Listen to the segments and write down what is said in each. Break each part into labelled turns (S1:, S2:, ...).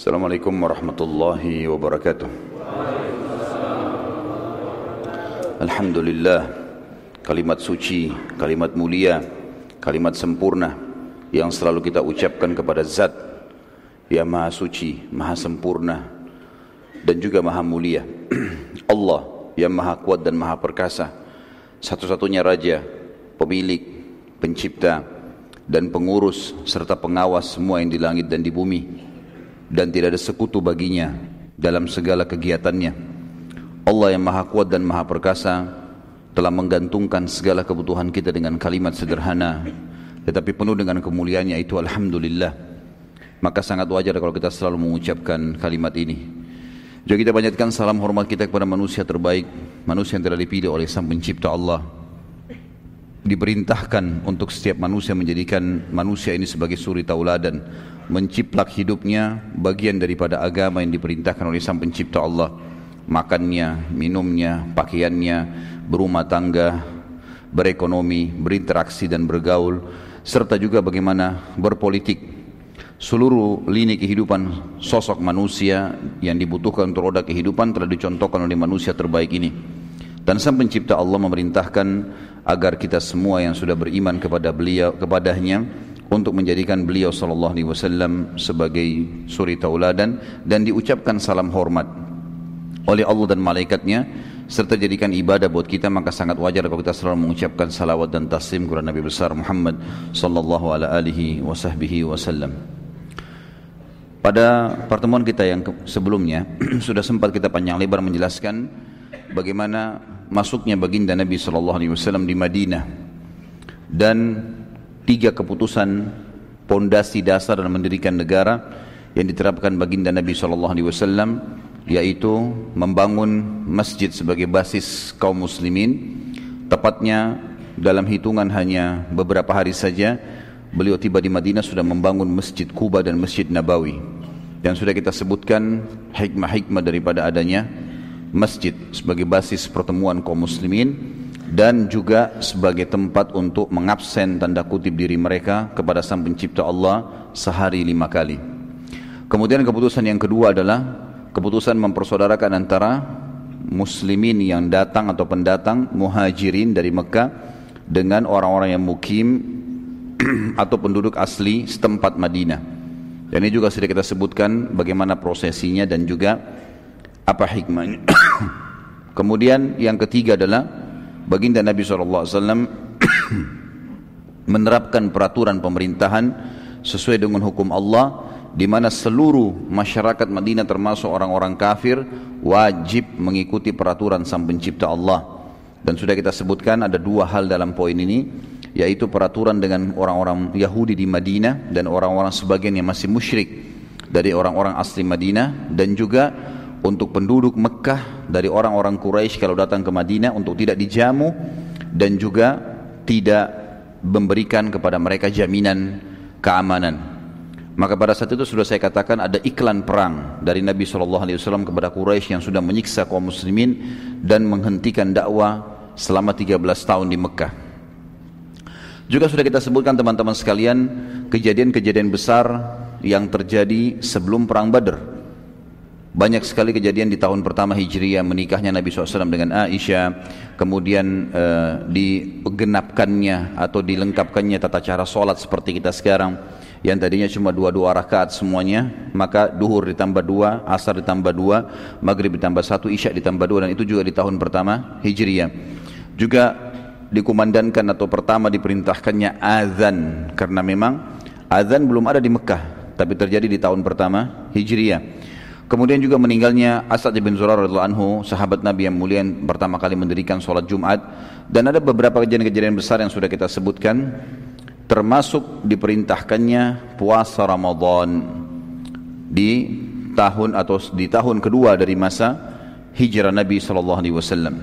S1: Assalamualaikum warahmatullahi wabarakatuh. Alhamdulillah, kalimat suci, kalimat mulia, kalimat sempurna yang selalu kita ucapkan kepada zat yang maha suci, maha sempurna dan juga maha mulia. Allah yang maha kuat dan maha perkasa, satu-satunya raja, pemilik, pencipta dan pengurus serta pengawas semua yang di langit dan di bumi dan tidak ada sekutu baginya dalam segala kegiatannya. Allah yang maha kuat dan maha perkasa telah menggantungkan segala kebutuhan kita dengan kalimat sederhana tetapi penuh dengan kemuliaannya itu Alhamdulillah. Maka sangat wajar kalau kita selalu mengucapkan kalimat ini. Juga kita banyakkan salam hormat kita kepada manusia terbaik, manusia yang telah dipilih oleh Sang Pencipta Allah. Diperintahkan untuk setiap manusia menjadikan manusia ini sebagai suri tauladan menciplak hidupnya bagian daripada agama yang diperintahkan oleh sang pencipta Allah. Makannya, minumnya, pakaiannya, berumah tangga, berekonomi, berinteraksi dan bergaul serta juga bagaimana berpolitik. Seluruh lini kehidupan sosok manusia yang dibutuhkan untuk roda kehidupan telah dicontohkan oleh manusia terbaik ini dan sang pencipta Allah memerintahkan agar kita semua yang sudah beriman kepada beliau kepadanya untuk menjadikan beliau sallallahu alaihi wasallam sebagai suri tauladan dan diucapkan salam hormat oleh Allah dan malaikatnya serta jadikan ibadah buat kita maka sangat wajar kalau kita selalu mengucapkan salawat dan taslim kepada Nabi besar Muhammad sallallahu alaihi wasallam. Pada pertemuan kita yang sebelumnya sudah sempat kita panjang lebar menjelaskan bagaimana masuknya baginda Nabi sallallahu alaihi wasallam di Madinah. Dan tiga keputusan pondasi dasar dalam mendirikan negara yang diterapkan baginda Nabi Shallallahu Alaihi Wasallam yaitu membangun masjid sebagai basis kaum muslimin. Tepatnya dalam hitungan hanya beberapa hari saja beliau tiba di Madinah sudah membangun masjid Kuba dan masjid Nabawi. Dan sudah kita sebutkan hikmah-hikmah daripada adanya masjid sebagai basis pertemuan kaum muslimin dan juga sebagai tempat untuk mengabsen tanda kutip diri mereka kepada sang pencipta Allah sehari lima kali. Kemudian keputusan yang kedua adalah keputusan mempersaudarakan antara muslimin yang datang atau pendatang muhajirin dari Mekah dengan orang-orang yang mukim atau penduduk asli setempat Madinah. Dan ini juga sudah kita sebutkan bagaimana prosesinya dan juga apa hikmahnya. Kemudian yang ketiga adalah baginda Nabi SAW menerapkan peraturan pemerintahan sesuai dengan hukum Allah di mana seluruh masyarakat Madinah termasuk orang-orang kafir wajib mengikuti peraturan sang pencipta Allah dan sudah kita sebutkan ada dua hal dalam poin ini yaitu peraturan dengan orang-orang Yahudi di Madinah dan orang-orang sebagian yang masih musyrik dari orang-orang asli Madinah dan juga untuk penduduk Mekah dari orang-orang Quraisy kalau datang ke Madinah untuk tidak dijamu dan juga tidak memberikan kepada mereka jaminan keamanan. Maka pada saat itu sudah saya katakan ada iklan perang dari Nabi SAW kepada Quraisy yang sudah menyiksa kaum muslimin dan menghentikan dakwah selama 13 tahun di Mekah. Juga sudah kita sebutkan teman-teman sekalian kejadian-kejadian besar yang terjadi sebelum perang Badr banyak sekali kejadian di tahun pertama Hijriah menikahnya Nabi SAW dengan Aisyah, kemudian uh, digenapkannya atau dilengkapkannya tata cara sholat seperti kita sekarang yang tadinya cuma dua-dua rakaat semuanya, maka duhur ditambah dua, asar ditambah dua, maghrib ditambah satu, isya ditambah dua dan itu juga di tahun pertama Hijriah. Juga dikumandangkan atau pertama diperintahkannya azan karena memang azan belum ada di Mekah, tapi terjadi di tahun pertama Hijriah. Kemudian juga meninggalnya Asad bin Zurar radhiyallahu anhu, sahabat Nabi yang mulia yang pertama kali mendirikan sholat Jumat dan ada beberapa kejadian-kejadian besar yang sudah kita sebutkan termasuk diperintahkannya puasa Ramadan di tahun atau di tahun kedua dari masa hijrah Nabi sallallahu alaihi wasallam.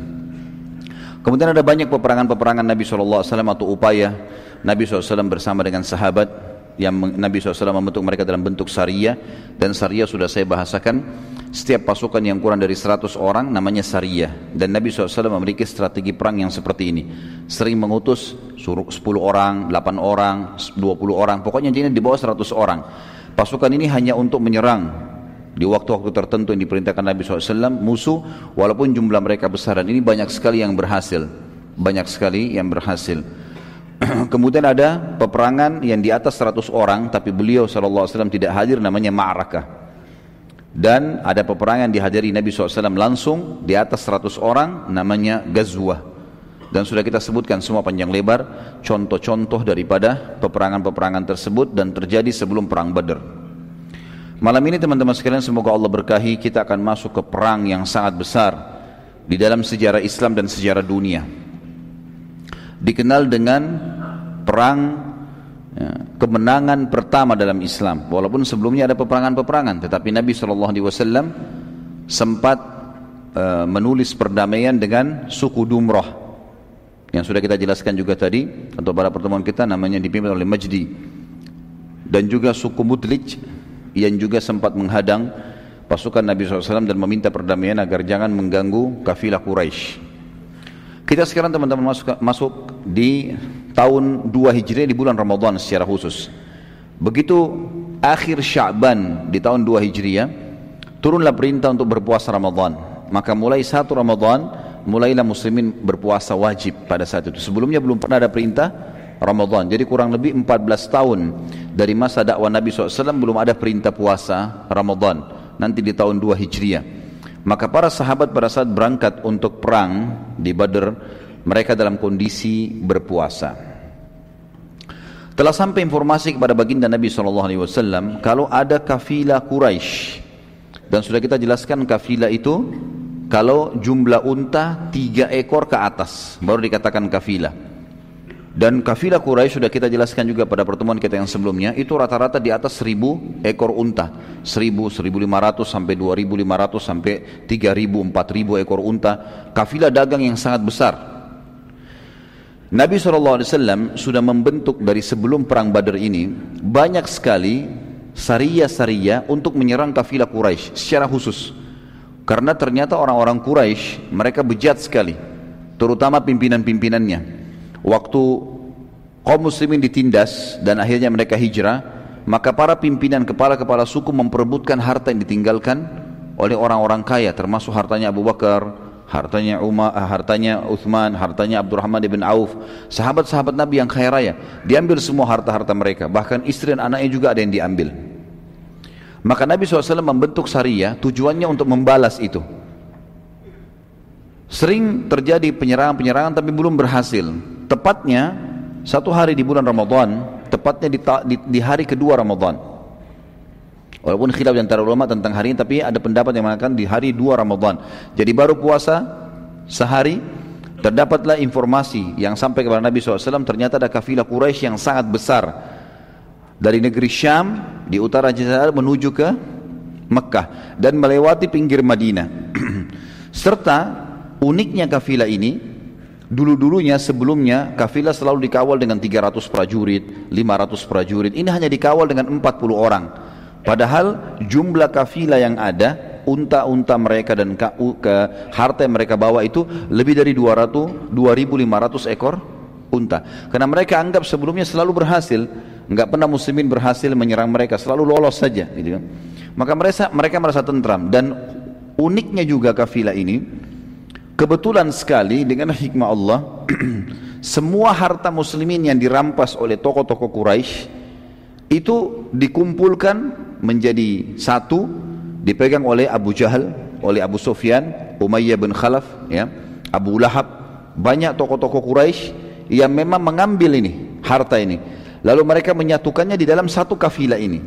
S1: Kemudian ada banyak peperangan-peperangan Nabi sallallahu alaihi wasallam atau upaya Nabi SAW bersama dengan sahabat yang Nabi SAW membentuk mereka dalam bentuk Sariyah dan Sariyah sudah saya bahasakan setiap pasukan yang kurang dari 100 orang namanya Sariyah dan Nabi SAW memiliki strategi perang yang seperti ini. Sering mengutus suruh 10 orang, 8 orang, 20 orang. Pokoknya jadi di bawah 100 orang. Pasukan ini hanya untuk menyerang. Di waktu-waktu tertentu yang diperintahkan Nabi SAW musuh walaupun jumlah mereka besar. Dan ini banyak sekali yang berhasil. Banyak sekali yang berhasil kemudian ada peperangan yang di atas 100 orang tapi beliau SAW tidak hadir namanya Ma'rakah. Dan ada peperangan dihadiri Nabi SAW langsung di atas 100 orang namanya Gazwah dan sudah kita sebutkan semua panjang lebar contoh-contoh daripada peperangan-peperangan tersebut dan terjadi sebelum perang Badr Malam ini teman-teman sekalian semoga Allah berkahi kita akan masuk ke perang yang sangat besar di dalam sejarah Islam dan sejarah dunia. Dikenal dengan perang ya, kemenangan pertama dalam Islam. Walaupun sebelumnya ada peperangan-peperangan, tetapi Nabi SAW sempat uh, menulis perdamaian dengan suku Dumrah yang sudah kita jelaskan juga tadi atau pada pertemuan kita namanya dipimpin oleh Majdi dan juga suku Mudlij yang juga sempat menghadang pasukan Nabi SAW dan meminta perdamaian agar jangan mengganggu kafilah Quraisy. Kita sekarang teman-teman masuk, masuk di tahun 2 Hijriah di bulan Ramadan secara khusus. Begitu akhir Sya'ban di tahun 2 Hijriah, turunlah perintah untuk berpuasa Ramadan. Maka mulai satu Ramadan, mulailah muslimin berpuasa wajib pada saat itu. Sebelumnya belum pernah ada perintah Ramadan. Jadi kurang lebih 14 tahun dari masa dakwah Nabi SAW belum ada perintah puasa Ramadan nanti di tahun 2 Hijriah maka para sahabat pada saat berangkat untuk perang di Badr mereka dalam kondisi berpuasa. Telah sampai informasi kepada baginda Nabi SAW kalau ada kafilah Quraisy dan sudah kita jelaskan kafilah itu kalau jumlah unta tiga ekor ke atas baru dikatakan kafilah dan kafilah Quraisy sudah kita jelaskan juga pada pertemuan kita yang sebelumnya itu rata-rata di atas 1000 ekor unta. 1000, 1500 sampai 2500 sampai 3000, 4000 ekor unta. Kafilah dagang yang sangat besar. Nabi SAW sudah membentuk dari sebelum perang Badar ini banyak sekali saria-saria untuk menyerang kafilah Quraisy secara khusus. Karena ternyata orang-orang Quraisy mereka bejat sekali, terutama pimpinan-pimpinannya waktu kaum muslimin ditindas dan akhirnya mereka hijrah, maka para pimpinan kepala-kepala suku memperebutkan harta yang ditinggalkan oleh orang-orang kaya termasuk hartanya Abu Bakar, hartanya Umar, eh, hartanya Uthman, hartanya Abdurrahman bin Auf, sahabat-sahabat Nabi yang kaya raya, diambil semua harta-harta mereka, bahkan istri dan anaknya juga ada yang diambil. Maka Nabi SAW membentuk syariah tujuannya untuk membalas itu. Sering terjadi penyerangan-penyerangan tapi belum berhasil. Tepatnya satu hari di bulan Ramadan, tepatnya di, di, di hari kedua Ramadan. Walaupun khilaf di antara ulama tentang hari ini, tapi ada pendapat yang mengatakan di hari dua Ramadan. Jadi baru puasa sehari, terdapatlah informasi yang sampai kepada Nabi SAW, ternyata ada kafilah Quraisy yang sangat besar. Dari negeri Syam, di utara Jazirah menuju ke Mekah dan melewati pinggir Madinah. Serta uniknya kafilah ini Dulu-dulunya sebelumnya kafilah selalu dikawal dengan 300 prajurit, 500 prajurit. Ini hanya dikawal dengan 40 orang. Padahal jumlah kafilah yang ada, unta-unta mereka dan ke, harta yang mereka bawa itu lebih dari 200, 2500 ekor unta. Karena mereka anggap sebelumnya selalu berhasil, nggak pernah muslimin berhasil menyerang mereka, selalu lolos saja. Gitu kan. Maka mereka mereka merasa tentram dan uniknya juga kafilah ini Kebetulan sekali dengan hikmah Allah semua harta muslimin yang dirampas oleh tokoh-tokoh Quraisy itu dikumpulkan menjadi satu dipegang oleh Abu Jahal, oleh Abu Sufyan, Umayyah bin Khalaf, ya, Abu Lahab, banyak tokoh-tokoh Quraisy yang memang mengambil ini harta ini. Lalu mereka menyatukannya di dalam satu kafilah ini.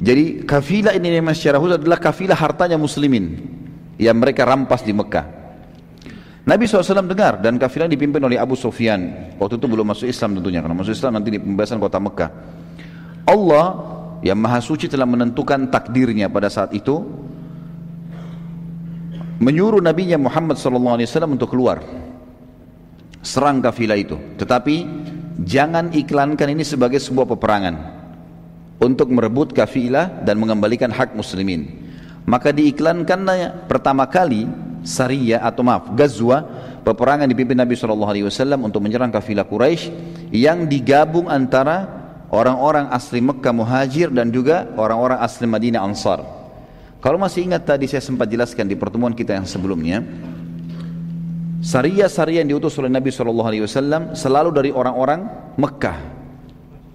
S1: Jadi kafilah ini memang secara khusus adalah kafilah hartanya muslimin yang mereka rampas di Mekah. Nabi SAW dengar dan kafilah dipimpin oleh Abu Sufyan. Waktu itu belum masuk Islam tentunya, karena masuk Islam nanti di pembebasan kota Mekah. Allah yang Maha Suci telah menentukan takdirnya pada saat itu menyuruh Nabi Muhammad SAW untuk keluar serang kafilah itu. Tetapi jangan iklankan ini sebagai sebuah peperangan untuk merebut kafilah dan mengembalikan hak muslimin. Maka diiklankannya pertama kali Sariyah atau maaf Gazwa peperangan dipimpin Nabi SAW untuk menyerang kafilah Quraisy yang digabung antara orang-orang asli Mekah Muhajir dan juga orang-orang asli Madinah Ansar. Kalau masih ingat tadi saya sempat jelaskan di pertemuan kita yang sebelumnya, Saria-saria yang diutus oleh Nabi SAW selalu dari orang-orang Mekah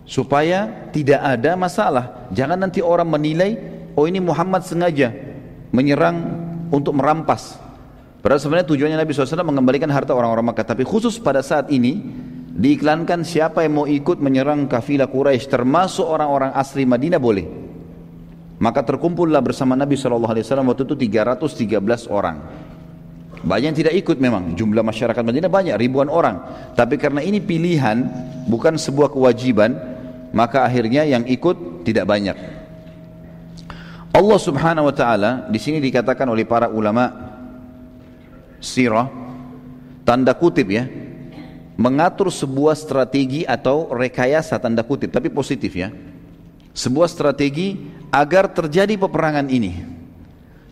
S1: supaya tidak ada masalah. Jangan nanti orang menilai, oh ini Muhammad sengaja menyerang untuk merampas. Padahal sebenarnya tujuannya Nabi SAW mengembalikan harta orang-orang Mekah. Tapi khusus pada saat ini diiklankan siapa yang mau ikut menyerang kafilah Quraisy termasuk orang-orang asli Madinah boleh. Maka terkumpullah bersama Nabi SAW waktu itu 313 orang. Banyak yang tidak ikut memang, jumlah masyarakat Madinah banyak, ribuan orang. Tapi karena ini pilihan, bukan sebuah kewajiban, maka akhirnya yang ikut tidak banyak. Allah Subhanahu wa taala di sini dikatakan oleh para ulama sirah tanda kutip ya mengatur sebuah strategi atau rekayasa tanda kutip tapi positif ya sebuah strategi agar terjadi peperangan ini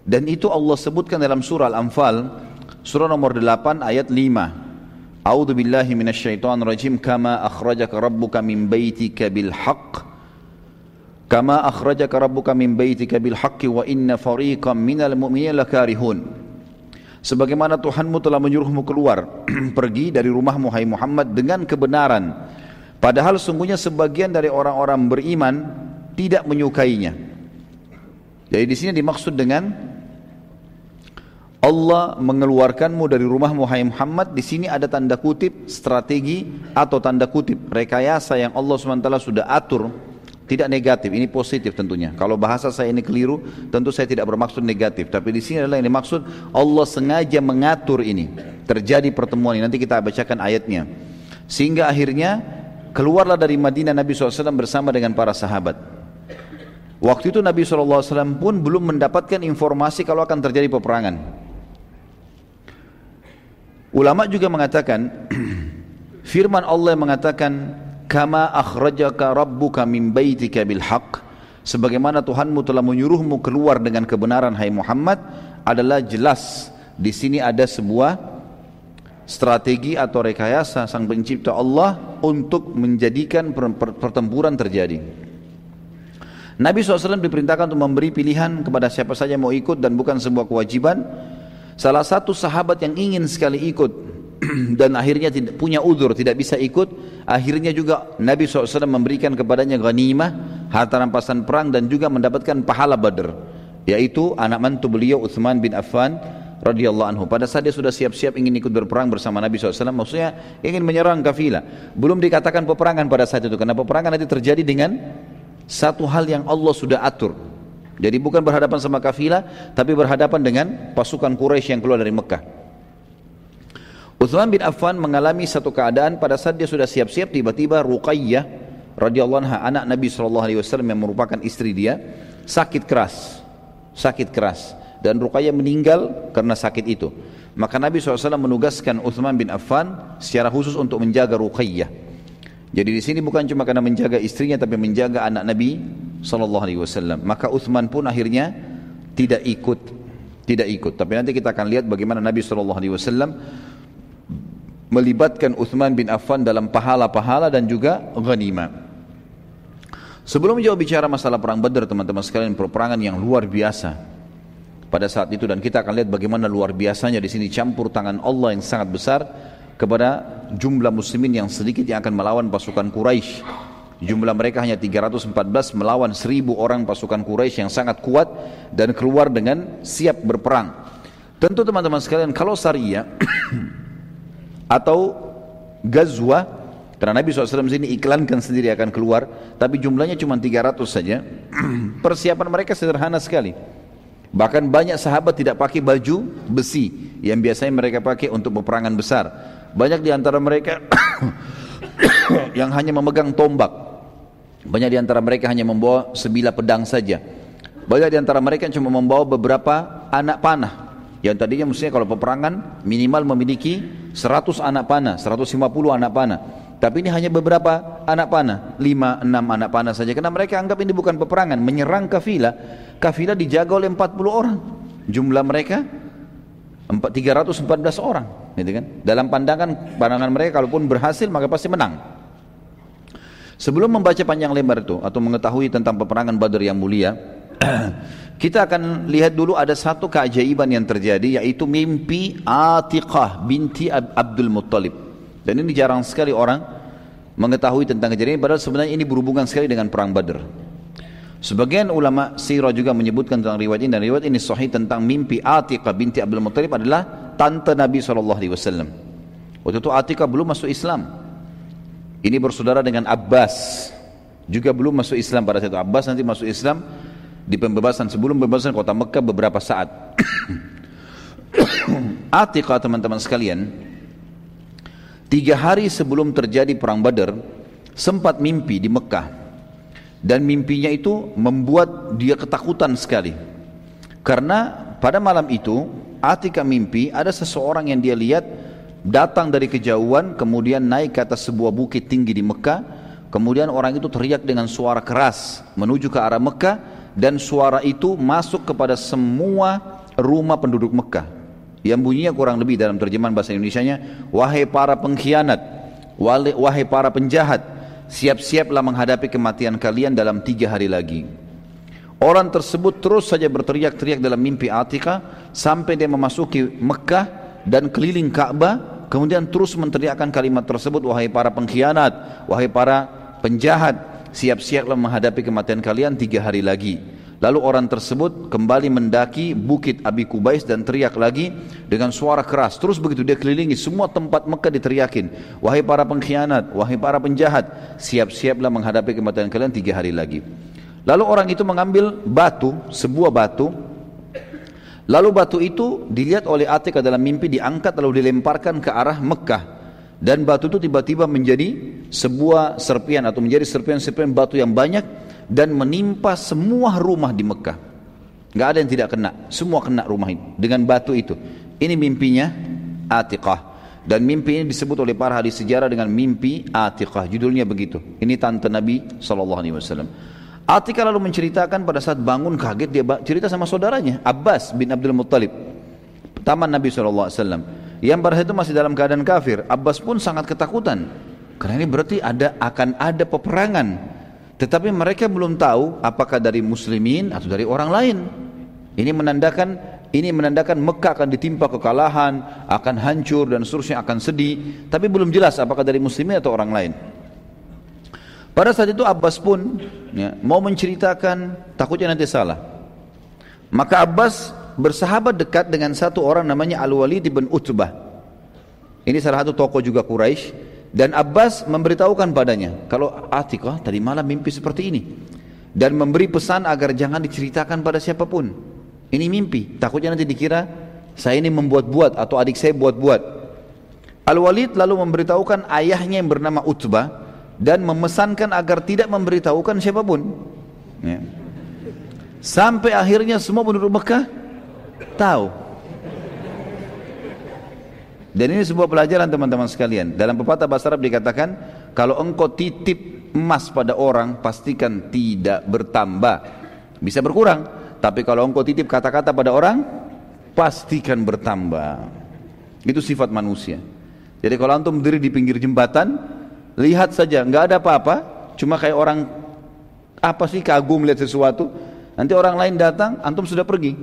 S1: dan itu Allah sebutkan dalam surah Al-Anfal Surah nomor 8 ayat 5. A'udzu billahi minasyaitonir rajim kama akhrajaka rabbuka min baitika bil haqq kama akhrajaka rabbuka min baitika bil haqqi wa inna fariqam minal mu'minina lakarihun. Sebagaimana Tuhanmu telah menyuruhmu keluar pergi dari rumahmu hai Muhammad dengan kebenaran. Padahal sungguhnya sebagian dari orang-orang beriman tidak menyukainya. Jadi di sini dimaksud dengan Allah mengeluarkanmu dari rumah Muhammad Muhammad. Di sini ada tanda kutip strategi atau tanda kutip rekayasa yang Allah SWT sudah atur tidak negatif ini positif tentunya. Kalau bahasa saya ini keliru tentu saya tidak bermaksud negatif. Tapi di sini adalah yang dimaksud Allah sengaja mengatur ini. Terjadi pertemuan ini. Nanti kita bacakan ayatnya. Sehingga akhirnya keluarlah dari Madinah Nabi SAW bersama dengan para sahabat. Waktu itu Nabi SAW pun belum mendapatkan informasi kalau akan terjadi peperangan. Ulama juga mengatakan firman Allah yang mengatakan kama akhrajaka rabbuka min baitika bil haqq sebagaimana Tuhanmu telah menyuruhmu keluar dengan kebenaran hai Muhammad adalah jelas di sini ada sebuah strategi atau rekayasa sang pencipta Allah untuk menjadikan pertempuran terjadi. Nabi SAW diperintahkan untuk memberi pilihan kepada siapa saja mau ikut dan bukan sebuah kewajiban Salah satu sahabat yang ingin sekali ikut dan akhirnya tidak punya udur tidak bisa ikut. Akhirnya juga Nabi SAW memberikan kepadanya ghanimah harta rampasan perang dan juga mendapatkan pahala badr. Yaitu anak mantu beliau Uthman bin Affan radhiyallahu anhu. Pada saat dia sudah siap-siap ingin ikut berperang bersama Nabi SAW maksudnya ingin menyerang kafilah. Belum dikatakan peperangan pada saat itu karena peperangan nanti terjadi dengan satu hal yang Allah sudah atur. Jadi bukan berhadapan sama kafilah, tapi berhadapan dengan pasukan Quraisy yang keluar dari Mekah. Uthman bin Affan mengalami satu keadaan pada saat dia sudah siap-siap tiba-tiba Ruqayyah radhiyallahu anha anak Nabi sallallahu alaihi wasallam yang merupakan istri dia sakit keras. Sakit keras dan Ruqayyah meninggal karena sakit itu. Maka Nabi SAW menugaskan Uthman bin Affan secara khusus untuk menjaga Ruqayyah. Jadi di sini bukan cuma karena menjaga istrinya tapi menjaga anak Nabi sallallahu alaihi wasallam. Maka Uthman pun akhirnya tidak ikut, tidak ikut. Tapi nanti kita akan lihat bagaimana Nabi sallallahu alaihi wasallam melibatkan Uthman bin Affan dalam pahala-pahala dan juga ghanimah. Sebelum jauh bicara masalah perang Badar teman-teman sekalian peperangan yang luar biasa pada saat itu dan kita akan lihat bagaimana luar biasanya di sini campur tangan Allah yang sangat besar kepada jumlah muslimin yang sedikit yang akan melawan pasukan Quraisy. Jumlah mereka hanya 314 melawan 1000 orang pasukan Quraisy yang sangat kuat dan keluar dengan siap berperang. Tentu teman-teman sekalian kalau Sariyah atau Gazwa karena Nabi SAW sini iklankan sendiri akan keluar tapi jumlahnya cuma 300 saja persiapan mereka sederhana sekali bahkan banyak sahabat tidak pakai baju besi yang biasanya mereka pakai untuk peperangan besar banyak di antara mereka yang hanya memegang tombak. Banyak di antara mereka hanya membawa sebilah pedang saja. Banyak di antara mereka cuma membawa beberapa anak panah. Yang tadinya mestinya kalau peperangan minimal memiliki 100 anak panah, 150 anak panah. Tapi ini hanya beberapa anak panah, 5, 6 anak panah saja. Karena mereka anggap ini bukan peperangan, menyerang kafilah. Kafilah dijaga oleh 40 orang. Jumlah mereka 314 orang gitu kan dalam pandangan pandangan mereka kalaupun berhasil maka pasti menang sebelum membaca panjang lebar itu atau mengetahui tentang peperangan Badar yang mulia Kita akan lihat dulu ada satu keajaiban yang terjadi yaitu mimpi Atiqah binti Abdul Muttalib. Dan ini jarang sekali orang mengetahui tentang kejadian padahal sebenarnya ini berhubungan sekali dengan perang Badr. Sebagian ulama sirah juga menyebutkan tentang riwayat ini dan riwayat ini sahih tentang mimpi Atiqah binti Abdul Muttalib adalah tante Nabi SAW. Waktu itu Atiqah belum masuk Islam. Ini bersaudara dengan Abbas. Juga belum masuk Islam pada saat itu. Abbas nanti masuk Islam di pembebasan sebelum pembebasan kota Mekah beberapa saat. Atiqah teman-teman sekalian, tiga hari sebelum terjadi perang Badar, sempat mimpi di Mekah. Dan mimpinya itu membuat dia ketakutan sekali. Karena pada malam itu, Atika mimpi ada seseorang yang dia lihat datang dari kejauhan, kemudian naik ke atas sebuah bukit tinggi di Mekah, kemudian orang itu teriak dengan suara keras menuju ke arah Mekah, dan suara itu masuk kepada semua rumah penduduk Mekah. Yang bunyinya kurang lebih dalam terjemahan bahasa Indonesia-nya wahai para pengkhianat wahai para penjahat siap-siaplah menghadapi kematian kalian dalam tiga hari lagi. Orang tersebut terus saja berteriak-teriak dalam mimpi Atika sampai dia memasuki Mekah dan keliling Ka'bah kemudian terus menteriakkan kalimat tersebut wahai para pengkhianat wahai para penjahat siap-siaplah menghadapi kematian kalian tiga hari lagi. Lalu orang tersebut kembali mendaki bukit Abi Kubais dan teriak lagi dengan suara keras. Terus begitu dia kelilingi semua tempat Mekah diteriakin. Wahai para pengkhianat, wahai para penjahat, siap-siaplah menghadapi kematian kalian tiga hari lagi. Lalu orang itu mengambil batu, sebuah batu. Lalu batu itu dilihat oleh Atik dalam mimpi diangkat lalu dilemparkan ke arah Mekah dan batu itu tiba-tiba menjadi sebuah serpian atau menjadi serpian-serpian batu yang banyak dan menimpa semua rumah di Mekah. Gak ada yang tidak kena, semua kena rumah ini dengan batu itu. Ini mimpinya Atiqah. Dan mimpi ini disebut oleh para hadis sejarah dengan mimpi Atiqah. Judulnya begitu. Ini tante Nabi SAW. Atiqah lalu menceritakan pada saat bangun kaget dia cerita sama saudaranya Abbas bin Abdul Muttalib. Taman Nabi SAW yang pada saat itu masih dalam keadaan kafir. Abbas pun sangat ketakutan. Karena ini berarti ada akan ada peperangan. Tetapi mereka belum tahu apakah dari muslimin atau dari orang lain. Ini menandakan ini menandakan Mekah akan ditimpa kekalahan, akan hancur dan seterusnya akan sedih. Tapi belum jelas apakah dari muslimin atau orang lain. Pada saat itu Abbas pun ya, mau menceritakan takutnya nanti salah. Maka Abbas bersahabat dekat dengan satu orang namanya Al-Walid bin Utbah. Ini salah satu tokoh juga Quraisy dan Abbas memberitahukan padanya kalau Atiqah tadi malam mimpi seperti ini dan memberi pesan agar jangan diceritakan pada siapa pun. Ini mimpi, takutnya nanti dikira saya ini membuat-buat atau adik saya buat-buat. Al-Walid lalu memberitahukan ayahnya yang bernama Utbah dan memesankan agar tidak memberitahukan siapa pun. Ya. Sampai akhirnya semua penduduk Mekah tahu. Dan ini sebuah pelajaran teman-teman sekalian. Dalam pepatah bahasa Arab dikatakan, kalau engkau titip emas pada orang, pastikan tidak bertambah. Bisa berkurang. Tapi kalau engkau titip kata-kata pada orang, pastikan bertambah. Itu sifat manusia. Jadi kalau antum berdiri di pinggir jembatan, lihat saja, nggak ada apa-apa, cuma kayak orang apa sih kagum melihat sesuatu. Nanti orang lain datang, antum sudah pergi.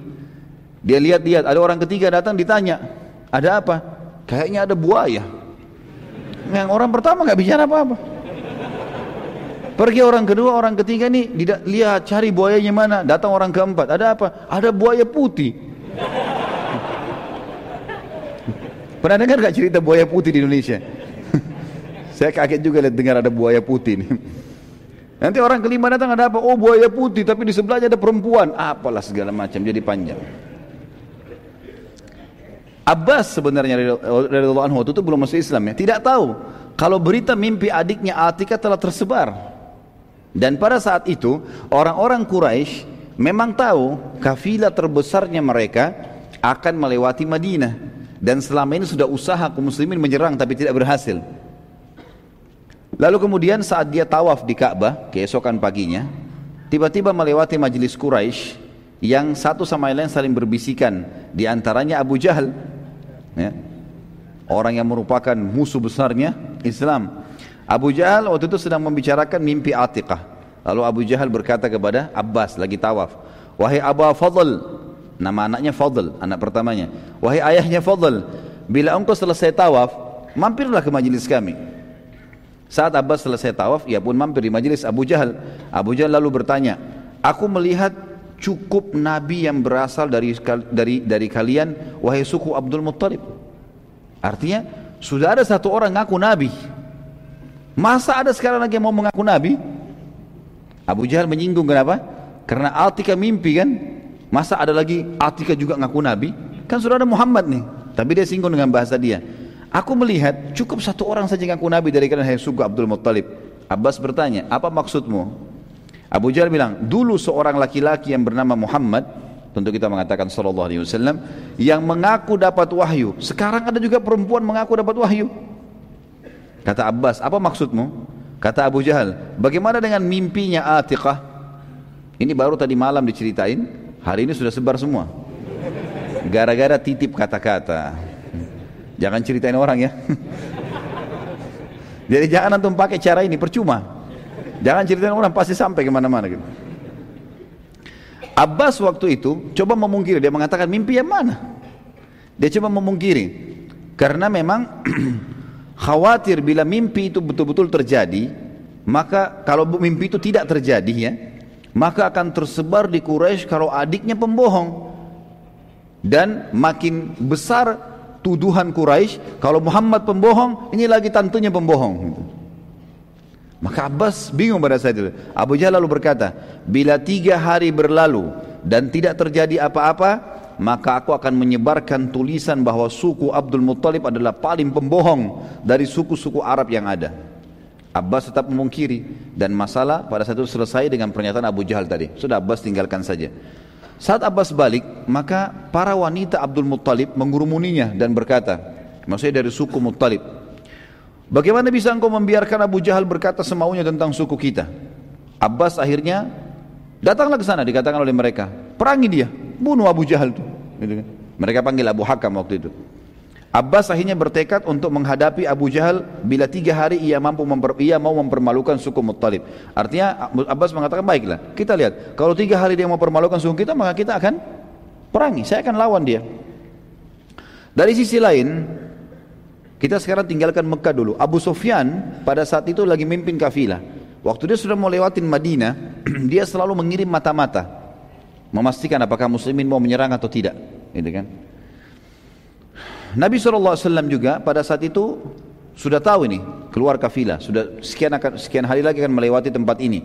S1: Dia lihat-lihat, ada orang ketiga datang ditanya, ada apa? Kayaknya ada buaya. Yang orang pertama nggak bicara apa-apa. Pergi orang kedua, orang ketiga ini lihat cari buayanya mana. Datang orang keempat, ada apa? Ada buaya putih. Pernah dengar gak cerita buaya putih di Indonesia? Saya kaget juga lihat dengar ada buaya putih ini. Nanti orang kelima datang ada apa? Oh buaya putih, tapi di sebelahnya ada perempuan. Apalah segala macam, jadi panjang. Abbas sebenarnya radhiyallahu anhu itu belum masuk Islam ya, tidak tahu kalau berita mimpi adiknya Atika telah tersebar. Dan pada saat itu orang-orang Quraisy memang tahu kafilah terbesarnya mereka akan melewati Madinah dan selama ini sudah usaha kaum muslimin menyerang tapi tidak berhasil. Lalu kemudian saat dia tawaf di Ka'bah keesokan paginya, tiba-tiba melewati majelis Quraisy yang satu sama lain saling berbisikan, di antaranya Abu Jahal ya. orang yang merupakan musuh besarnya Islam Abu Jahal waktu itu sedang membicarakan mimpi Atiqah lalu Abu Jahal berkata kepada Abbas lagi tawaf wahai Abu Fadl, nama anaknya Fadl, anak pertamanya. Wahai ayahnya Fadl, bila engkau selesai tawaf, mampirlah ke majelis kami. Saat Abbas selesai tawaf, ia pun mampir di majelis Abu Jahal. Abu Jahal lalu bertanya, aku melihat cukup nabi yang berasal dari dari dari kalian wahai suku Abdul Muttalib. Artinya sudah ada satu orang ngaku nabi. Masa ada sekarang lagi yang mau mengaku nabi? Abu Jahal menyinggung kenapa? Karena Atika mimpi kan. Masa ada lagi Atika juga ngaku nabi? Kan sudah ada Muhammad nih. Tapi dia singgung dengan bahasa dia. Aku melihat cukup satu orang saja ngaku nabi dari kalian hai suku Abdul Muttalib. Abbas bertanya, apa maksudmu? Abu Jahal bilang, dulu seorang laki-laki yang bernama Muhammad, tentu kita mengatakan sallallahu alaihi wasallam, yang mengaku dapat wahyu. Sekarang ada juga perempuan mengaku dapat wahyu. Kata Abbas, apa maksudmu? Kata Abu Jahal, bagaimana dengan mimpinya Atiqah? Ini baru tadi malam diceritain, hari ini sudah sebar semua. Gara-gara titip kata-kata. Jangan ceritain orang ya. Jadi jangan antum pakai cara ini, percuma. Jangan ceritain orang, pasti sampai ke mana-mana gitu. Abbas waktu itu coba memungkiri, dia mengatakan mimpi yang mana? Dia coba memungkiri. Karena memang khawatir bila mimpi itu betul-betul terjadi, maka kalau mimpi itu tidak terjadi ya, maka akan tersebar di Quraisy kalau adiknya pembohong. Dan makin besar tuduhan Quraisy kalau Muhammad pembohong, ini lagi tantunya pembohong. Maka Abbas bingung pada saat itu. Abu Jahal lalu berkata, bila tiga hari berlalu dan tidak terjadi apa-apa, maka aku akan menyebarkan tulisan bahwa suku Abdul Muttalib adalah paling pembohong dari suku-suku Arab yang ada. Abbas tetap memungkiri dan masalah pada saat itu selesai dengan pernyataan Abu Jahal tadi. Sudah Abbas tinggalkan saja. Saat Abbas balik, maka para wanita Abdul Muttalib mengurumuninya dan berkata, maksudnya dari suku Muttalib, Bagaimana bisa engkau membiarkan Abu Jahal berkata semaunya tentang suku kita? Abbas akhirnya datanglah ke sana dikatakan oleh mereka, perangi dia, bunuh Abu Jahal itu. Gitu kan. Mereka panggil Abu Hakam waktu itu. Abbas akhirnya bertekad untuk menghadapi Abu Jahal bila tiga hari ia mampu memper, ia mau mempermalukan suku Muttalib. Artinya Abbas mengatakan baiklah kita lihat kalau tiga hari dia mau permalukan suku kita maka kita akan perangi. Saya akan lawan dia. Dari sisi lain kita sekarang tinggalkan Mekah dulu. Abu Sufyan pada saat itu lagi mimpin kafilah. Waktu dia sudah mau lewatin Madinah, dia selalu mengirim mata-mata. Memastikan apakah muslimin mau menyerang atau tidak gitu kan? Nabi SAW juga pada saat itu sudah tahu ini keluar kafilah. Sudah sekian akan sekian hari lagi akan melewati tempat ini.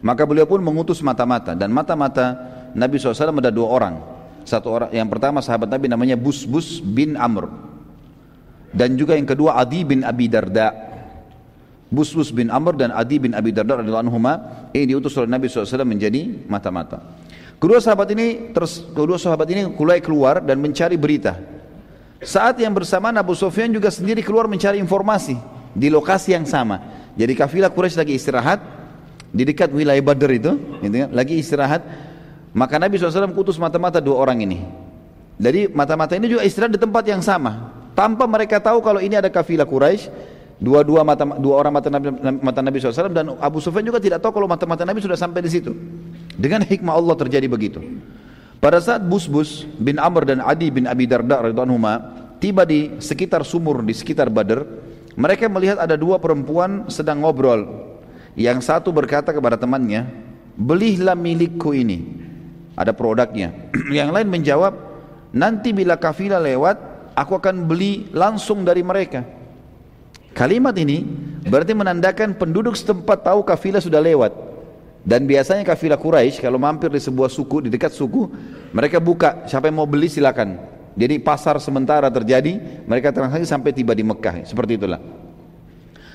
S1: Maka beliau pun mengutus mata-mata. Dan mata-mata Nabi SAW ada dua orang. Satu orang yang pertama sahabat Nabi namanya Busbus bin Amr dan juga yang kedua Adi bin Abi Darda Busbus bin Amr dan Adi bin Abi Darda radhiyallahu anhuma ini diutus oleh Nabi SAW menjadi mata-mata Kedua sahabat ini terus kedua sahabat ini mulai keluar dan mencari berita. Saat yang bersamaan Abu Sufyan juga sendiri keluar mencari informasi di lokasi yang sama. Jadi kafilah Quraisy lagi istirahat di dekat wilayah Badr itu, gitu kan, lagi istirahat. Maka Nabi SAW kutus mata-mata dua orang ini. Jadi mata-mata ini juga istirahat di tempat yang sama. Tanpa mereka tahu kalau ini ada kafilah Quraisy, dua-dua mata dua orang mata Nabi, mata Nabi SAW dan Abu Sufyan juga tidak tahu kalau mata-mata Nabi sudah sampai di situ. Dengan hikmah Allah terjadi begitu. Pada saat Busbus bin Amr dan Adi bin Abi Darda radhiyallahu tiba di sekitar sumur di sekitar Badr, mereka melihat ada dua perempuan sedang ngobrol. Yang satu berkata kepada temannya, "Belilah milikku ini." Ada produknya. Yang lain menjawab, "Nanti bila kafilah lewat, aku akan beli langsung dari mereka." Kalimat ini berarti menandakan penduduk setempat tahu kafilah sudah lewat. Dan biasanya kafilah Quraisy kalau mampir di sebuah suku, di dekat suku, mereka buka, siapa yang mau beli silakan. Jadi pasar sementara terjadi, mereka transaksi sampai tiba di Mekah, seperti itulah.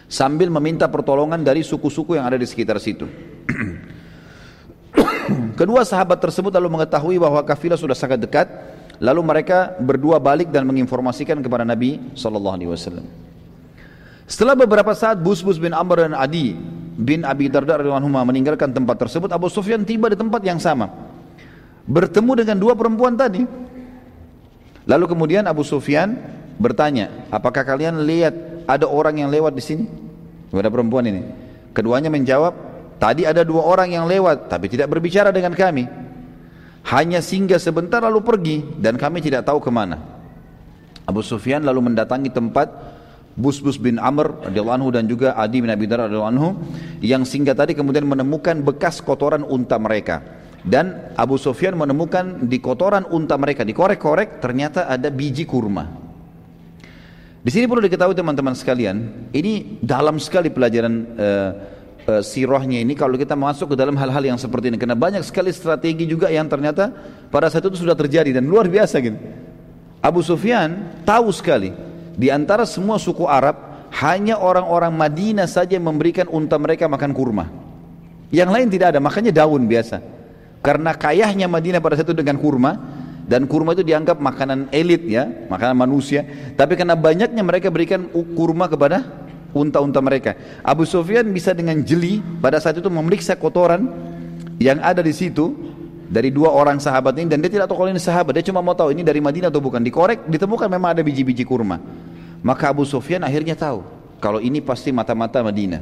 S1: Sambil meminta pertolongan dari suku-suku yang ada di sekitar situ. Kedua sahabat tersebut lalu mengetahui bahwa kafilah sudah sangat dekat, lalu mereka berdua balik dan menginformasikan kepada Nabi sallallahu alaihi wasallam. Setelah beberapa saat Busbus bin Amr dan Adi bin Abi Darda radhiyallahu meninggalkan tempat tersebut, Abu Sufyan tiba di tempat yang sama. Bertemu dengan dua perempuan tadi. Lalu kemudian Abu Sufyan bertanya, "Apakah kalian lihat ada orang yang lewat di sini?" Kepada perempuan ini. Keduanya menjawab, "Tadi ada dua orang yang lewat, tapi tidak berbicara dengan kami." Hanya singgah sebentar lalu pergi dan kami tidak tahu ke mana. Abu Sufyan lalu mendatangi tempat Busbus bin Amr anhu dan juga Adi bin Abi Darda anhu yang singgah tadi kemudian menemukan bekas kotoran unta mereka dan Abu Sufyan menemukan di kotoran unta mereka dikorek-korek ternyata ada biji kurma. Di sini perlu diketahui teman-teman sekalian, ini dalam sekali pelajaran uh, uh, sirahnya ini kalau kita masuk ke dalam hal-hal yang seperti ini karena banyak sekali strategi juga yang ternyata pada saat itu sudah terjadi dan luar biasa gitu. Abu Sufyan tahu sekali di antara semua suku Arab hanya orang-orang Madinah saja yang memberikan unta mereka makan kurma. Yang lain tidak ada, makanya daun biasa. Karena kayahnya Madinah pada saat itu dengan kurma dan kurma itu dianggap makanan elit ya, makanan manusia. Tapi karena banyaknya mereka berikan kurma kepada unta-unta mereka. Abu Sufyan bisa dengan jeli pada saat itu memeriksa kotoran yang ada di situ dari dua orang sahabat ini dan dia tidak tahu kalau ini sahabat. Dia cuma mau tahu ini dari Madinah atau bukan. Dikorek ditemukan memang ada biji-biji kurma. Maka Abu Sufyan akhirnya tahu kalau ini pasti mata-mata Madinah.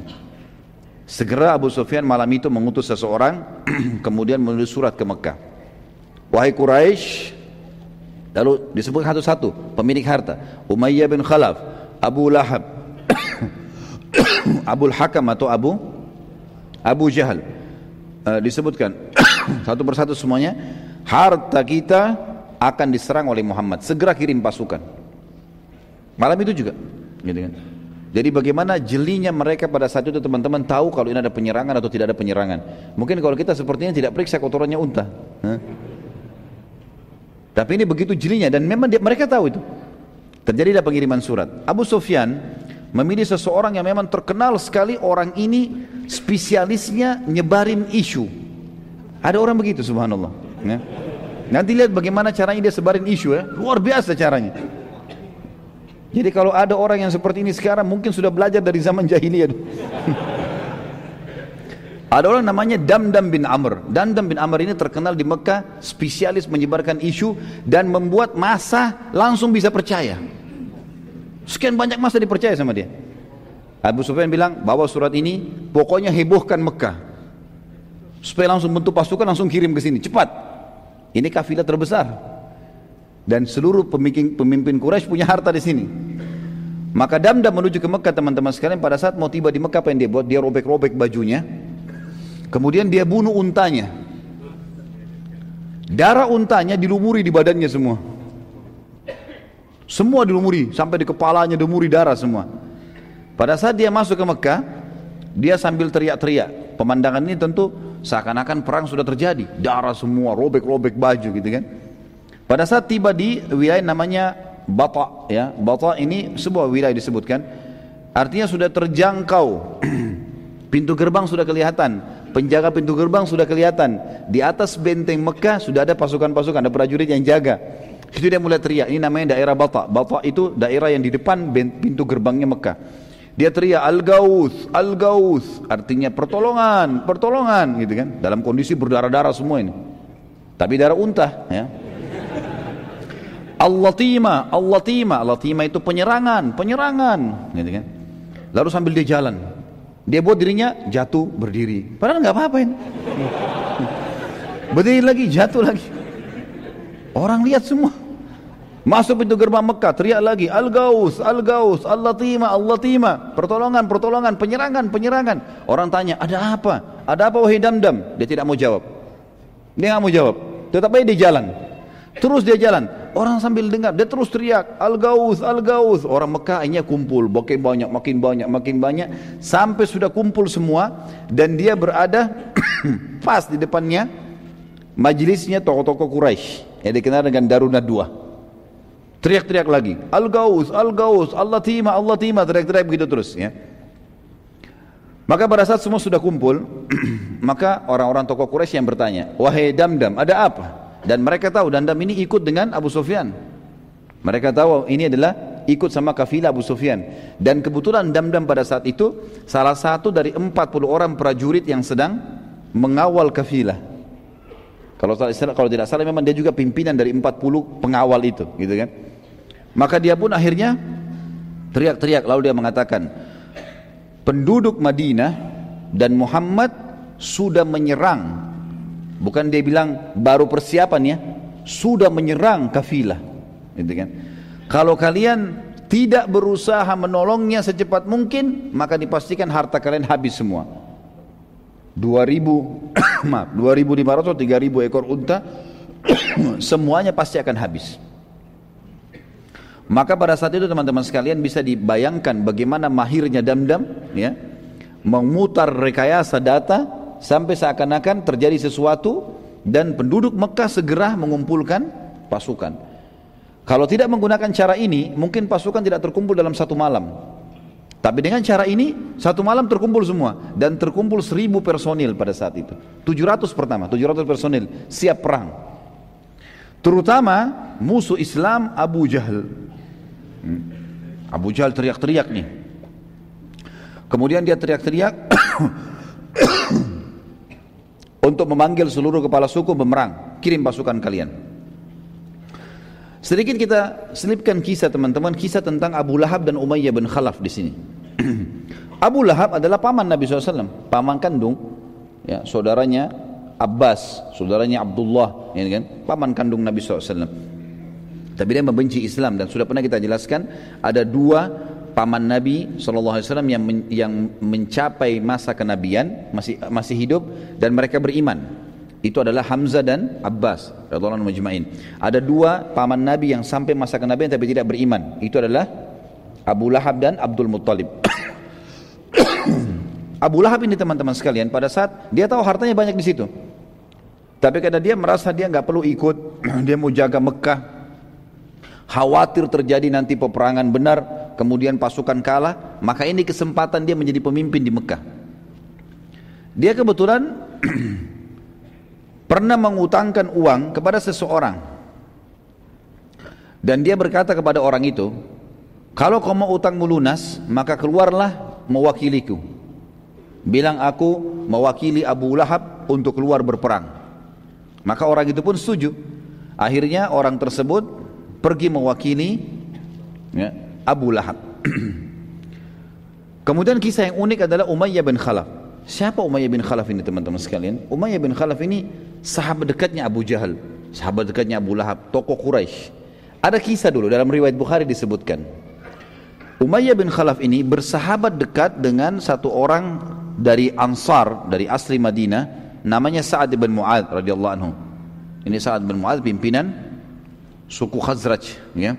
S1: Segera Abu Sufyan malam itu mengutus seseorang kemudian menulis surat ke Mekah. Wahai Quraisy lalu disebut satu-satu pemilik harta. Umayyah bin Khalaf Abu Lahab Abu Hakam atau Abu Abu Jahal. Uh, disebutkan satu persatu semuanya harta kita akan diserang oleh Muhammad. Segera kirim pasukan. Malam itu juga gitu kan? Jadi bagaimana jelinya mereka pada saat itu teman-teman tahu kalau ini ada penyerangan atau tidak ada penyerangan? Mungkin kalau kita sepertinya tidak periksa kotorannya unta huh? tapi ini begitu jelinya dan memang dia, mereka tahu itu. Terjadilah pengiriman surat. Abu Sufyan memilih seseorang yang memang terkenal sekali orang ini spesialisnya nyebarin isu. Ada orang begitu subhanallah. Ya. Nanti lihat bagaimana caranya dia sebarin isu ya. Luar biasa caranya. Jadi kalau ada orang yang seperti ini sekarang mungkin sudah belajar dari zaman jahiliyah. ada orang namanya Damdam bin Amr. Damdam bin Amr ini terkenal di Mekah spesialis menyebarkan isu dan membuat masa langsung bisa percaya. Sekian banyak masa dipercaya sama dia. Abu Sufyan bilang, bawa surat ini, pokoknya hebohkan Mekah. Supaya langsung bentuk pasukan, langsung kirim ke sini, cepat. Ini kafilah terbesar. Dan seluruh pemimpin, pemimpin Quraisy punya harta di sini. Maka Damdam menuju ke Mekah teman-teman sekalian pada saat mau tiba di Mekah apa yang dia buat? Dia robek-robek bajunya. Kemudian dia bunuh untanya. Darah untanya dilumuri di badannya semua. Semua dilumuri, sampai di kepalanya dilumuri darah semua. Pada saat dia masuk ke Mekah, dia sambil teriak-teriak. Pemandangan ini tentu seakan-akan perang sudah terjadi. Darah semua, robek-robek baju gitu kan. Pada saat tiba di wilayah namanya Bata, ya. Bata ini sebuah wilayah disebutkan. Artinya sudah terjangkau. pintu gerbang sudah kelihatan. Penjaga pintu gerbang sudah kelihatan. Di atas benteng Mekah sudah ada pasukan-pasukan, ada prajurit yang jaga. Itu dia mulai teriak, ini namanya daerah Bata. Bata itu daerah yang di depan pintu gerbangnya Mekah. Dia teriak Al-Gauth, Al-Gauth, artinya pertolongan, pertolongan gitu kan. Dalam kondisi berdarah-darah semua ini. Tapi darah unta ya. Allah-tima, Allah-tima, Allah-tima itu penyerangan, penyerangan gitu kan. Lalu sambil dia jalan, dia buat dirinya jatuh berdiri. Padahal nggak apa-apa ini. Berdiri lagi, jatuh lagi. Orang lihat semua. Masuk pintu gerbang Mekah, teriak lagi, Al-Gaus, Al-Gaus, Al-Latima, Al-Latima. Pertolongan, pertolongan, penyerangan, penyerangan. Orang tanya, ada apa? Ada apa wahai Damdam? Dia tidak mau jawab. Dia nggak mau jawab. Tetapi dia jalan. Terus dia jalan. Orang sambil dengar, dia terus teriak, Al-Gaus, Al-Gaus. Orang Mekah akhirnya kumpul, makin banyak, makin banyak, makin banyak. Sampai sudah kumpul semua. Dan dia berada pas di depannya majelisnya tokoh-tokoh Quraisy yang dikenal dengan Darunah Dua. Teriak-teriak lagi. Al-Gaus, Al-Gaus, Allah tima, Allah tima. Teriak-teriak begitu terus ya. Maka pada saat semua sudah kumpul, maka orang-orang tokoh Quraisy yang bertanya, wahai Damdam, ada apa? Dan mereka tahu Damdam ini ikut dengan Abu Sufyan. Mereka tahu ini adalah ikut sama kafilah Abu Sufyan. Dan kebetulan Damdam pada saat itu salah satu dari 40 orang prajurit yang sedang mengawal kafilah. Kalau kalau tidak salah memang dia juga pimpinan dari 40 pengawal itu, gitu kan? Maka dia pun akhirnya teriak-teriak lalu dia mengatakan penduduk Madinah dan Muhammad sudah menyerang Bukan dia bilang baru persiapan ya, sudah menyerang kafilah. Gitu kan? Kalau kalian tidak berusaha menolongnya secepat mungkin, maka dipastikan harta kalian habis semua. 2000 maaf, 2500 atau 3000 ekor unta semuanya pasti akan habis. Maka pada saat itu teman-teman sekalian bisa dibayangkan bagaimana mahirnya Damdam ya memutar rekayasa data sampai seakan-akan terjadi sesuatu dan penduduk Mekah segera mengumpulkan pasukan. Kalau tidak menggunakan cara ini, mungkin pasukan tidak terkumpul dalam satu malam. Tapi dengan cara ini, satu malam terkumpul semua. Dan terkumpul seribu personil pada saat itu. 700 pertama, 700 personil siap perang. Terutama musuh Islam Abu Jahal. Hmm. Abu Jahal teriak-teriak nih. Kemudian dia teriak-teriak untuk memanggil seluruh kepala suku memerang. Kirim pasukan kalian. Sedikit kita selipkan kisah teman-teman, kisah tentang Abu Lahab dan Umayyah bin Khalaf di sini. Abu Lahab adalah paman Nabi SAW, paman kandung, ya, saudaranya Abbas, saudaranya Abdullah, ya kan, paman kandung Nabi SAW. Tapi dia membenci Islam dan sudah pernah kita jelaskan ada dua paman Nabi SAW yang men, yang mencapai masa kenabian masih masih hidup dan mereka beriman itu adalah Hamzah dan Abbas. Ada dua paman Nabi yang sampai masa kenabian tapi tidak beriman. Itu adalah Abu Lahab dan Abdul Muttalib. Abu Lahab ini teman-teman sekalian pada saat dia tahu hartanya banyak di situ. Tapi karena dia merasa dia nggak perlu ikut, dia mau jaga Mekah. Khawatir terjadi nanti peperangan benar, kemudian pasukan kalah, maka ini kesempatan dia menjadi pemimpin di Mekah. Dia kebetulan pernah mengutangkan uang kepada seseorang. Dan dia berkata kepada orang itu kalau kau mau utangmu lunas maka keluarlah mewakiliku. Bilang aku mewakili Abu Lahab untuk keluar berperang. Maka orang itu pun setuju. Akhirnya orang tersebut pergi mewakili ya, Abu Lahab kemudian kisah yang unik adalah Umayyah bin Khalaf siapa Umayyah bin Khalaf ini teman-teman sekalian Umayyah bin Khalaf ini sahabat dekatnya Abu Jahal, sahabat dekatnya Abu Lahab, tokoh Quraisy. Ada kisah dulu dalam riwayat Bukhari disebutkan. Umayyah bin Khalaf ini bersahabat dekat dengan satu orang dari Ansar, dari asli Madinah, namanya Sa'ad bin Mu'ad radhiyallahu anhu. Ini Sa'ad bin Mu'ad pimpinan suku Khazraj, ya.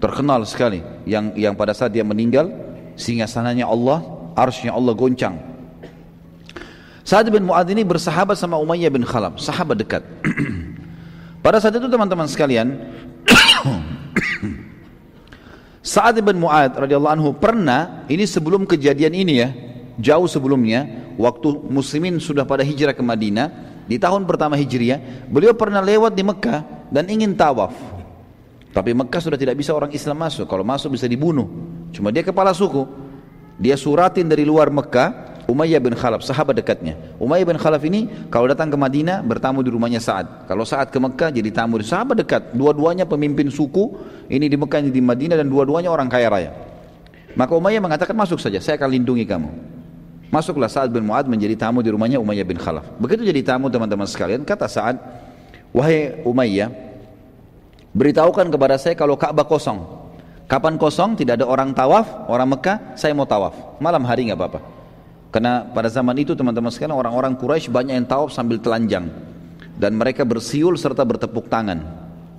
S1: Terkenal sekali yang yang pada saat dia meninggal singgasananya Allah, arsy Allah goncang Sa'ad bin Mu'ad ini bersahabat sama Umayyah bin Khalaf, sahabat dekat. Pada saat itu teman-teman sekalian, Sa'ad bin Mu'ad radhiyallahu anhu pernah ini sebelum kejadian ini ya, jauh sebelumnya waktu muslimin sudah pada hijrah ke Madinah di tahun pertama Hijriah, beliau pernah lewat di Mekah dan ingin tawaf. Tapi Mekah sudah tidak bisa orang Islam masuk, kalau masuk bisa dibunuh. Cuma dia kepala suku. Dia suratin dari luar Mekah, Umayyah bin Khalaf, sahabat dekatnya. Umayyah bin Khalaf ini kalau datang ke Madinah bertamu di rumahnya Sa'ad. Kalau Sa'ad ke Mekah jadi tamu di sahabat dekat. Dua-duanya pemimpin suku, ini di Mekah, ini di Madinah dan dua-duanya orang kaya raya. Maka Umayyah mengatakan masuk saja, saya akan lindungi kamu. Masuklah Sa'ad bin Mu'ad menjadi tamu di rumahnya Umayyah bin Khalaf. Begitu jadi tamu teman-teman sekalian, kata Sa'ad, wahai Umayyah, beritahukan kepada saya kalau Ka'bah kosong. Kapan kosong, tidak ada orang tawaf, orang Mekah, saya mau tawaf. Malam hari nggak apa-apa. Karena pada zaman itu teman-teman sekalian orang-orang Quraisy banyak yang tawaf sambil telanjang dan mereka bersiul serta bertepuk tangan.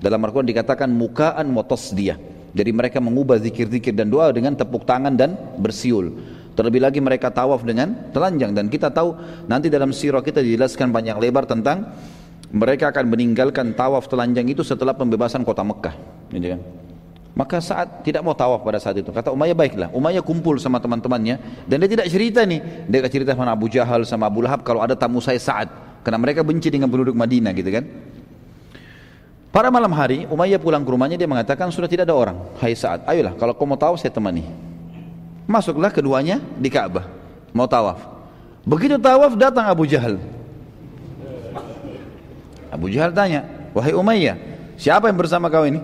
S1: Dalam Al-Quran dikatakan mukaan motos dia. Jadi mereka mengubah zikir-zikir dan doa dengan tepuk tangan dan bersiul. Terlebih lagi mereka tawaf dengan telanjang dan kita tahu nanti dalam sirah kita dijelaskan banyak lebar tentang mereka akan meninggalkan tawaf telanjang itu setelah pembebasan kota Mekah. Gitu kan? Maka saat tidak mau tawaf pada saat itu. Kata Umayyah baiklah. Umayyah kumpul sama teman-temannya. Dan dia tidak cerita nih. Dia cerita sama Abu Jahal, sama Abu Lahab. Kalau ada tamu saya saat. Karena mereka benci dengan penduduk Madinah gitu kan. Pada malam hari Umayyah pulang ke rumahnya. Dia mengatakan sudah tidak ada orang. Hai saat. Ayolah kalau kau mau tawaf saya temani. Masuklah keduanya di Ka'bah. Mau tawaf. Begitu tawaf datang Abu Jahal. Abu Jahal tanya. Wahai Umayyah. Siapa yang bersama kau ini?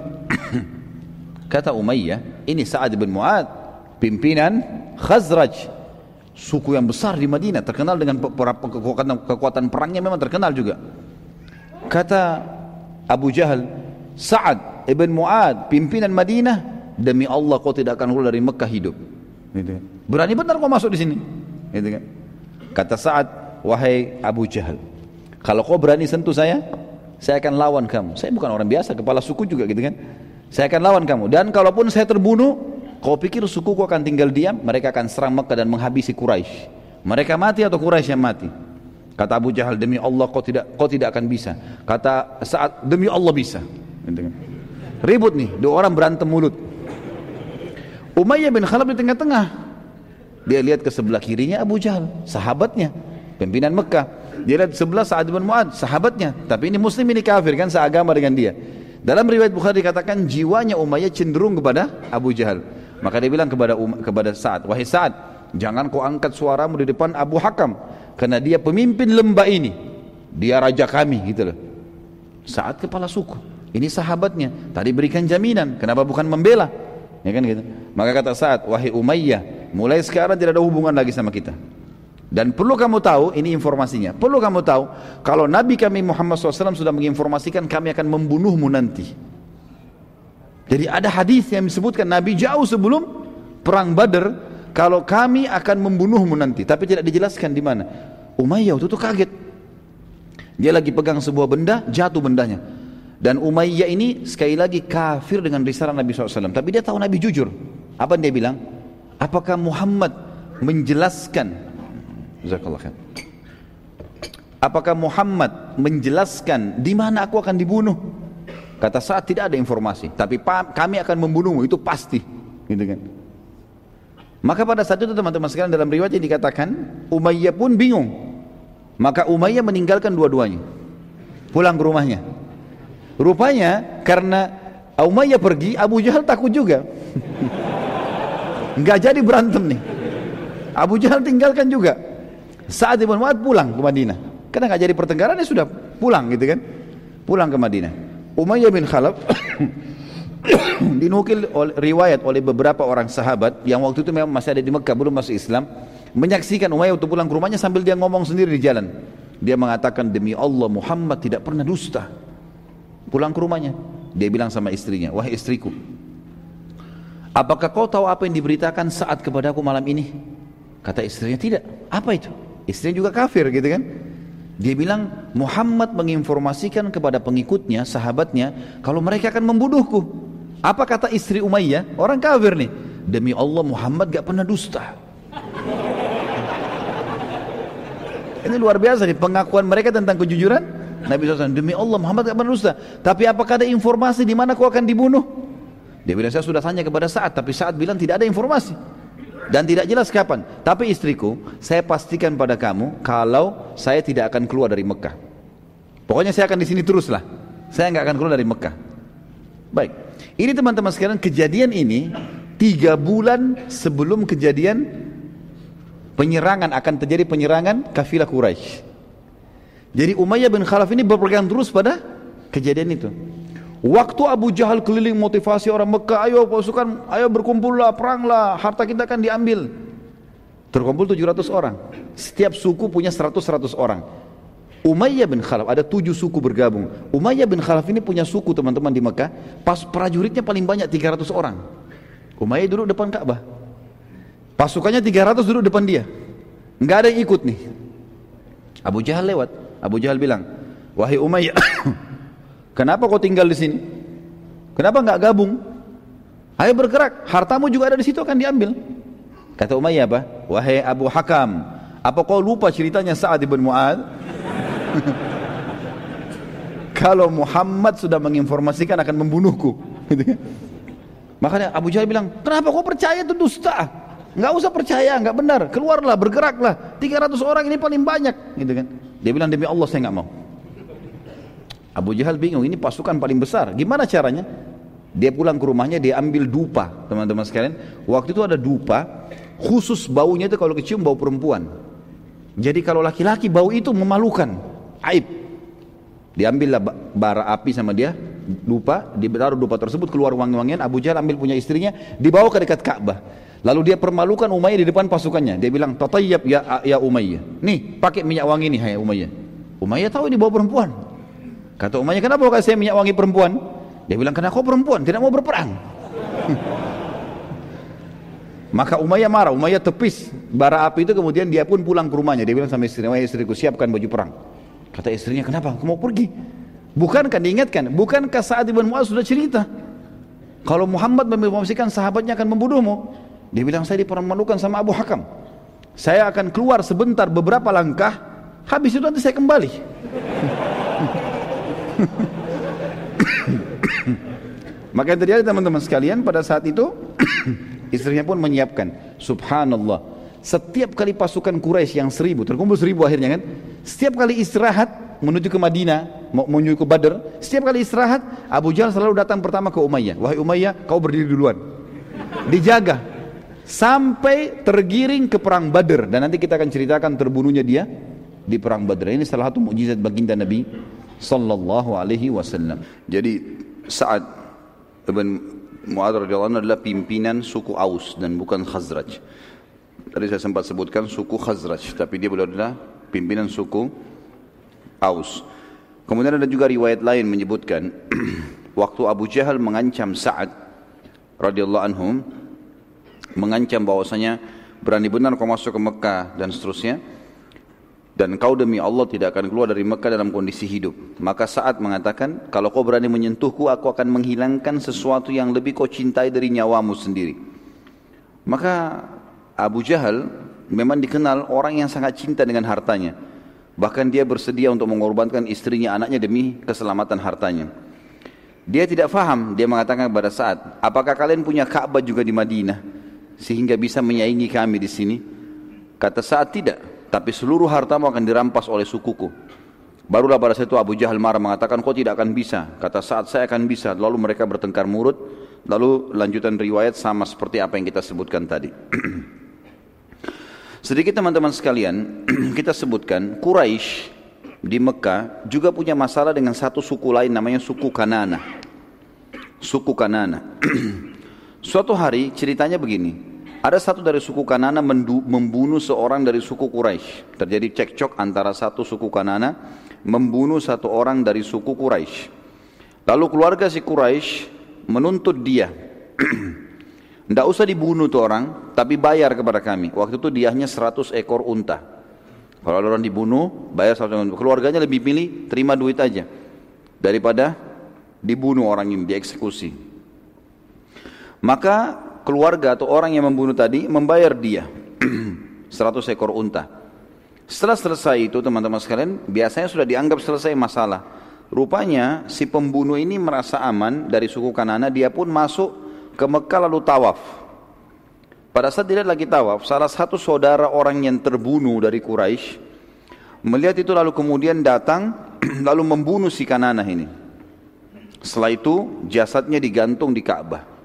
S1: Kata Umayyah, ini Sa'ad bin Mu'ad, pimpinan Khazraj, suku yang besar di Madinah, terkenal dengan kekuatan, perangnya memang terkenal juga. Kata Abu Jahal, Sa'ad ibn Mu'ad, pimpinan Madinah, demi Allah kau tidak akan keluar dari Mekah hidup. Gitu kan. Berani benar kau masuk di sini. Gitu kan. Kata Sa'ad, wahai Abu Jahal, kalau kau berani sentuh saya, saya akan lawan kamu. Saya bukan orang biasa, kepala suku juga gitu kan. Saya akan lawan kamu. Dan kalaupun saya terbunuh, kau pikir sukuku akan tinggal diam? Mereka akan serang Mekah dan menghabisi Quraisy. Mereka mati atau Quraisy yang mati? Kata Abu Jahal, demi Allah kau tidak kau tidak akan bisa. Kata saat demi Allah bisa. Gitu kan. Ribut nih, dua orang berantem mulut. Umayyah bin Khalaf di tengah-tengah. Dia lihat ke sebelah kirinya Abu Jahal, sahabatnya, pimpinan Mekah. Dia lihat sebelah Sa'ad bin Mu'ad, sahabatnya. Tapi ini muslim ini kafir kan, seagama dengan dia. Dalam riwayat Bukhari dikatakan jiwanya Umayyah cenderung kepada Abu Jahal. Maka dia bilang kepada um, kepada Sa'ad, "Wahai Sa'ad, jangan kau angkat suaramu di depan Abu Hakam karena dia pemimpin lembah ini. Dia raja kami." gitu loh. Sa'ad kepala suku. Ini sahabatnya. Tadi berikan jaminan, kenapa bukan membela? Ya kan gitu. Maka kata Sa'ad, "Wahai Umayyah, mulai sekarang tidak ada hubungan lagi sama kita." Dan perlu kamu tahu, ini informasinya. Perlu kamu tahu, kalau Nabi kami Muhammad SAW sudah menginformasikan kami akan membunuhmu nanti. Jadi ada hadis yang disebutkan Nabi jauh sebelum perang Badar, kalau kami akan membunuhmu nanti. Tapi tidak dijelaskan di mana. Umayyah itu tuh kaget. Dia lagi pegang sebuah benda, jatuh bendanya. Dan Umayyah ini sekali lagi kafir dengan risalah Nabi SAW. Tapi dia tahu Nabi jujur. Apa dia bilang? Apakah Muhammad menjelaskan Jazakallah khair. Apakah Muhammad menjelaskan di mana aku akan dibunuh? Kata saat tidak ada informasi, tapi kami akan membunuhmu itu pasti, gitu kan? Maka pada saat itu teman-teman sekalian dalam riwayat yang dikatakan Umayyah pun bingung. Maka Umayyah meninggalkan dua-duanya. Pulang ke rumahnya. Rupanya karena Umayyah pergi, Abu Jahal takut juga. Enggak jadi berantem nih. Abu Jahal tinggalkan juga. Saat Ibn Mu'ad pulang ke Madinah. Karena nggak jadi pertengkaran dia sudah pulang gitu kan. Pulang ke Madinah. Umayyah bin Khalaf dinukil oleh, riwayat oleh beberapa orang sahabat yang waktu itu memang masih ada di Mekah belum masuk Islam menyaksikan Umayyah untuk pulang ke rumahnya sambil dia ngomong sendiri di jalan dia mengatakan demi Allah Muhammad tidak pernah dusta pulang ke rumahnya dia bilang sama istrinya wahai istriku apakah kau tahu apa yang diberitakan saat kepadaku malam ini kata istrinya tidak apa itu Istrinya juga kafir gitu kan. Dia bilang Muhammad menginformasikan kepada pengikutnya, sahabatnya, kalau mereka akan membunuhku. Apa kata istri Umayyah? Orang kafir nih. Demi Allah Muhammad gak pernah dusta. Ini luar biasa nih pengakuan mereka tentang kejujuran Nabi SAW. Demi Allah Muhammad gak pernah dusta. Tapi apakah ada informasi di mana kau akan dibunuh? Dia bilang saya sudah tanya kepada saat, tapi saat bilang tidak ada informasi dan tidak jelas kapan. Tapi istriku, saya pastikan pada kamu kalau saya tidak akan keluar dari Mekah. Pokoknya saya akan di sini teruslah. Saya nggak akan keluar dari Mekah. Baik, ini teman-teman sekalian kejadian ini tiga bulan sebelum kejadian penyerangan akan terjadi penyerangan kafilah Quraisy. Jadi Umayyah bin Khalaf ini berpegang terus pada kejadian itu. Waktu Abu Jahal keliling motivasi orang Mekah, ayo pasukan, ayo berkumpullah, peranglah, harta kita akan diambil. Terkumpul 700 orang. Setiap suku punya 100-100 orang. Umayyah bin Khalaf, ada tujuh suku bergabung. Umayyah bin Khalaf ini punya suku teman-teman di Mekah, pas prajuritnya paling banyak 300 orang. Umayyah duduk depan Ka'bah. Pasukannya 300 duduk depan dia. Enggak ada yang ikut nih. Abu Jahal lewat. Abu Jahal bilang, wahai Umayyah, Kenapa kau tinggal di sini? Kenapa nggak gabung? Ayo bergerak, hartamu juga ada di situ akan diambil. Kata Umayyah apa? Wahai Abu Hakam, apa kau lupa ceritanya Sa'ad bin Mu'ad? Kalau Muhammad sudah menginformasikan akan membunuhku. Makanya Abu Jahal bilang, kenapa kau percaya itu dusta? Nggak usah percaya, nggak benar. Keluarlah, bergeraklah. 300 orang ini paling banyak. Gitu kan? Dia bilang, demi Allah saya nggak mau. Abu Jahal bingung, ini pasukan paling besar. Gimana caranya? Dia pulang ke rumahnya, dia ambil dupa, teman-teman sekalian. Waktu itu ada dupa, khusus baunya itu kalau kecium bau perempuan. Jadi kalau laki-laki bau itu memalukan, aib. Diambillah bara api sama dia, dupa, ditaruh dupa tersebut keluar wangi-wangian. Abu Jahal ambil punya istrinya, dibawa ke dekat Ka'bah. Lalu dia permalukan Umayyah di depan pasukannya. Dia bilang, "Tatayyab ya ya Umayyah." Nih, pakai minyak wangi nih hai Umayyah. Umayyah tahu ini bau perempuan. Kata Umayyah, kenapa kau kasih minyak wangi perempuan? Dia bilang, karena kau perempuan, tidak mau berperang. Maka Umayyah marah, Umayyah tepis bara api itu kemudian dia pun pulang ke rumahnya. Dia bilang sama istrinya, istriku siapkan baju perang. Kata istrinya, kenapa? Aku mau pergi. Bukankah diingatkan? Bukankah saat Ibn Mu'az sudah cerita? Kalau Muhammad memastikan sahabatnya akan membunuhmu. Dia bilang, saya dipermalukan sama Abu Hakam. Saya akan keluar sebentar beberapa langkah, habis itu nanti saya kembali. Maka yang terjadi teman-teman sekalian pada saat itu Istrinya pun menyiapkan. Subhanallah. Setiap kali pasukan Quraisy yang seribu, terkumpul seribu akhirnya kan. Setiap kali istirahat menuju ke Madinah, menuju ke Badr, setiap kali istirahat Abu Jahal selalu datang pertama ke Umayyah. Wahai Umayyah, kau berdiri duluan. Dijaga sampai tergiring ke perang Badr dan nanti kita akan ceritakan terbunuhnya dia di perang Badr. Ini salah satu mukjizat baginda Nabi sallallahu alaihi wasallam. Jadi saat Ibn Mu'ad radhiyallahu anhu adalah pimpinan suku Aus dan bukan Khazraj. Tadi saya sempat sebutkan suku Khazraj, tapi dia beliau adalah pimpinan suku Aus. Kemudian ada juga riwayat lain menyebutkan waktu Abu Jahal mengancam Sa'ad radhiyallahu anhum mengancam bahwasanya berani benar kau masuk ke Mekah dan seterusnya dan kau demi Allah tidak akan keluar dari Mekah dalam kondisi hidup. Maka saat mengatakan, kalau kau berani menyentuhku, aku akan menghilangkan sesuatu yang lebih kau cintai dari nyawamu sendiri. Maka Abu Jahal memang dikenal orang yang sangat cinta dengan hartanya. Bahkan dia bersedia untuk mengorbankan istrinya, anaknya demi keselamatan hartanya. Dia tidak faham, dia mengatakan kepada saat, apakah kalian punya Ka'bah juga di Madinah? Sehingga bisa menyaingi kami di sini? Kata saat tidak tapi seluruh hartamu akan dirampas oleh sukuku. Barulah pada saat itu Abu Jahal marah mengatakan kau tidak akan bisa. Kata saat saya akan bisa. Lalu mereka bertengkar murut. Lalu lanjutan riwayat sama seperti apa yang kita sebutkan tadi. Sedikit teman-teman sekalian, kita sebutkan Quraisy di Mekah juga punya masalah dengan satu suku lain namanya suku Kanana. Suku Kanana. Suatu hari ceritanya begini. Ada satu dari suku Kanana membunuh seorang dari suku Quraisy. Terjadi cekcok antara satu suku Kanana membunuh satu orang dari suku Quraisy. Lalu keluarga si Quraisy menuntut dia. Tidak usah dibunuh tuh orang, tapi bayar kepada kami. Waktu itu dia hanya 100 ekor unta. Kalau orang dibunuh, bayar 100 ekor. Keluarganya lebih pilih terima duit aja. Daripada dibunuh orang ini, dieksekusi. Maka keluarga atau orang yang membunuh tadi membayar dia 100 ekor unta. Setelah selesai itu teman-teman sekalian, biasanya sudah dianggap selesai masalah. Rupanya si pembunuh ini merasa aman dari suku Kanana, dia pun masuk ke Mekah lalu tawaf. Pada saat dia lagi tawaf, salah satu saudara orang yang terbunuh dari Quraisy melihat itu lalu kemudian datang lalu membunuh si Kanana ini. Setelah itu jasadnya digantung di Ka'bah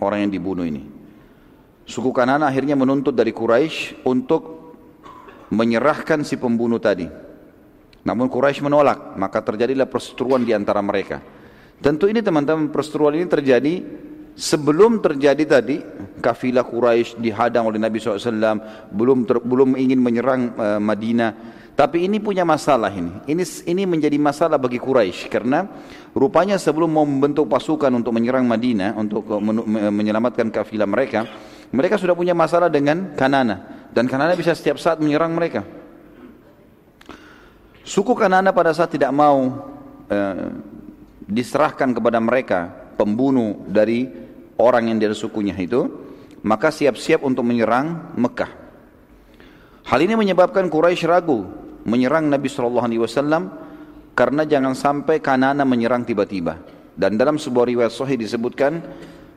S1: orang yang dibunuh ini. Suku Kanana akhirnya menuntut dari Quraisy untuk menyerahkan si pembunuh tadi. Namun Quraisy menolak, maka terjadilah perseteruan di antara mereka. Tentu ini teman-teman perseteruan ini terjadi sebelum terjadi tadi kafilah Quraisy dihadang oleh Nabi SAW, belum ter, belum ingin menyerang uh, Madinah. Tapi ini punya masalah ini. Ini ini menjadi masalah bagi Quraisy karena rupanya sebelum mau membentuk pasukan untuk menyerang Madinah untuk menyelamatkan kafilah mereka, mereka sudah punya masalah dengan Kanana dan Kanana bisa setiap saat menyerang mereka. Suku Kanana pada saat tidak mau eh, diserahkan kepada mereka pembunuh dari orang yang dari sukunya itu, maka siap-siap untuk menyerang Mekah. Hal ini menyebabkan Quraisy ragu menyerang Nabi Shallallahu Alaihi Wasallam karena jangan sampai Kanana menyerang tiba-tiba. Dan dalam sebuah riwayat Sahih disebutkan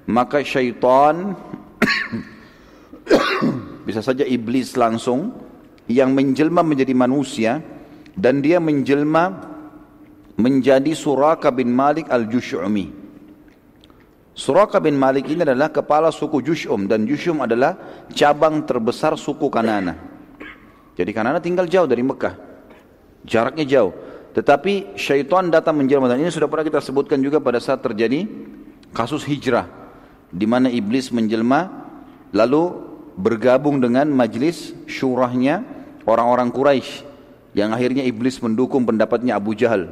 S1: maka syaitan bisa saja iblis langsung yang menjelma menjadi manusia dan dia menjelma menjadi Suraka bin Malik al-Jush'umi. Suraka bin Malik ini adalah kepala suku Jush'um dan Jush'um adalah cabang terbesar suku Kanana. Jadi Kanana tinggal jauh dari Mekah. Jaraknya jauh. Tetapi syaitan datang menjelma dan ini sudah pernah kita sebutkan juga pada saat terjadi kasus hijrah di mana iblis menjelma lalu bergabung dengan majlis syurahnya orang-orang Quraisy yang akhirnya iblis mendukung pendapatnya Abu Jahal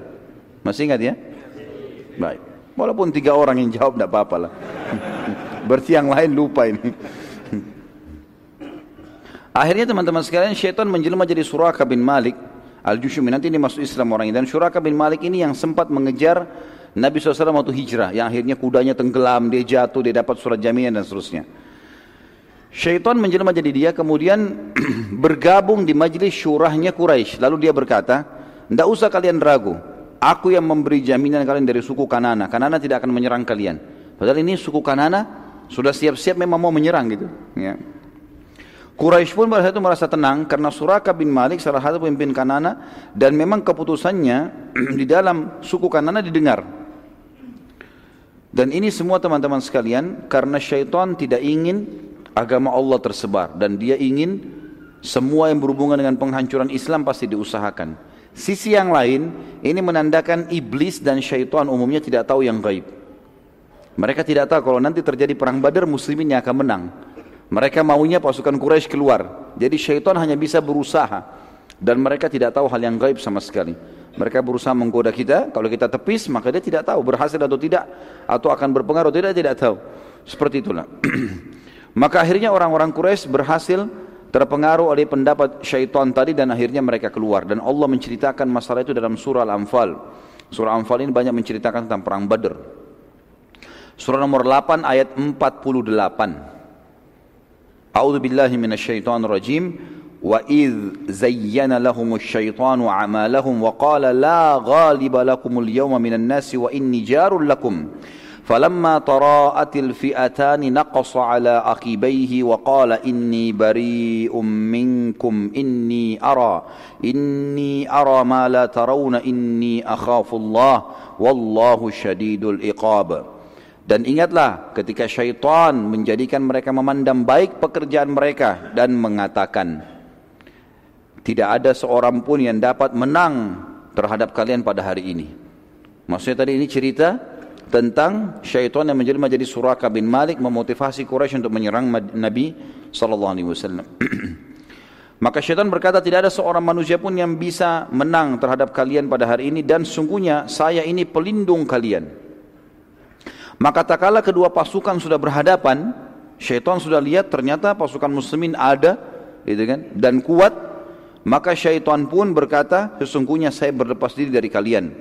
S1: Masih ingat ya? Baik. Walaupun tiga orang yang jawab tidak apa-apa lah. Berarti yang lain lupa ini. Akhirnya teman-teman sekalian syaitan menjelma jadi Suraka bin Malik Al-Jushumi nanti ini masuk Islam orang ini dan Suraka bin Malik ini yang sempat mengejar Nabi SAW waktu hijrah yang akhirnya kudanya tenggelam, dia jatuh, dia dapat surat jaminan dan seterusnya. Syaitan menjelma jadi dia kemudian bergabung di majelis syurahnya Quraisy. Lalu dia berkata, tidak usah kalian ragu, aku yang memberi jaminan kalian dari suku Kanana. Kanana tidak akan menyerang kalian. Padahal ini suku Kanana sudah siap-siap memang mau menyerang gitu. Ya. Quraisy pun pada saat itu merasa tenang karena Suraka bin Malik salah satu pemimpin Kanana dan memang keputusannya di dalam suku Kanana didengar. Dan ini semua teman-teman sekalian karena syaitan tidak ingin agama Allah tersebar dan dia ingin semua yang berhubungan dengan penghancuran Islam pasti diusahakan. Sisi yang lain ini menandakan iblis dan syaitan umumnya tidak tahu yang gaib. Mereka tidak tahu kalau nanti terjadi perang Badar muslimin yang akan menang. Mereka maunya pasukan Quraisy keluar. Jadi syaitan hanya bisa berusaha. Dan mereka tidak tahu hal yang gaib sama sekali. Mereka berusaha menggoda kita. Kalau kita tepis maka dia tidak tahu berhasil atau tidak. Atau akan berpengaruh tidak, tidak tahu. Seperti itulah. maka akhirnya orang-orang Quraisy berhasil terpengaruh oleh pendapat syaitan tadi dan akhirnya mereka keluar. Dan Allah menceritakan masalah itu dalam surah Al-Anfal. Surah Al-Anfal ini banyak menceritakan tentang perang Badr. Surah nomor 8 ayat 48. أعوذ بالله من الشيطان الرجيم. وإذ زين لهم الشيطان أعمالهم وقال لا غالب لكم اليوم من الناس وإني جار لكم. فلما تراءت الفئتان نقص على عقبيه وقال إني بريء منكم إني أرى إني أرى ما لا ترون إني أخاف الله والله شديد العقاب. Dan ingatlah ketika syaitan menjadikan mereka memandang baik pekerjaan mereka dan mengatakan tidak ada seorang pun yang dapat menang terhadap kalian pada hari ini. Maksudnya tadi ini cerita tentang syaitan yang menjadi menjadi Suraka bin Malik memotivasi Quraisy untuk menyerang Nabi sallallahu alaihi wasallam. Maka syaitan berkata tidak ada seorang manusia pun yang bisa menang terhadap kalian pada hari ini dan sungguhnya saya ini pelindung kalian. Maka tak kala kedua pasukan sudah berhadapan, syaitan sudah lihat ternyata pasukan muslimin ada, gitu kan, dan kuat. Maka syaitan pun berkata, sesungguhnya saya berlepas diri dari kalian.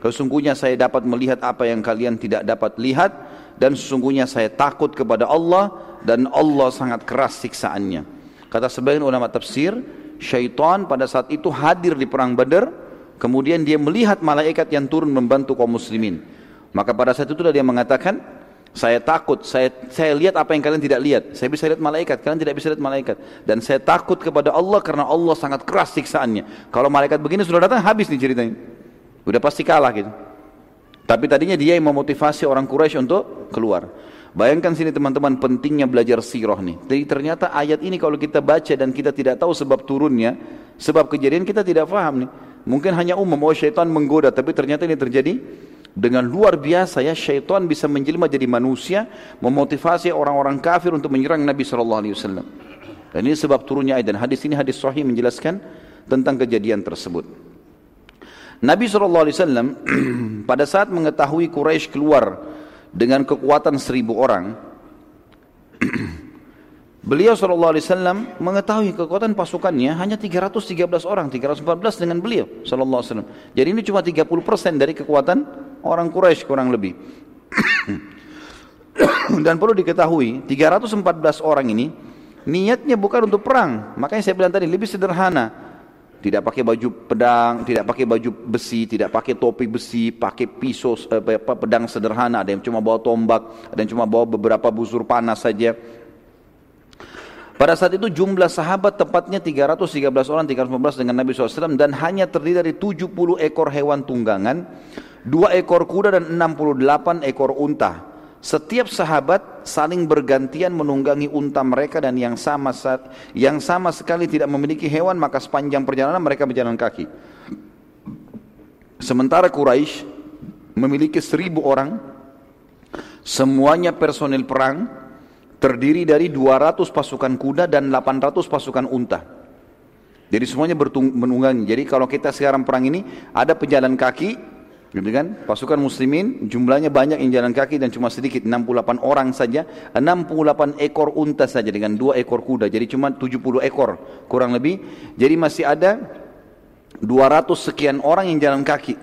S1: Sesungguhnya saya dapat melihat apa yang kalian tidak dapat lihat dan sesungguhnya saya takut kepada Allah dan Allah sangat keras siksaannya. Kata sebagian ulama tafsir, syaitan pada saat itu hadir di perang Badar, kemudian dia melihat malaikat yang turun membantu kaum muslimin. Maka pada saat itu dia mengatakan, saya takut, saya, saya lihat apa yang kalian tidak lihat. Saya bisa lihat malaikat, kalian tidak bisa lihat malaikat. Dan saya takut kepada Allah karena Allah sangat keras siksaannya. Kalau malaikat begini sudah datang, habis nih ceritanya. Udah pasti kalah gitu. Tapi tadinya dia yang memotivasi orang Quraisy untuk keluar. Bayangkan sini teman-teman pentingnya belajar sirah nih. Jadi ternyata ayat ini kalau kita baca dan kita tidak tahu sebab turunnya, sebab kejadian kita tidak paham nih. Mungkin hanya umum, oh syaitan menggoda, tapi ternyata ini terjadi dengan luar biasa ya syaitan bisa menjelma jadi manusia memotivasi orang-orang kafir untuk menyerang Nabi sallallahu alaihi wasallam. Dan ini sebab turunnya ayat dan hadis ini hadis sahih menjelaskan tentang kejadian tersebut. Nabi sallallahu alaihi wasallam pada saat mengetahui Quraisy keluar dengan kekuatan seribu orang Beliau wasallam mengetahui kekuatan pasukannya hanya 313 orang, 314 dengan beliau wasallam. Jadi ini cuma 30% dari kekuatan orang Quraisy kurang lebih. Dan perlu diketahui 314 orang ini niatnya bukan untuk perang. Makanya saya bilang tadi lebih sederhana. Tidak pakai baju pedang, tidak pakai baju besi, tidak pakai topi besi, pakai pisau eh, pedang sederhana. Ada yang cuma bawa tombak, ada yang cuma bawa beberapa busur panas saja pada saat itu jumlah sahabat tepatnya 313 orang, 315 dengan Nabi SAW dan hanya terdiri dari 70 ekor hewan tunggangan, 2 ekor kuda dan 68 ekor unta. Setiap sahabat saling bergantian menunggangi unta mereka dan yang sama yang sama sekali tidak memiliki hewan maka sepanjang perjalanan mereka berjalan kaki. Sementara Quraisy memiliki seribu orang, semuanya personil perang, terdiri dari 200 pasukan kuda dan 800 pasukan unta. Jadi semuanya menunggangi. Jadi kalau kita sekarang perang ini ada pejalan kaki, Gitu kan? Pasukan muslimin jumlahnya banyak yang jalan kaki dan cuma sedikit 68 orang saja, 68 ekor unta saja dengan dua ekor kuda. Jadi cuma 70 ekor kurang lebih. Jadi masih ada 200 sekian orang yang jalan kaki.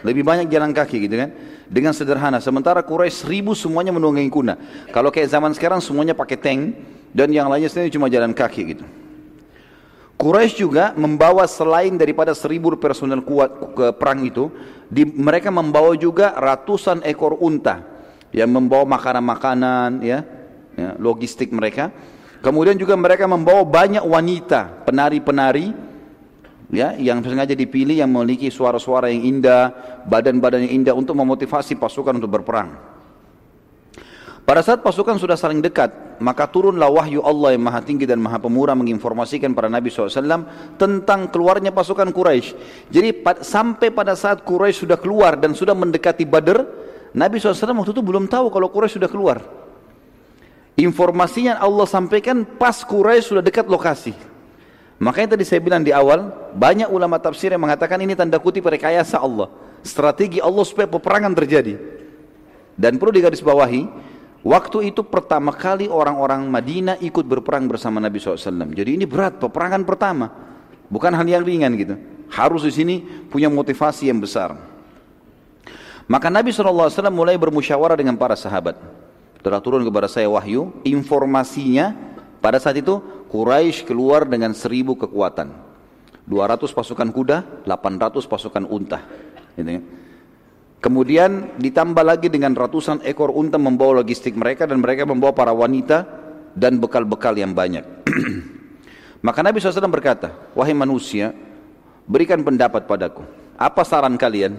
S1: Lebih banyak jalan kaki gitu kan. Dengan sederhana. Sementara Quraisy seribu semuanya menunggangi kuda. Kalau kayak zaman sekarang semuanya pakai tank dan yang lainnya sendiri cuma jalan kaki gitu. Quraisy juga membawa selain daripada seribu personel kuat ke perang itu, di, mereka membawa juga ratusan ekor unta yang membawa makanan-makanan, ya, ya, logistik mereka. Kemudian juga mereka membawa banyak wanita, penari-penari, ya, yang sengaja dipilih yang memiliki suara-suara yang indah, badan-badan yang indah untuk memotivasi pasukan untuk berperang. Pada saat pasukan sudah saling dekat, maka turunlah wahyu Allah yang maha tinggi dan maha pemurah menginformasikan para Nabi SAW tentang keluarnya pasukan Quraisy. Jadi sampai pada saat Quraisy sudah keluar dan sudah mendekati Badr, Nabi SAW waktu itu belum tahu kalau Quraisy sudah keluar. Informasinya Allah sampaikan pas Quraisy sudah dekat lokasi. Makanya tadi saya bilang di awal, banyak ulama tafsir yang mengatakan ini tanda kutip rekayasa Allah. Strategi Allah supaya peperangan terjadi. Dan perlu digarisbawahi, Waktu itu pertama kali orang-orang Madinah ikut berperang bersama Nabi SAW. Jadi ini berat, peperangan pertama. Bukan hal yang ringan gitu. Harus di sini punya motivasi yang besar. Maka Nabi SAW mulai bermusyawarah dengan para sahabat. Telah turun kepada saya wahyu, informasinya pada saat itu Quraisy keluar dengan seribu kekuatan. 200 pasukan kuda, 800 pasukan unta. Gitu ya. Kemudian ditambah lagi dengan ratusan ekor unta membawa logistik mereka dan mereka membawa para wanita dan bekal-bekal yang banyak. Maka Nabi SAW berkata, wahai manusia, berikan pendapat padaku. Apa saran kalian?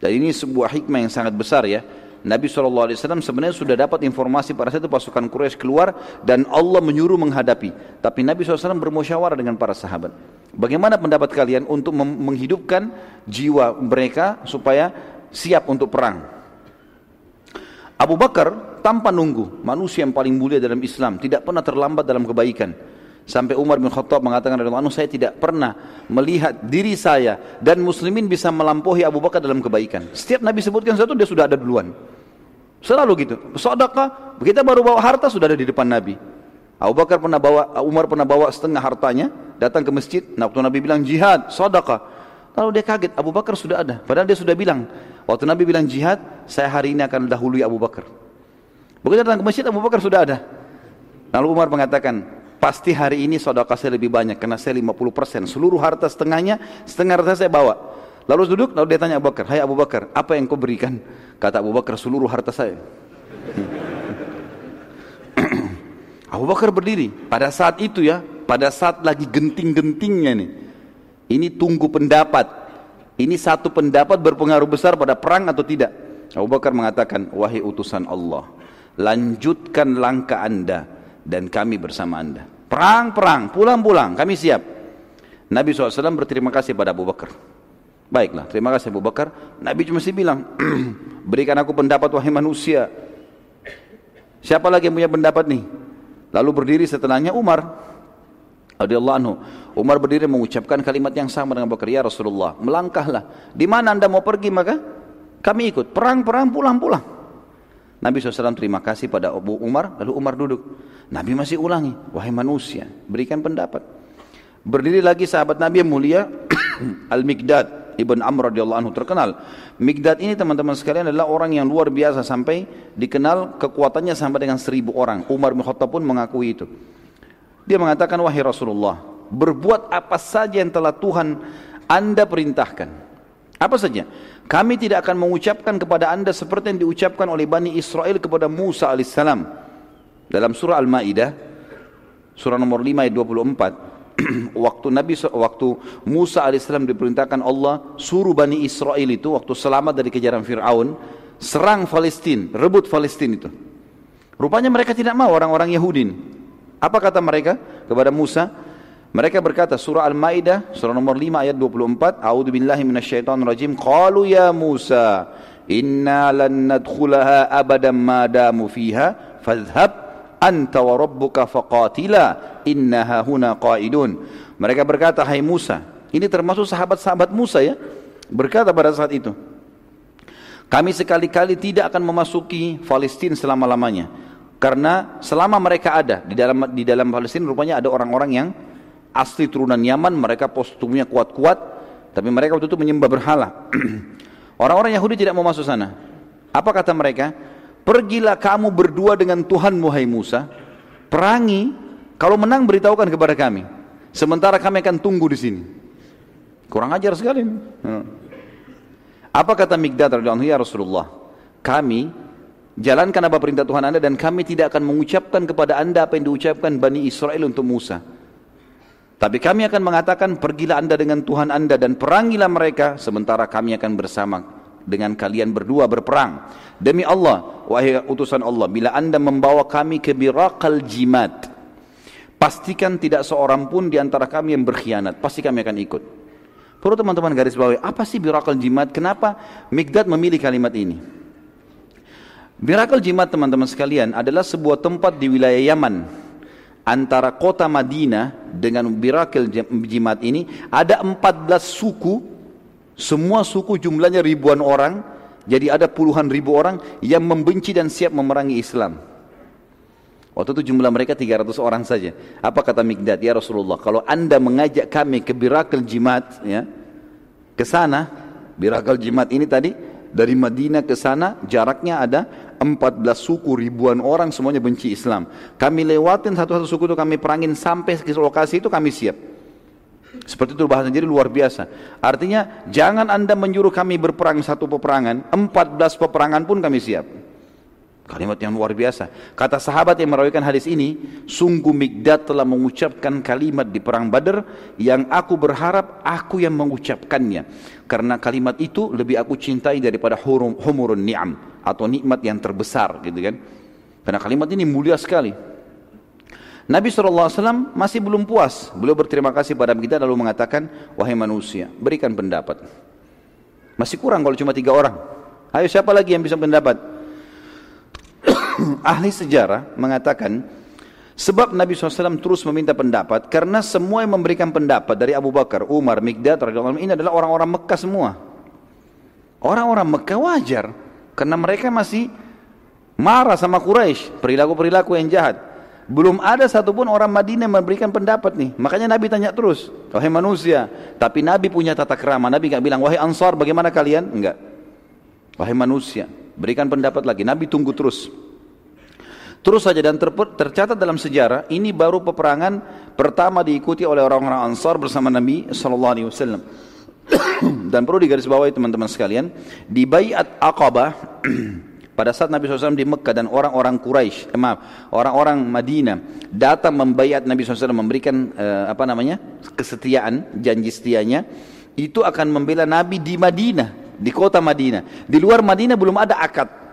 S1: Dan ini sebuah hikmah yang sangat besar ya. Nabi SAW sebenarnya sudah dapat informasi pada saat itu pasukan Quraisy keluar dan Allah menyuruh menghadapi. Tapi Nabi SAW bermusyawarah dengan para sahabat. Bagaimana pendapat kalian untuk menghidupkan jiwa mereka supaya siap untuk perang. Abu Bakar tanpa nunggu, manusia yang paling mulia dalam Islam, tidak pernah terlambat dalam kebaikan. Sampai Umar bin Khattab mengatakan anu saya tidak pernah melihat diri saya dan muslimin bisa melampaui Abu Bakar dalam kebaikan. Setiap Nabi sebutkan satu dia sudah ada duluan. Selalu gitu. Sedekah, kita baru bawa harta sudah ada di depan Nabi. Abu Bakar pernah bawa, Umar pernah bawa setengah hartanya, datang ke masjid. Nah, waktu Nabi bilang jihad, sedekah. Lalu dia kaget, Abu Bakar sudah ada. Padahal dia sudah bilang, Waktu Nabi bilang jihad, saya hari ini akan dahului Abu Bakar. Begitu datang ke masjid, Abu Bakar sudah ada. Lalu Umar mengatakan, pasti hari ini saudara saya lebih banyak, karena saya 50%. Seluruh harta setengahnya, setengah harta saya bawa. Lalu duduk, lalu dia tanya Abu Bakar, Hai Abu Bakar, apa yang kau berikan? Kata Abu Bakar, seluruh harta saya. Abu Bakar berdiri. Pada saat itu ya, pada saat lagi genting-gentingnya nih. Ini tunggu pendapat. Ini satu pendapat berpengaruh besar pada perang atau tidak. Abu Bakar mengatakan, wahai utusan Allah, lanjutkan langkah anda dan kami bersama anda. Perang, perang, pulang-pulang, kami siap. Nabi SAW berterima kasih pada Abu Bakar. Baiklah, terima kasih Abu Bakar. Nabi cuma sih bilang, berikan aku pendapat wahai manusia. Siapa lagi yang punya pendapat nih? Lalu berdiri setelahnya Umar radhiyallahu anhu. Umar berdiri mengucapkan kalimat yang sama dengan Bakar, ya Rasulullah, melangkahlah. Di mana anda mau pergi maka kami ikut. Perang-perang pulang-pulang. Nabi SAW terima kasih pada Abu Umar, lalu Umar duduk. Nabi masih ulangi, wahai manusia, berikan pendapat. Berdiri lagi sahabat Nabi yang mulia, Al-Mikdad, Ibn Amr radhiyallahu anhu terkenal. Mikdad ini teman-teman sekalian adalah orang yang luar biasa sampai dikenal kekuatannya sampai dengan seribu orang. Umar bin Khattab pun mengakui itu. Dia mengatakan, wahai Rasulullah, berbuat apa saja yang telah Tuhan anda perintahkan. Apa saja? Kami tidak akan mengucapkan kepada anda seperti yang diucapkan oleh Bani Israel kepada Musa alaihissalam. Dalam surah Al-Ma'idah, surah nomor 5 ayat 24, waktu Nabi waktu Musa alaihissalam diperintahkan Allah suruh Bani Israel itu waktu selamat dari kejaran Fir'aun serang Palestina, rebut Palestina itu. Rupanya mereka tidak mau orang-orang Yahudi. Apa kata mereka kepada Musa? Mereka berkata surah Al-Maidah surah nomor 5 ayat 24, A'udzu billahi minasyaitonir rajim. Qalu ya Musa, inna lan nadkhulaha abadan ma damu fiha, fadhhab anta wa rabbuka faqatila innaha huna qaidun. Mereka berkata, "Hai Musa." Ini termasuk sahabat-sahabat Musa ya. Berkata pada saat itu, Kami sekali-kali tidak akan memasuki Palestina selama-lamanya. Karena selama mereka ada di dalam di dalam Palestina rupanya ada orang-orang yang asli turunan Yaman, mereka postumnya kuat-kuat, tapi mereka waktu itu menyembah berhala. Orang-orang Yahudi tidak mau masuk sana. Apa kata mereka? Pergilah kamu berdua dengan Tuhan Muhai Musa, perangi, kalau menang beritahukan kepada kami. Sementara kami akan tunggu di sini. Kurang ajar sekali. Apa kata Mikdad radhiyallahu ya Rasulullah? Kami jalankan apa perintah Tuhan Anda dan kami tidak akan mengucapkan kepada Anda apa yang diucapkan Bani Israel untuk Musa. Tapi kami akan mengatakan pergilah anda dengan Tuhan anda dan perangilah mereka sementara kami akan bersama dengan kalian berdua berperang. Demi Allah, wahai utusan Allah, bila anda membawa kami ke birakal jimat, pastikan tidak seorang pun di antara kami yang berkhianat, pasti kami akan ikut. Perlu teman-teman garis bawahi, apa sih birakal jimat? Kenapa Migdad memilih kalimat ini? Birakal jimat teman-teman sekalian adalah sebuah tempat di wilayah Yaman antara kota Madinah dengan Birakil Jimat ini ada 14 suku. Semua suku jumlahnya ribuan orang. Jadi ada puluhan ribu orang yang membenci dan siap memerangi Islam. Waktu itu jumlah mereka 300 orang saja. Apa kata Mikdad? Ya Rasulullah kalau anda mengajak kami ke Birakil Jimat ya, ke sana Birakil Jimat ini tadi dari Madinah ke sana jaraknya ada 14 suku ribuan orang semuanya benci Islam. Kami lewatin satu-satu suku itu kami perangin sampai ke lokasi itu kami siap. Seperti itu bahasa jadi luar biasa. Artinya jangan anda menyuruh kami berperang satu peperangan, 14 peperangan pun kami siap. Kalimat yang luar biasa. Kata sahabat yang merawikan hadis ini, sungguh Mikdad telah mengucapkan kalimat di perang Badar yang aku berharap aku yang mengucapkannya. Karena kalimat itu lebih aku cintai daripada hurum, humurun ni'am atau nikmat yang terbesar gitu kan. Karena kalimat ini mulia sekali. Nabi SAW masih belum puas. Beliau berterima kasih pada kita lalu mengatakan, wahai manusia, berikan pendapat. Masih kurang kalau cuma tiga orang. Ayo siapa lagi yang bisa pendapat? ahli sejarah mengatakan sebab Nabi SAW terus meminta pendapat karena semua yang memberikan pendapat dari Abu Bakar, Umar, Mikdad radhiyallahu ini adalah orang-orang Mekah semua. Orang-orang Mekah wajar karena mereka masih marah sama Quraisy, perilaku-perilaku yang jahat. Belum ada satupun orang Madinah memberikan pendapat nih. Makanya Nabi tanya terus, wahai manusia. Tapi Nabi punya tata kerama. Nabi nggak bilang, wahai Ansar bagaimana kalian? Enggak. Wahai manusia, berikan pendapat lagi. Nabi tunggu terus. Terus saja dan ter tercatat dalam sejarah ini baru peperangan pertama diikuti oleh orang-orang Ansar bersama Nabi sallallahu alaihi wasallam. dan perlu digarisbawahi teman-teman sekalian, di Baiat Aqabah pada saat Nabi SAW di Mekah dan orang-orang Quraisy, eh, maaf, orang-orang Madinah datang membayat Nabi SAW memberikan eh, apa namanya kesetiaan, janji setianya, itu akan membela Nabi di Madinah, di kota Madinah. Di luar Madinah belum ada akad.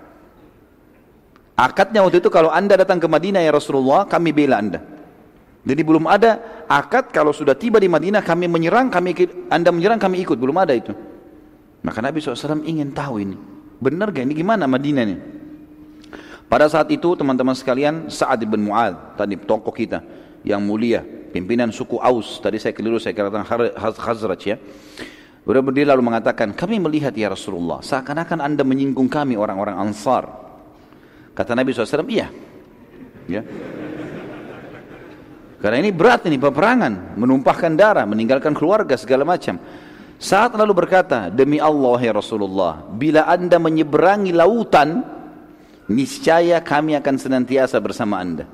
S1: Akadnya waktu itu kalau anda datang ke Madinah ya Rasulullah, kami bela anda. Jadi belum ada akad kalau sudah tiba di Madinah kami menyerang, kami anda menyerang kami ikut, belum ada itu. Maka Nabi SAW ingin tahu ini, benar gak ini gimana Madinah ini? Pada saat itu teman-teman sekalian Sa'ad bin Mu'ad, tadi tokoh kita yang mulia, pimpinan suku Aus, tadi saya keliru saya katakan Khazraj ya. Beliau berdiri lalu mengatakan, kami melihat ya Rasulullah, seakan-akan anda menyinggung kami orang-orang Ansar. Kata Nabi SAW, iya. Ya. Karena ini berat ini peperangan, menumpahkan darah, meninggalkan keluarga segala macam. Saat lalu berkata, demi Allah ya Rasulullah, bila anda menyeberangi lautan, niscaya kami akan senantiasa bersama anda.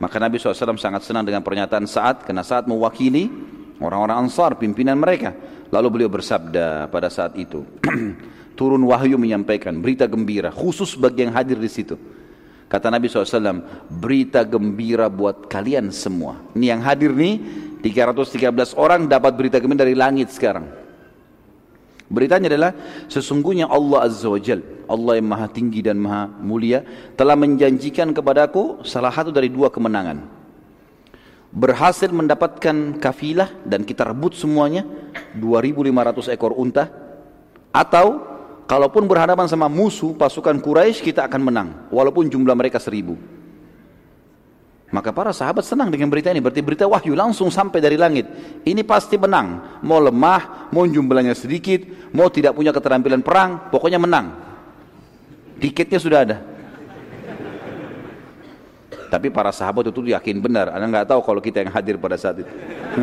S1: Maka Nabi SAW sangat senang dengan pernyataan saat, karena saat mewakili orang-orang ansar, pimpinan mereka. Lalu beliau bersabda pada saat itu, turun wahyu menyampaikan berita gembira khusus bagi yang hadir di situ. Kata Nabi SAW, berita gembira buat kalian semua. Ini yang hadir nih, 313 orang dapat berita gembira dari langit sekarang. Beritanya adalah sesungguhnya Allah Azza wa Jal, Allah yang maha tinggi dan maha mulia, telah menjanjikan kepadaku salah satu dari dua kemenangan. Berhasil mendapatkan kafilah dan kita rebut semuanya 2500 ekor unta atau kalaupun berhadapan sama musuh pasukan Quraisy kita akan menang walaupun jumlah mereka seribu Maka para sahabat senang dengan berita ini. Berarti berita wahyu langsung sampai dari langit. Ini pasti menang. Mau lemah, mau jumlahnya sedikit, mau tidak punya keterampilan perang, pokoknya menang. Tiketnya sudah ada. Tapi para sahabat itu yakin benar. Anda nggak tahu kalau kita yang hadir pada saat itu.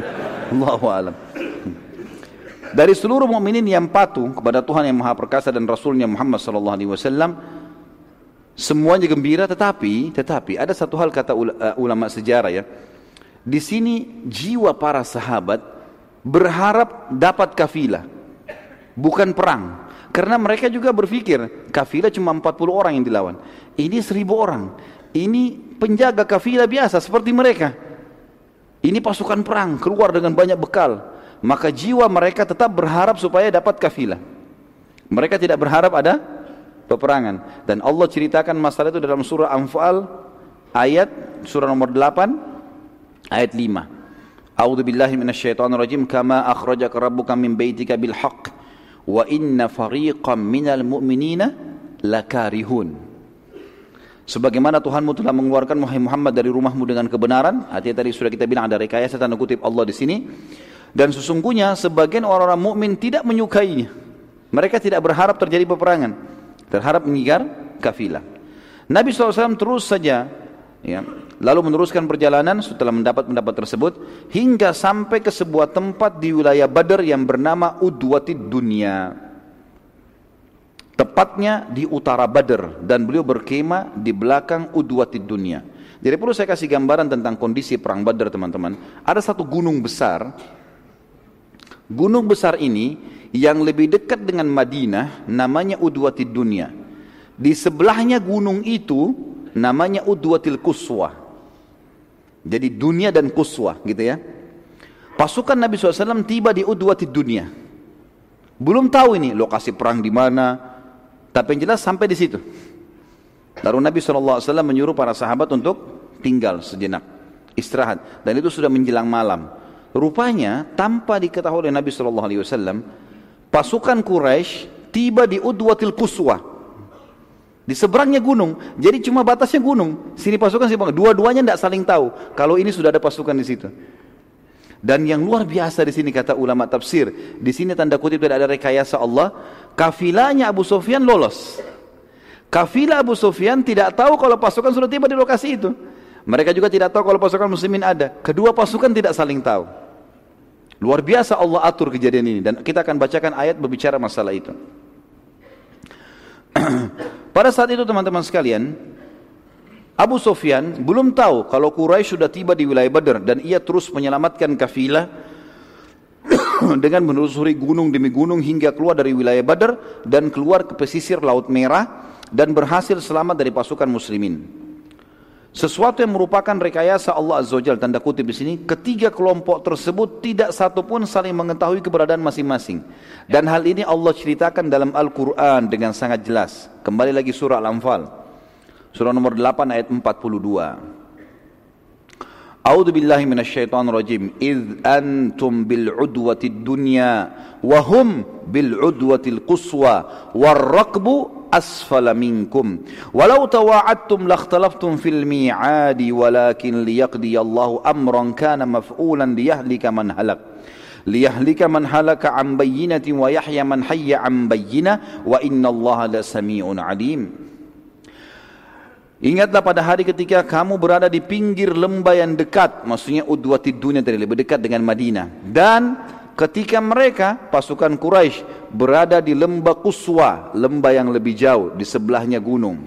S1: Allahu alam. Dari seluruh mukminin yang patuh kepada Tuhan yang Maha Perkasa dan Rasulnya Muhammad sallallahu alaihi wasallam, Semuanya gembira tetapi tetapi ada satu hal kata uh, ulama sejarah ya. Di sini jiwa para sahabat berharap dapat kafilah. Bukan perang. Karena mereka juga berpikir kafilah cuma 40 orang yang dilawan. Ini 1000 orang. Ini penjaga kafilah biasa seperti mereka. Ini pasukan perang keluar dengan banyak bekal. Maka jiwa mereka tetap berharap supaya dapat kafilah. Mereka tidak berharap ada peperangan. Dan Allah ceritakan masalah itu dalam surah Anfal ayat surah nomor 8 ayat 5. A'udzu billahi minasyaitonir rajim kama akhrajaka rabbuka min baitika bil haqq wa inna fariqam minal mu'minina lakarihun. Sebagaimana Tuhanmu telah mengeluarkan Muhammad dari rumahmu dengan kebenaran, artinya tadi sudah kita bilang ada rekayasa tanda kutip Allah di sini. Dan sesungguhnya sebagian orang-orang mukmin tidak menyukainya. Mereka tidak berharap terjadi peperangan terhadap mengigar kafilah. Nabi SAW terus saja ya, lalu meneruskan perjalanan setelah mendapat pendapat tersebut hingga sampai ke sebuah tempat di wilayah Badar yang bernama Udwatid Dunia. Tepatnya di utara Badar dan beliau berkemah di belakang Udwatid Dunia. Jadi perlu saya kasih gambaran tentang kondisi perang Badar teman-teman. Ada satu gunung besar. Gunung besar ini yang lebih dekat dengan Madinah namanya Udwatid Dunia. Di sebelahnya gunung itu namanya Udwatil Kuswa. Jadi dunia dan Kuswa gitu ya. Pasukan Nabi SAW tiba di Udwatid Dunia. Belum tahu ini lokasi perang di mana, tapi yang jelas sampai di situ. Lalu Nabi SAW menyuruh para sahabat untuk tinggal sejenak, istirahat. Dan itu sudah menjelang malam. Rupanya tanpa diketahui oleh Nabi SAW, pasukan Quraisy tiba di Udwatil Kuswa. Di seberangnya gunung, jadi cuma batasnya gunung. Sini pasukan, sini pasukan. Dua-duanya tidak saling tahu kalau ini sudah ada pasukan di situ. Dan yang luar biasa di sini kata ulama tafsir, di sini tanda kutip tidak ada rekayasa Allah, kafilahnya Abu Sufyan lolos. Kafilah Abu Sufyan tidak tahu kalau pasukan sudah tiba di lokasi itu. Mereka juga tidak tahu kalau pasukan muslimin ada. Kedua pasukan tidak saling tahu. Luar biasa Allah atur kejadian ini dan kita akan bacakan ayat berbicara masalah itu. Pada saat itu teman-teman sekalian, Abu Sufyan belum tahu kalau Quraisy sudah tiba di wilayah Badar dan ia terus menyelamatkan kafilah dengan menelusuri gunung demi gunung hingga keluar dari wilayah Badar dan keluar ke pesisir Laut Merah dan berhasil selamat dari pasukan muslimin. Sesuatu yang merupakan rekayasa Allah Azza wa tanda kutip di sini, ketiga kelompok tersebut tidak satu pun saling mengetahui keberadaan masing-masing. Dan hal ini Allah ceritakan dalam Al-Quran dengan sangat jelas. Kembali lagi surah Al-Anfal. Surah nomor 8 ayat 42. A'udzu billahi minasyaitonir rajim. Idz antum bil udwatid dunya wa hum bil udwatil quswa war raqbu asfala minkum. Walau tawa'adtum lakhtalaftum fil mi'adi walakin liyaqdi Allahu amran kana maf'ulan liyahlika man halak. liyahlika man halaka an bayyinatin wa yahya man hayya an bayyinah wa inna Allah la sami'un alim. Ingatlah pada hari ketika kamu berada di pinggir lembah yang dekat, maksudnya Udwatid Dunia tadi lebih dekat dengan Madinah. Dan ketika mereka pasukan Quraisy berada di lembah Kuswa, lembah yang lebih jauh di sebelahnya gunung.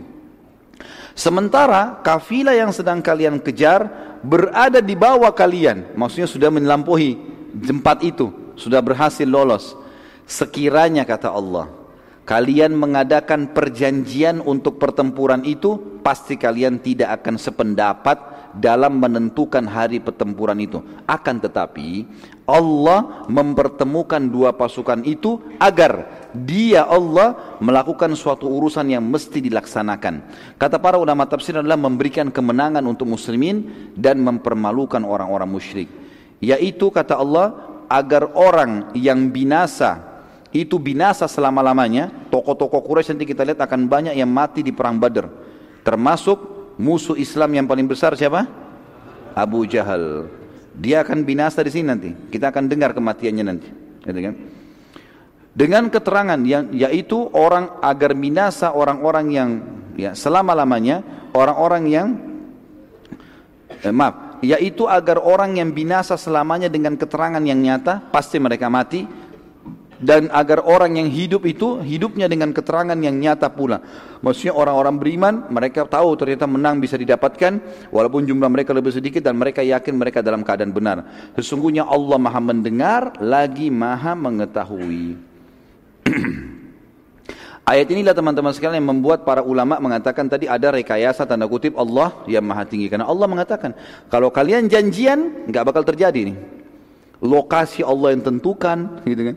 S1: Sementara kafilah yang sedang kalian kejar berada di bawah kalian, maksudnya sudah melampaui tempat itu, sudah berhasil lolos. Sekiranya kata Allah, kalian mengadakan perjanjian untuk pertempuran itu, pasti kalian tidak akan sependapat dalam menentukan hari pertempuran itu. Akan tetapi, Allah mempertemukan dua pasukan itu agar dia Allah melakukan suatu urusan yang mesti dilaksanakan. Kata para ulama tafsir adalah memberikan kemenangan untuk muslimin dan mempermalukan orang-orang musyrik. Yaitu kata Allah agar orang yang binasa itu binasa selama-lamanya. Tokoh-tokoh Quraisy nanti kita lihat akan banyak yang mati di perang Badar. Termasuk musuh Islam yang paling besar siapa? Abu Jahal. Dia akan binasa di sini nanti. Kita akan dengar kematiannya nanti. Gitu kan? Dengan keterangan yang yaitu orang agar binasa orang-orang yang ya selama-lamanya orang-orang yang eh, maaf yaitu agar orang yang binasa selamanya dengan keterangan yang nyata pasti mereka mati dan agar orang yang hidup itu hidupnya dengan keterangan yang nyata pula. Maksudnya orang-orang beriman mereka tahu ternyata menang bisa didapatkan walaupun jumlah mereka lebih sedikit dan mereka yakin mereka dalam keadaan benar. Sesungguhnya Allah Maha mendengar lagi Maha mengetahui. Ayat inilah teman-teman sekalian yang membuat para ulama mengatakan tadi ada rekayasa tanda kutip Allah yang maha tinggi. Karena Allah mengatakan, kalau kalian janjian, nggak bakal terjadi nih. Lokasi Allah yang tentukan, gitu kan.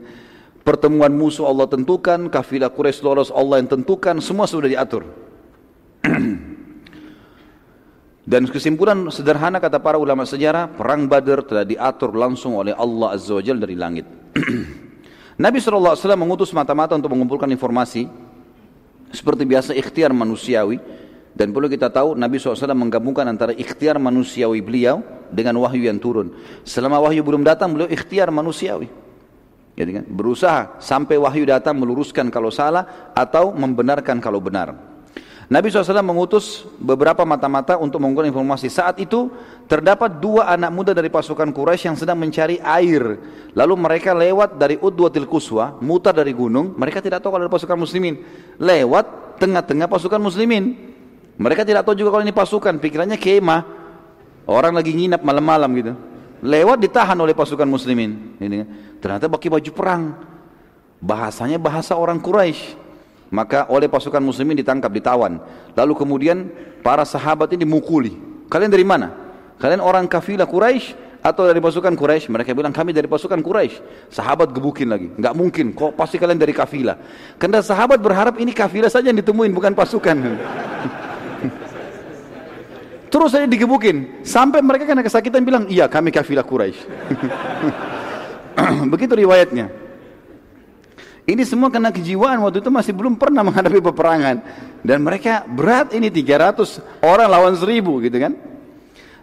S1: Pertemuan musuh Allah tentukan, kafilah Quraisy lolos Allah yang tentukan, semua sudah diatur. Dan kesimpulan sederhana kata para ulama sejarah, perang Badar telah diatur langsung oleh Allah Azza wa Jalla dari langit. Nabi SAW mengutus mata-mata untuk mengumpulkan informasi seperti biasa ikhtiar manusiawi dan perlu kita tahu Nabi SAW menggabungkan antara ikhtiar manusiawi beliau dengan wahyu yang turun. Selama wahyu belum datang beliau ikhtiar manusiawi. Jadi kan, berusaha sampai wahyu datang meluruskan kalau salah atau membenarkan kalau benar. Nabi SAW mengutus beberapa mata-mata untuk mengumpulkan informasi. Saat itu terdapat dua anak muda dari pasukan Quraisy yang sedang mencari air. Lalu mereka lewat dari Udwatil Kuswa, mutar dari gunung. Mereka tidak tahu kalau ada pasukan muslimin. Lewat tengah-tengah pasukan muslimin. Mereka tidak tahu juga kalau ini pasukan. Pikirannya kemah. Orang lagi nginap malam-malam gitu. Lewat ditahan oleh pasukan muslimin. Kan. Ternyata pakai baju perang. Bahasanya bahasa orang Quraisy. Maka oleh pasukan muslimin ditangkap, ditawan. Lalu kemudian para sahabat ini dimukuli. Kalian dari mana? Kalian orang kafilah Quraisy atau dari pasukan Quraisy? Mereka bilang kami dari pasukan Quraisy. Sahabat gebukin lagi. Enggak mungkin. Kok pasti kalian dari kafilah? Karena sahabat berharap ini kafilah saja yang ditemuin bukan pasukan. Terus saya digebukin sampai mereka kena kesakitan bilang, "Iya, kami kafilah Quraisy." Begitu riwayatnya. Ini semua karena kejiwaan waktu itu masih belum pernah menghadapi peperangan. Dan mereka berat ini 300 orang lawan 1000 gitu kan.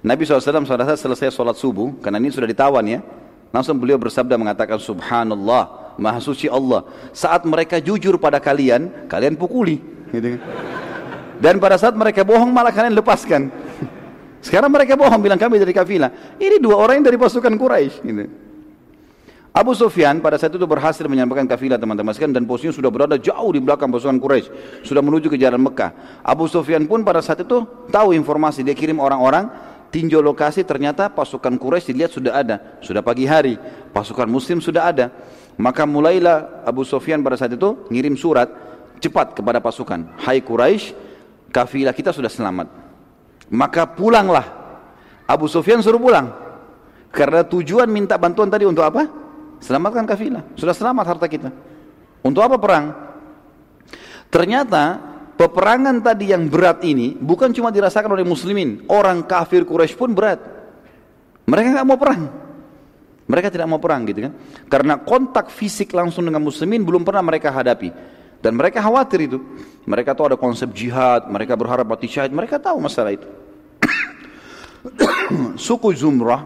S1: Nabi SAW saat selesai sholat subuh, karena ini sudah ditawan ya. Langsung beliau bersabda mengatakan Subhanallah, Maha Suci Allah. Saat mereka jujur pada kalian, kalian pukuli. Gitu kan. Dan pada saat mereka bohong malah kalian lepaskan. Sekarang mereka bohong bilang kami dari kafilah. Ini dua orang yang dari pasukan Quraisy. Gitu. Abu Sufyan pada saat itu berhasil menyampaikan kafilah teman-teman sekalian dan posisinya sudah berada jauh di belakang pasukan Quraisy, sudah menuju ke jalan Mekah. Abu Sufyan pun pada saat itu tahu informasi, dia kirim orang-orang tinjau lokasi ternyata pasukan Quraisy dilihat sudah ada, sudah pagi hari, pasukan muslim sudah ada. Maka mulailah Abu Sufyan pada saat itu ngirim surat cepat kepada pasukan, "Hai Quraisy, kafilah kita sudah selamat." Maka pulanglah. Abu Sufyan suruh pulang. Karena tujuan minta bantuan tadi untuk apa? Selamatkan kafilah. Sudah selamat harta kita. Untuk apa perang? Ternyata peperangan tadi yang berat ini bukan cuma dirasakan oleh muslimin. Orang kafir Quraisy pun berat. Mereka nggak mau perang. Mereka tidak mau perang gitu kan. Karena kontak fisik langsung dengan muslimin belum pernah mereka hadapi. Dan mereka khawatir itu. Mereka tahu ada konsep jihad, mereka berharap mati syahid, mereka tahu masalah itu. suku Zumrah,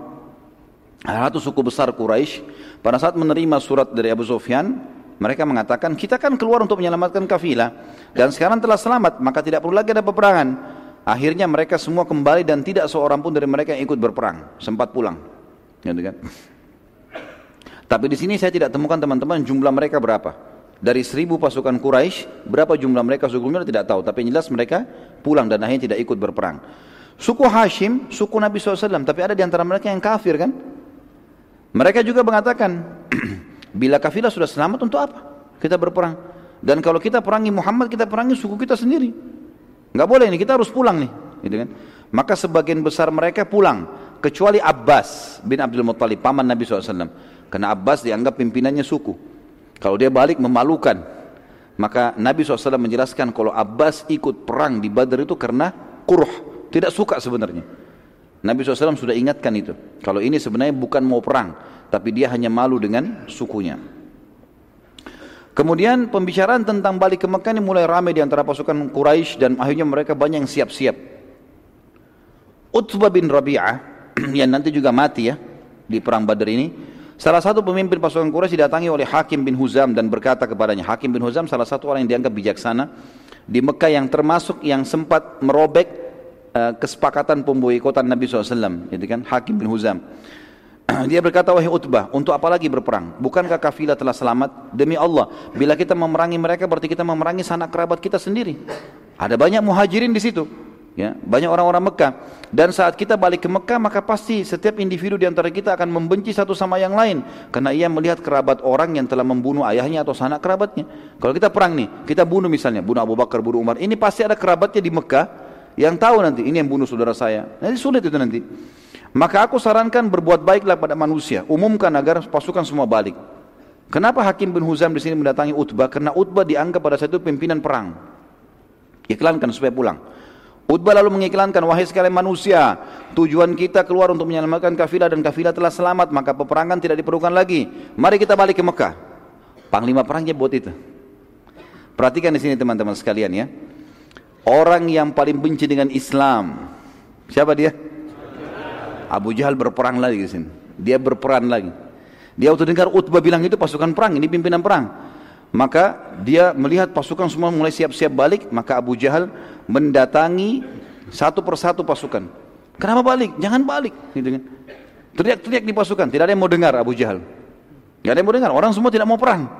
S1: satu suku besar Quraisy pada saat menerima surat dari Abu Sufyan, mereka mengatakan, kita kan keluar untuk menyelamatkan kafilah. Dan sekarang telah selamat, maka tidak perlu lagi ada peperangan. Akhirnya mereka semua kembali dan tidak seorang pun dari mereka yang ikut berperang. Sempat pulang. Gitu kan? Tapi di sini saya tidak temukan teman-teman jumlah mereka berapa. Dari seribu pasukan Quraisy, berapa jumlah mereka sebelumnya tidak tahu. Tapi jelas mereka pulang dan akhirnya tidak ikut berperang. Suku Hashim, suku Nabi SAW. Tapi ada di antara mereka yang kafir kan? Mereka juga mengatakan, bila kafilah sudah selamat untuk apa? Kita berperang. Dan kalau kita perangi Muhammad, kita perangi suku kita sendiri. Enggak boleh ini, kita harus pulang nih. Gitu kan? Maka sebagian besar mereka pulang. Kecuali Abbas bin Abdul Muttalib, paman Nabi SAW. Karena Abbas dianggap pimpinannya suku. Kalau dia balik memalukan. Maka Nabi SAW menjelaskan kalau Abbas ikut perang di Badar itu karena kurh. Tidak suka sebenarnya. Nabi SAW sudah ingatkan itu. Kalau ini sebenarnya bukan mau perang, tapi dia hanya malu dengan sukunya. Kemudian pembicaraan tentang balik ke Mekah ini mulai ramai di antara pasukan Quraisy dan akhirnya mereka banyak yang siap-siap. Utbah bin Rabi'ah yang nanti juga mati ya di perang Badar ini. Salah satu pemimpin pasukan Quraisy didatangi oleh Hakim bin Huzam dan berkata kepadanya, Hakim bin Huzam salah satu orang yang dianggap bijaksana di Mekah yang termasuk yang sempat merobek uh, kesepakatan pemboikotan Nabi SAW, gitu kan? Hakim bin Huzam. Dia berkata, wahai Utbah, untuk apa lagi berperang? Bukankah kafilah telah selamat? Demi Allah, bila kita memerangi mereka berarti kita memerangi sanak kerabat kita sendiri. Ada banyak muhajirin di situ. Ya, banyak orang-orang Mekah. Dan saat kita balik ke Mekah, maka pasti setiap individu di antara kita akan membenci satu sama yang lain. Karena ia melihat kerabat orang yang telah membunuh ayahnya atau sanak kerabatnya. Kalau kita perang nih, kita bunuh misalnya, bunuh Abu Bakar, bunuh Umar. Ini pasti ada kerabatnya di Mekah yang tahu nanti, ini yang bunuh saudara saya. Nanti sulit itu nanti. Maka aku sarankan berbuat baiklah pada manusia. Umumkan agar pasukan semua balik. Kenapa Hakim bin Huzam di sini mendatangi Utbah? Karena Utbah dianggap pada saat itu pimpinan perang. Iklankan supaya pulang. Utbah lalu mengiklankan, wahai sekalian manusia, tujuan kita keluar untuk menyelamatkan kafilah dan kafilah telah selamat, maka peperangan tidak diperlukan lagi. Mari kita balik ke Mekah. Panglima perangnya buat itu. Perhatikan di sini teman-teman sekalian ya. Orang yang paling benci dengan Islam, siapa dia? Abu Jahal berperang lagi di sini. Dia berperan lagi. Dia waktu dengar Utbah bilang itu pasukan perang, ini pimpinan perang. Maka dia melihat pasukan semua mulai siap-siap balik, maka Abu Jahal mendatangi satu persatu pasukan. Kenapa balik? Jangan balik. Gitu kan. Teriak-teriak di pasukan, tidak ada yang mau dengar Abu Jahal. Tidak ada yang mau dengar, orang semua tidak mau perang.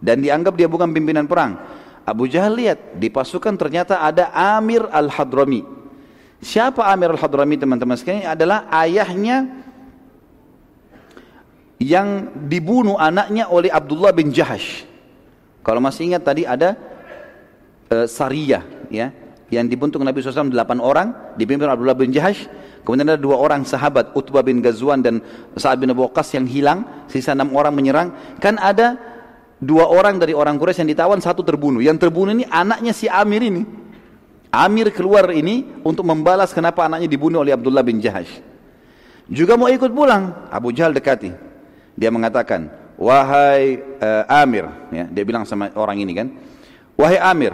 S1: Dan dianggap dia bukan pimpinan perang. Abu Jahal lihat, di pasukan ternyata ada Amir Al-Hadrami. Siapa Amir Al-Hadrami teman-teman sekalian? Adalah ayahnya yang dibunuh anaknya oleh Abdullah bin Jahash. Kalau masih ingat tadi ada uh, Sariyah ya yang dibentuk Nabi SAW delapan orang dipimpin Abdullah bin Jahash kemudian ada dua orang sahabat Utbah bin Ghazwan dan Sa'ad bin Abu Waqqas yang hilang sisa enam orang menyerang kan ada dua orang dari orang Quraisy yang ditawan satu terbunuh. Yang terbunuh ini anaknya si Amir ini. Amir keluar ini untuk membalas kenapa anaknya dibunuh oleh Abdullah bin Jahash. Juga mau ikut pulang. Abu Jahal dekati. Dia mengatakan wahai uh, Amir ya, dia bilang sama orang ini kan wahai Amir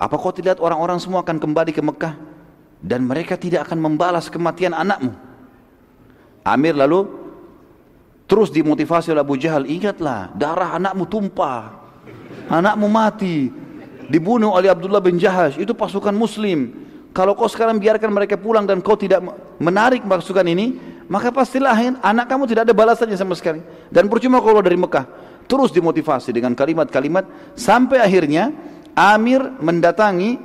S1: apa kau tidak orang-orang semua akan kembali ke Mekah dan mereka tidak akan membalas kematian anakmu? Amir lalu terus dimotivasi oleh Abu Jahal, ingatlah darah anakmu tumpah, anakmu mati, dibunuh oleh Abdullah bin Jahash, itu pasukan muslim. Kalau kau sekarang biarkan mereka pulang dan kau tidak menarik pasukan ini, maka pastilah anak kamu tidak ada balasannya sama sekali. Dan percuma kalau dari Mekah. Terus dimotivasi dengan kalimat-kalimat sampai akhirnya Amir mendatangi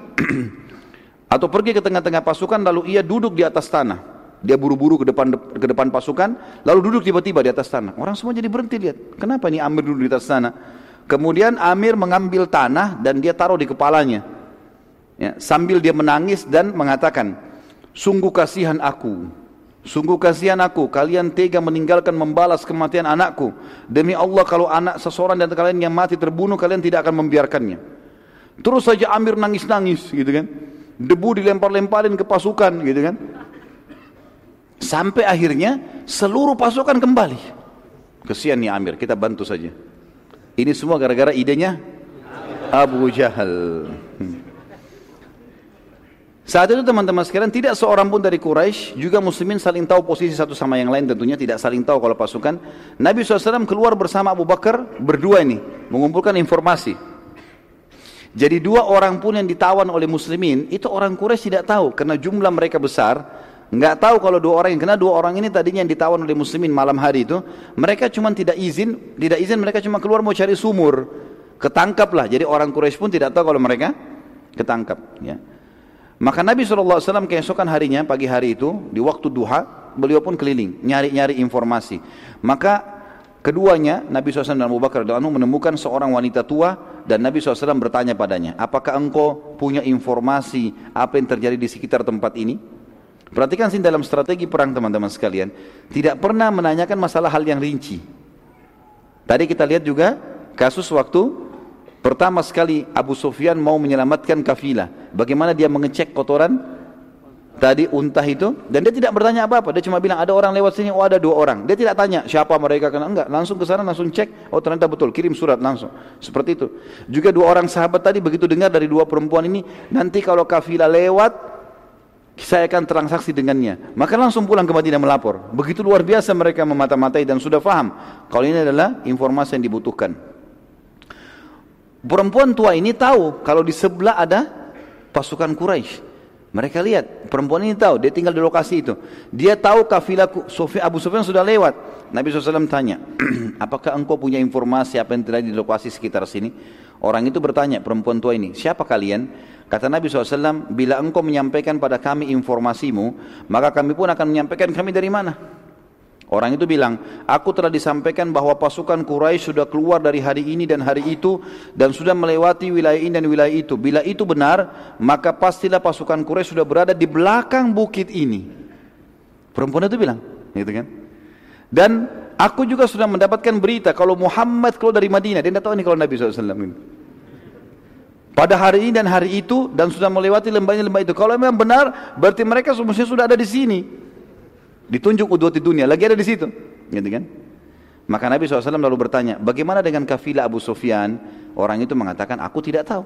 S1: atau pergi ke tengah-tengah pasukan lalu ia duduk di atas tanah. Dia buru-buru ke depan ke depan pasukan lalu duduk tiba-tiba di atas tanah. Orang semua jadi berhenti lihat. Kenapa ini Amir duduk di atas tanah? Kemudian Amir mengambil tanah dan dia taruh di kepalanya. Ya, sambil dia menangis dan mengatakan, "Sungguh kasihan aku. Sungguh kasihan aku. Kalian tega meninggalkan membalas kematian anakku. Demi Allah kalau anak seseorang dan kalian yang mati terbunuh kalian tidak akan membiarkannya." Terus saja Amir nangis-nangis gitu kan. Debu dilempar-lemparin ke pasukan gitu kan. Sampai akhirnya seluruh pasukan kembali. Kesian nih Amir, kita bantu saja. Ini semua gara-gara idenya Abu Jahal. Hmm. Saat itu teman-teman sekalian tidak seorang pun dari Quraisy juga muslimin saling tahu posisi satu sama yang lain tentunya tidak saling tahu kalau pasukan. Nabi SAW keluar bersama Abu Bakar berdua ini mengumpulkan informasi. Jadi dua orang pun yang ditawan oleh muslimin itu orang Quraisy tidak tahu karena jumlah mereka besar, nggak tahu kalau dua orang yang kena dua orang ini tadinya yang ditawan oleh muslimin malam hari itu, mereka cuma tidak izin, tidak izin mereka cuma keluar mau cari sumur, ketangkap lah. Jadi orang Quraisy pun tidak tahu kalau mereka ketangkap. Ya. Maka Nabi SAW keesokan harinya pagi hari itu di waktu duha beliau pun keliling nyari-nyari informasi. Maka Keduanya, Nabi SAW dan Abu Bakar menemukan seorang wanita tua dan Nabi SAW bertanya padanya, apakah engkau punya informasi apa yang terjadi di sekitar tempat ini? Perhatikan sih dalam strategi perang teman-teman sekalian, tidak pernah menanyakan masalah hal yang rinci. Tadi kita lihat juga kasus waktu pertama sekali Abu Sufyan mau menyelamatkan kafilah. Bagaimana dia mengecek kotoran tadi unta itu? Dan dia tidak bertanya apa-apa. Dia cuma bilang ada orang lewat sini? Oh ada dua orang. Dia tidak tanya siapa mereka? Kena enggak. Langsung ke sana langsung cek. Oh ternyata betul. Kirim surat langsung. Seperti itu. Juga dua orang sahabat tadi begitu dengar dari dua perempuan ini nanti kalau kafilah lewat saya akan transaksi dengannya. Maka langsung pulang ke Madinah melapor. Begitu luar biasa mereka memata-matai dan sudah faham. Kalau ini adalah informasi yang dibutuhkan. Perempuan tua ini tahu kalau di sebelah ada pasukan Quraisy. Mereka lihat, perempuan ini tahu, dia tinggal di lokasi itu. Dia tahu kafilah Abu Sufyan sudah lewat. Nabi SAW tanya, apakah engkau punya informasi apa yang terjadi di lokasi sekitar sini? Orang itu bertanya, perempuan tua ini, siapa kalian? Kata Nabi SAW, bila engkau menyampaikan pada kami informasimu, maka kami pun akan menyampaikan kami dari mana? Orang itu bilang, aku telah disampaikan bahwa pasukan Quraisy sudah keluar dari hari ini dan hari itu dan sudah melewati wilayah ini dan wilayah itu. Bila itu benar, maka pastilah pasukan Quraisy sudah berada di belakang bukit ini. Perempuan itu bilang, gitu kan? Dan aku juga sudah mendapatkan berita kalau Muhammad keluar dari Madinah, dia tidak tahu ini kalau Nabi SAW. Gitu. Pada hari ini dan hari itu dan sudah melewati lembahnya lembah itu. Kalau memang benar, berarti mereka semuanya sudah ada di sini. Ditunjuk di dunia, lagi ada di situ. Gitu kan? Maka Nabi SAW lalu bertanya, bagaimana dengan kafilah Abu Sufyan? Orang itu mengatakan, aku tidak tahu.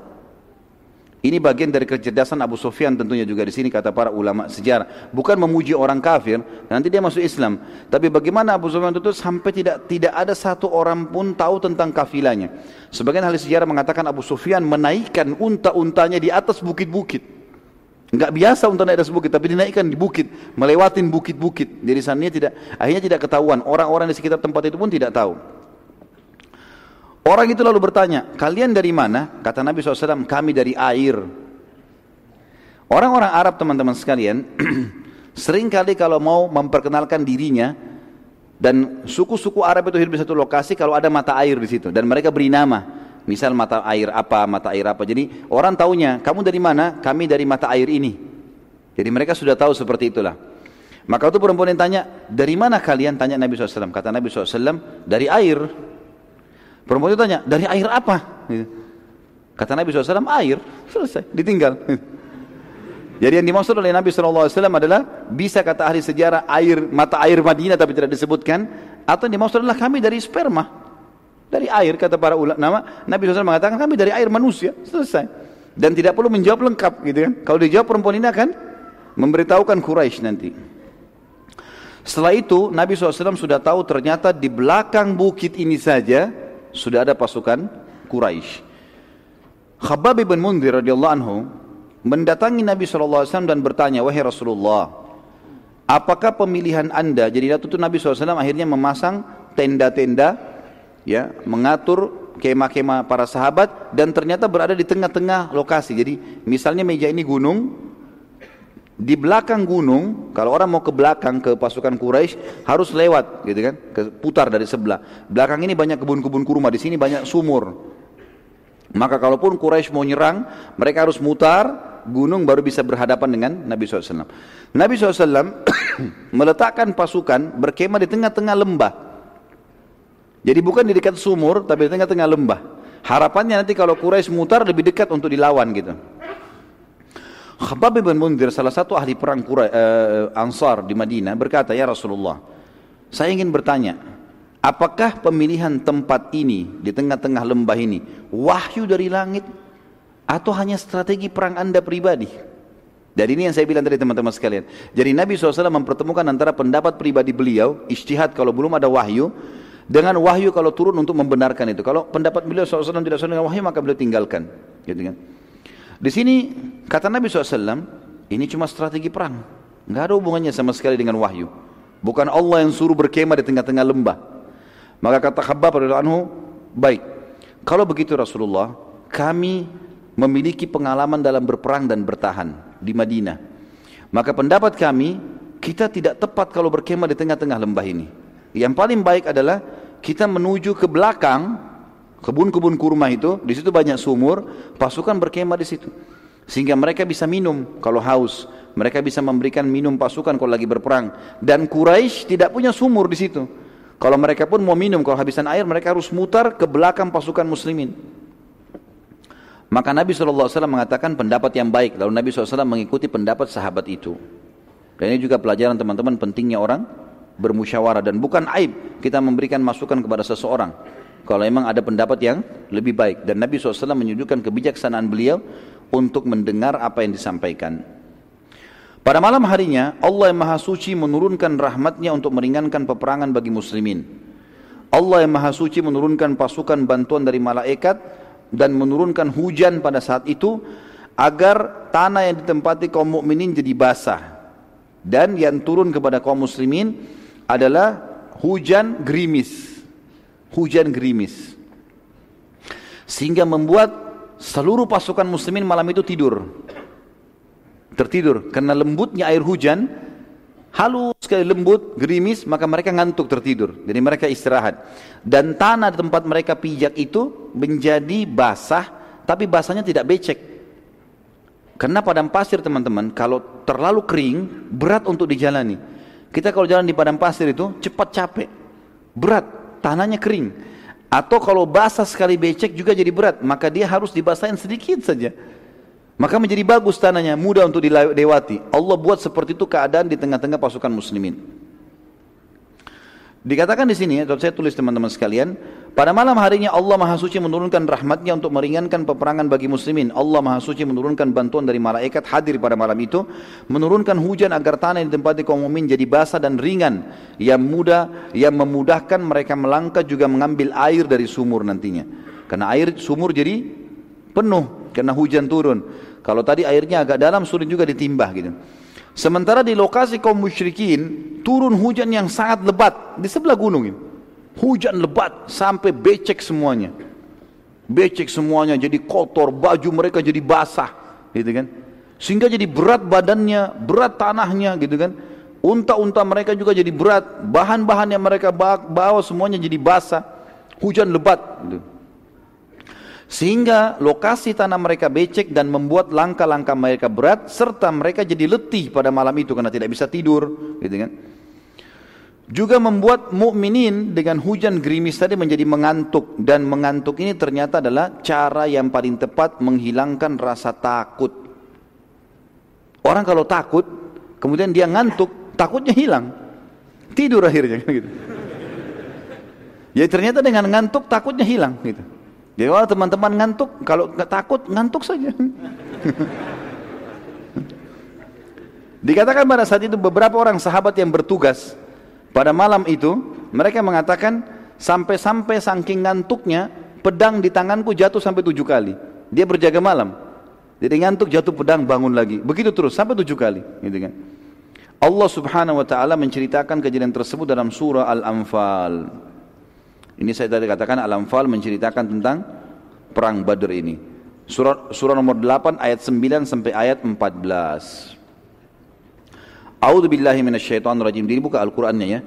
S1: Ini bagian dari kecerdasan Abu Sufyan tentunya juga di sini kata para ulama sejarah. Bukan memuji orang kafir, nanti dia masuk Islam. Tapi bagaimana Abu Sufyan itu sampai tidak tidak ada satu orang pun tahu tentang kafilahnya. Sebagian ahli sejarah mengatakan Abu Sufyan menaikkan unta-untanya di atas bukit-bukit. Enggak biasa untuk naik atas bukit, tapi dinaikkan di bukit, melewatin bukit-bukit. Jadi sananya tidak, akhirnya tidak ketahuan. Orang-orang di sekitar tempat itu pun tidak tahu. Orang itu lalu bertanya, kalian dari mana? Kata Nabi SAW, kami dari air. Orang-orang Arab teman-teman sekalian, sering kali kalau mau memperkenalkan dirinya, dan suku-suku Arab itu hidup di satu lokasi kalau ada mata air di situ, dan mereka beri nama. Misal mata air apa, mata air apa. Jadi orang taunya, kamu dari mana? Kami dari mata air ini. Jadi mereka sudah tahu seperti itulah. Maka itu perempuan yang tanya, dari mana kalian? Tanya Nabi SAW. Kata Nabi SAW, dari air. Perempuan itu tanya, dari air apa? Kata Nabi SAW, air. Selesai, ditinggal. Jadi yang dimaksud oleh Nabi SAW adalah bisa kata ahli sejarah air mata air Madinah tapi tidak disebutkan atau yang dimaksud adalah kami dari sperma. Dari air kata para ulama, Nabi SAW mengatakan kami dari air manusia, selesai. Dan tidak perlu menjawab lengkap gitu kan. Kalau dijawab perempuan ini akan memberitahukan Quraisy nanti. Setelah itu Nabi SAW sudah tahu ternyata di belakang bukit ini saja sudah ada pasukan Quraisy. Khabbab bin Mundir radhiyallahu anhu mendatangi Nabi SAW dan bertanya, wahai Rasulullah, apakah pemilihan anda? Jadi waktu itu Nabi SAW akhirnya memasang tenda-tenda ya mengatur kemah-kemah para sahabat dan ternyata berada di tengah-tengah lokasi. Jadi misalnya meja ini gunung, di belakang gunung, kalau orang mau ke belakang ke pasukan Quraisy harus lewat, gitu kan, ke, putar dari sebelah. Belakang ini banyak kebun-kebun kurma, di sini banyak sumur. Maka kalaupun Quraisy mau nyerang, mereka harus mutar gunung baru bisa berhadapan dengan Nabi SAW. Nabi SAW meletakkan pasukan berkemah di tengah-tengah lembah. Jadi bukan di dekat sumur, tapi di tengah-tengah lembah. Harapannya nanti kalau Quraisy mutar lebih dekat untuk dilawan gitu. Khabbab bin Mundir salah satu ahli perang Quraisy uh, Ansar di Madinah berkata, "Ya Rasulullah, saya ingin bertanya, apakah pemilihan tempat ini di tengah-tengah lembah ini wahyu dari langit atau hanya strategi perang Anda pribadi?" Dan ini yang saya bilang tadi teman-teman sekalian. Jadi Nabi SAW mempertemukan antara pendapat pribadi beliau, istihad kalau belum ada wahyu, dengan wahyu kalau turun untuk membenarkan itu. Kalau pendapat beliau SAW tidak sesuai dengan wahyu maka beliau tinggalkan. Gitu kan. Di sini kata Nabi SAW ini cuma strategi perang. Nggak ada hubungannya sama sekali dengan wahyu. Bukan Allah yang suruh berkemah di tengah-tengah lembah. Maka kata Khabbab anhu, baik. Kalau begitu Rasulullah, kami memiliki pengalaman dalam berperang dan bertahan di Madinah. Maka pendapat kami, kita tidak tepat kalau berkemah di tengah-tengah lembah ini. Yang paling baik adalah kita menuju ke belakang kebun-kebun kurma itu, di situ banyak sumur, pasukan berkemah di situ. Sehingga mereka bisa minum kalau haus, mereka bisa memberikan minum pasukan kalau lagi berperang. Dan Quraisy tidak punya sumur di situ. Kalau mereka pun mau minum, kalau habisan air, mereka harus mutar ke belakang pasukan muslimin. Maka Nabi SAW mengatakan pendapat yang baik. Lalu Nabi SAW mengikuti pendapat sahabat itu. Dan ini juga pelajaran teman-teman pentingnya orang bermusyawarah dan bukan aib kita memberikan masukan kepada seseorang kalau memang ada pendapat yang lebih baik dan Nabi SAW menunjukkan kebijaksanaan beliau untuk mendengar apa yang disampaikan Pada malam harinya Allah yang Maha Suci menurunkan rahmatnya untuk meringankan peperangan bagi muslimin. Allah yang Maha Suci menurunkan pasukan bantuan dari malaikat dan menurunkan hujan pada saat itu agar tanah yang ditempati kaum mukminin jadi basah. Dan yang turun kepada kaum muslimin adalah hujan gerimis. Hujan gerimis. Sehingga membuat seluruh pasukan muslimin malam itu tidur. Tertidur. Karena lembutnya air hujan halus sekali lembut gerimis maka mereka ngantuk tertidur. Jadi mereka istirahat. Dan tanah di tempat mereka pijak itu menjadi basah tapi basahnya tidak becek. Karena padang pasir teman-teman kalau terlalu kering berat untuk dijalani. Kita kalau jalan di padang pasir itu cepat capek. Berat tanahnya kering atau kalau basah sekali becek juga jadi berat maka dia harus dibasahin sedikit saja maka menjadi bagus tanahnya, mudah untuk dilewati. Allah buat seperti itu keadaan di tengah-tengah pasukan muslimin. Dikatakan di sini, atau saya tulis teman-teman sekalian, pada malam harinya Allah Maha Suci menurunkan rahmatnya untuk meringankan peperangan bagi muslimin. Allah Maha Suci menurunkan bantuan dari malaikat hadir pada malam itu, menurunkan hujan agar tanah yang ditempati kaum mukmin jadi basah dan ringan, yang mudah, yang memudahkan mereka melangkah juga mengambil air dari sumur nantinya. Karena air sumur jadi penuh karena hujan turun. Kalau tadi airnya agak dalam sulit juga ditimbah gitu. Sementara di lokasi kaum musyrikin turun hujan yang sangat lebat di sebelah gunung ini. Hujan lebat sampai becek semuanya. Becek semuanya jadi kotor, baju mereka jadi basah, gitu kan. Sehingga jadi berat badannya, berat tanahnya gitu kan. Unta-unta mereka juga jadi berat, bahan-bahan yang mereka bawa semuanya jadi basah. Hujan lebat gitu. Sehingga lokasi tanah mereka becek dan membuat langkah-langkah mereka berat serta mereka jadi letih pada malam itu karena tidak bisa tidur, gitu kan. Juga membuat mukminin dengan hujan gerimis tadi menjadi mengantuk dan mengantuk ini ternyata adalah cara yang paling tepat menghilangkan rasa takut. Orang kalau takut, kemudian dia ngantuk, takutnya hilang. Tidur akhirnya gitu. Ya ternyata dengan ngantuk takutnya hilang gitu. Jadi kalau teman-teman ngantuk, kalau nggak takut ngantuk saja. Dikatakan pada saat itu beberapa orang sahabat yang bertugas pada malam itu, mereka mengatakan sampai-sampai saking ngantuknya pedang di tanganku jatuh sampai tujuh kali. Dia berjaga malam. Jadi ngantuk jatuh pedang bangun lagi. Begitu terus sampai tujuh kali. Gitu kan. Allah subhanahu wa ta'ala menceritakan kejadian tersebut dalam surah Al-Anfal. Ini saya tadi katakan Al-Anfal menceritakan tentang perang Badr ini. Surah surah nomor 8 ayat 9 sampai ayat 14. A'udzu billahi minasyaitonir rajim. Ini buka Al-Qur'annya ya.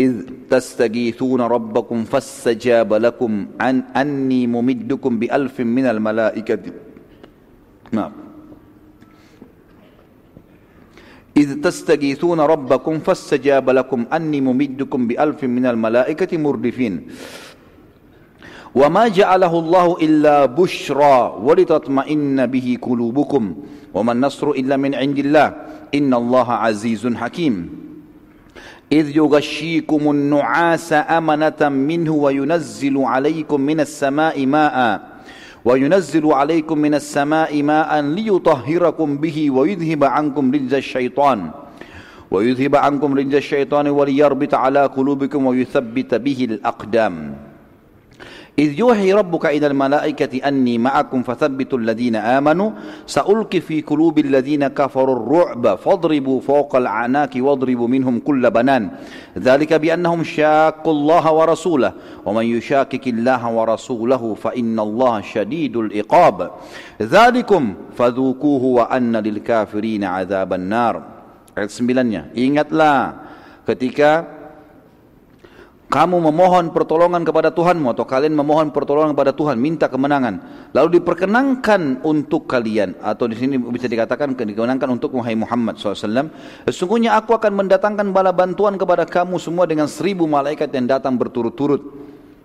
S1: إذ تستغيثون ربكم فاستجاب لكم عن أني ممدكم بألف من الملائكة. نعم. إذ تستغيثون ربكم فاستجاب لكم أني ممدكم بألف من الملائكة مردفين. وما جعله الله إلا بشرى ولتطمئن به قلوبكم. وما النصر إلا من عند الله. إن الله عزيز حكيم. إذ يغشيكم النعاس أمنة منه وينزل عليكم من السماء ماءً. وينزل عليكم من السماء ماء ليطهركم به ويذهب عنكم رجز الشيطان. ويذهب عنكم رجز الشيطان وليربط على قلوبكم ويثبت به الأقدام. إذ يوحي ربك إلى الملائكة أني معكم فثبتوا الذين آمنوا سألقي في قلوب الذين كفروا الرعب فاضربوا فوق العناك واضربوا منهم كل بنان. ذلك بأنهم شاقوا الله ورسوله ومن يشاكك الله ورسوله فإن الله شديد العقاب. ذلكم فذوقوه وأن للكافرين عذاب النار. ayat 9 ingatlah ketika kamu memohon pertolongan kepada Tuhanmu atau kalian memohon pertolongan kepada Tuhan minta kemenangan. Lalu diperkenankan untuk kalian atau di sini bisa dikatakan dikemenangkan untuk Muhammad SAW sesungguhnya aku akan mendatangkan bala bantuan kepada kamu semua dengan seribu malaikat yang datang berturut-turut.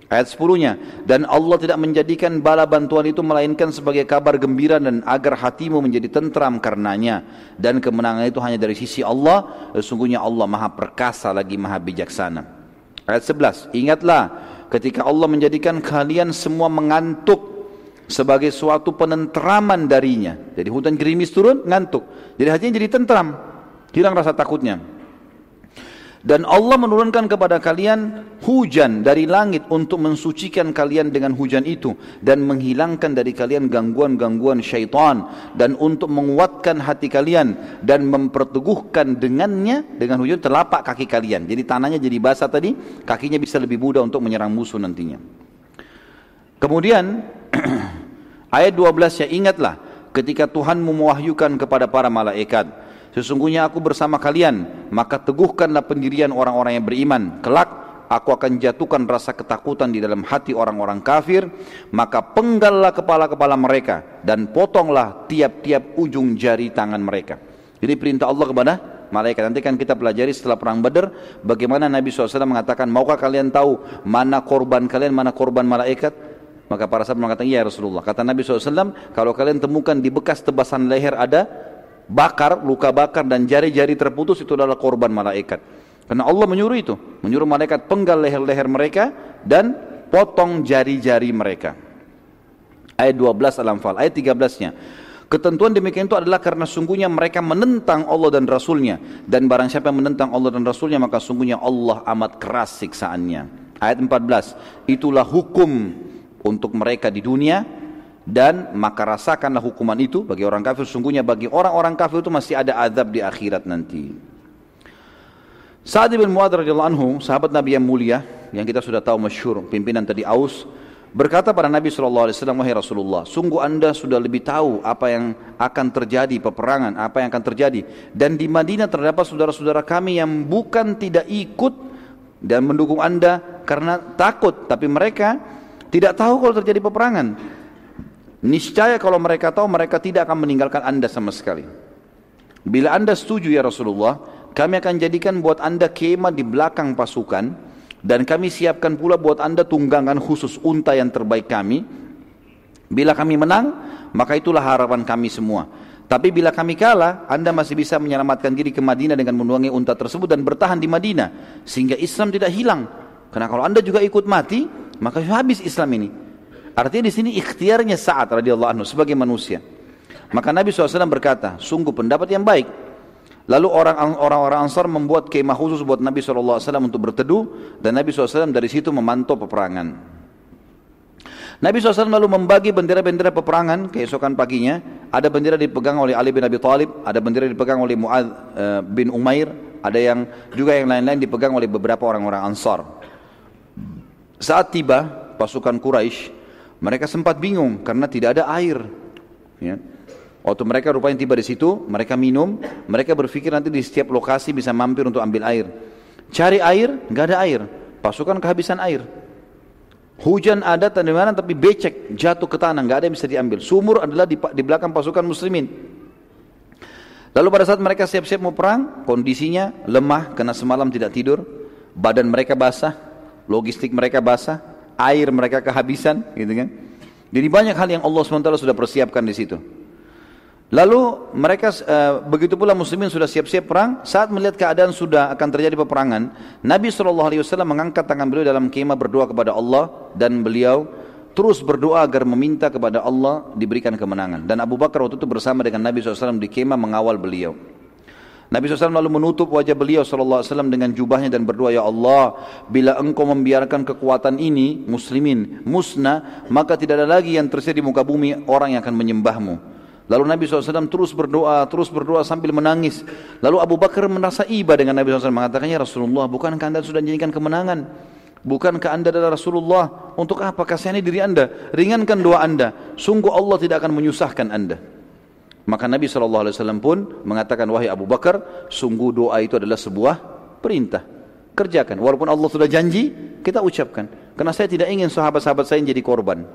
S1: Ayat 10 dan Allah tidak menjadikan bala bantuan itu melainkan sebagai kabar gembira dan agar hatimu menjadi tentram karenanya. Dan kemenangan itu hanya dari sisi Allah. Sesungguhnya Allah maha perkasa lagi maha bijaksana Ayat 11, ingatlah ketika Allah menjadikan kalian semua mengantuk sebagai suatu penentraman darinya. Jadi hutan gerimis turun, ngantuk. Jadi hatinya jadi tentram. Hilang rasa takutnya. Dan Allah menurunkan kepada kalian hujan dari langit untuk mensucikan kalian dengan hujan itu dan menghilangkan dari kalian gangguan-gangguan syaitan dan untuk menguatkan hati kalian dan memperteguhkan dengannya dengan hujan telapak kaki kalian. Jadi tanahnya jadi basah tadi, kakinya bisa lebih mudah untuk menyerang musuh nantinya. Kemudian ayat 12 ya ingatlah ketika Tuhan mewahyukan kepada para malaikat Sesungguhnya aku bersama kalian, maka teguhkanlah pendirian orang-orang yang beriman. Kelak aku akan jatuhkan rasa ketakutan di dalam hati orang-orang kafir, maka penggallah kepala-kepala mereka dan potonglah tiap-tiap ujung jari tangan mereka. Jadi perintah Allah kepada malaikat. Nanti kan kita pelajari setelah perang Badar bagaimana Nabi SAW mengatakan, maukah kalian tahu mana korban kalian, mana korban malaikat? Maka para sahabat mengatakan, iya Rasulullah. Kata Nabi SAW, kalau kalian temukan di bekas tebasan leher ada bakar, luka bakar dan jari-jari terputus itu adalah korban malaikat. Karena Allah menyuruh itu, menyuruh malaikat penggal leher-leher mereka dan potong jari-jari mereka. Ayat 12 Al-Anfal, ayat 13-nya. Ketentuan demikian itu adalah karena sungguhnya mereka menentang Allah dan Rasulnya. Dan barang siapa yang menentang Allah dan Rasulnya maka sungguhnya Allah amat keras siksaannya. Ayat 14, itulah hukum untuk mereka di dunia dan maka rasakanlah hukuman itu bagi orang kafir. Sungguhnya bagi orang-orang kafir itu masih ada azab di akhirat nanti. Sa'ad bin Mu'ad radhiyallahu anhu sahabat Nabi yang mulia yang kita sudah tahu masyhur pimpinan tadi Aus berkata pada Nabi SAW wahai Rasulullah sungguh anda sudah lebih tahu apa yang akan terjadi peperangan apa yang akan terjadi. Dan di Madinah terdapat saudara-saudara kami yang bukan tidak ikut dan mendukung anda karena takut. Tapi mereka tidak tahu kalau terjadi peperangan Niscaya kalau mereka tahu mereka tidak akan meninggalkan anda sama sekali. Bila anda setuju ya Rasulullah, kami akan jadikan buat anda kemah di belakang pasukan dan kami siapkan pula buat anda tunggangan khusus unta yang terbaik kami. Bila kami menang, maka itulah harapan kami semua. Tapi bila kami kalah, anda masih bisa menyelamatkan diri ke Madinah dengan menunggangi unta tersebut dan bertahan di Madinah. Sehingga Islam tidak hilang. Karena kalau anda juga ikut mati, maka habis Islam ini. Artinya di sini ikhtiarnya saat radhiyallahu anhu sebagai manusia. Maka Nabi SAW berkata, sungguh pendapat yang baik. Lalu orang-orang Ansar membuat kemah khusus buat Nabi SAW untuk berteduh dan Nabi SAW dari situ memantau peperangan. Nabi SAW lalu membagi bendera-bendera peperangan keesokan paginya. Ada bendera dipegang oleh Ali bin Abi Thalib, ada bendera dipegang oleh Muad eh, bin Umair, ada yang juga yang lain-lain dipegang oleh beberapa orang-orang Ansar. Saat tiba pasukan Quraisy mereka sempat bingung karena tidak ada air. Ya. Waktu mereka rupanya tiba di situ, mereka minum, mereka berpikir nanti di setiap lokasi bisa mampir untuk ambil air. Cari air, nggak ada air. Pasukan kehabisan air. Hujan ada di mana tapi becek jatuh ke tanah, nggak ada yang bisa diambil. Sumur adalah di, di belakang pasukan muslimin. Lalu pada saat mereka siap-siap mau perang, kondisinya lemah karena semalam tidak tidur, badan mereka basah, logistik mereka basah, air mereka kehabisan, gitu kan? Jadi banyak hal yang Allah SWT sudah persiapkan di situ. Lalu mereka uh, begitu pula muslimin sudah siap-siap perang. Saat melihat keadaan sudah akan terjadi peperangan, Nabi SAW mengangkat tangan beliau dalam kemah berdoa kepada Allah dan beliau terus berdoa agar meminta kepada Allah diberikan kemenangan. Dan Abu Bakar waktu itu bersama dengan Nabi SAW di kemah mengawal beliau. Nabi SAW lalu menutup wajah beliau SAW dengan jubahnya dan berdoa, Ya Allah, bila engkau membiarkan kekuatan ini, muslimin, musnah, maka tidak ada lagi yang tersedia di muka bumi orang yang akan menyembahmu. Lalu Nabi SAW terus berdoa, terus berdoa sambil menangis. Lalu Abu Bakar merasa iba dengan Nabi SAW mengatakannya, Rasulullah, bukankah anda sudah menjadikan kemenangan? Bukankah anda adalah Rasulullah? Untuk apa kasihani diri anda? Ringankan doa anda. Sungguh Allah tidak akan menyusahkan anda. Maka Nabi SAW pun mengatakan, wahai Abu Bakar, sungguh doa itu adalah sebuah perintah. Kerjakan. Walaupun Allah sudah janji, kita ucapkan. Karena saya tidak ingin sahabat-sahabat saya jadi korban.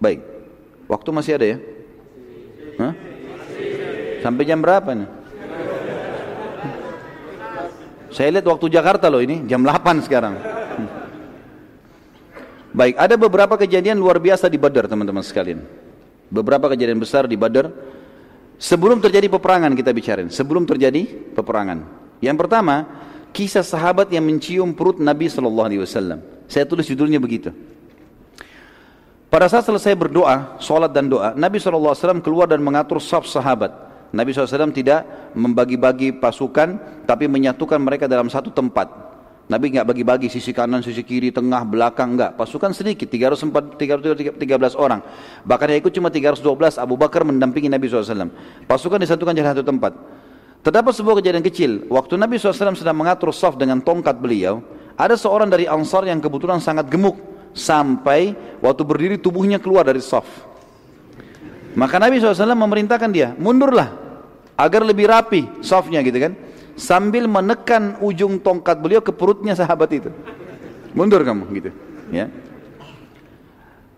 S1: Baik. Waktu masih ada ya? Hah? Sampai jam berapa nih? Saya lihat waktu Jakarta loh ini, jam 8 sekarang. Baik, ada beberapa kejadian luar biasa di Badar teman-teman sekalian. Beberapa kejadian besar di Badar. Sebelum terjadi peperangan kita bicarain. Sebelum terjadi peperangan. Yang pertama, kisah sahabat yang mencium perut Nabi Wasallam. Saya tulis judulnya begitu. Pada saat selesai berdoa, sholat dan doa, Nabi SAW keluar dan mengatur saf sahabat. Nabi SAW tidak membagi-bagi pasukan tapi menyatukan mereka dalam satu tempat. Nabi nggak bagi-bagi sisi kanan, sisi kiri, tengah, belakang enggak. Pasukan sedikit, 304, 313 orang. Bahkan yang ikut cuma 312, Abu Bakar mendampingi Nabi SAW. Pasukan disatukan di satu tempat. Terdapat sebuah kejadian kecil. Waktu Nabi SAW sedang mengatur saf dengan tongkat beliau, ada seorang dari Ansar yang kebetulan sangat gemuk. Sampai waktu berdiri tubuhnya keluar dari saf. Maka Nabi SAW memerintahkan dia, mundurlah. Agar lebih rapi safnya gitu kan sambil menekan ujung tongkat beliau ke perutnya sahabat itu. Mundur kamu gitu, ya.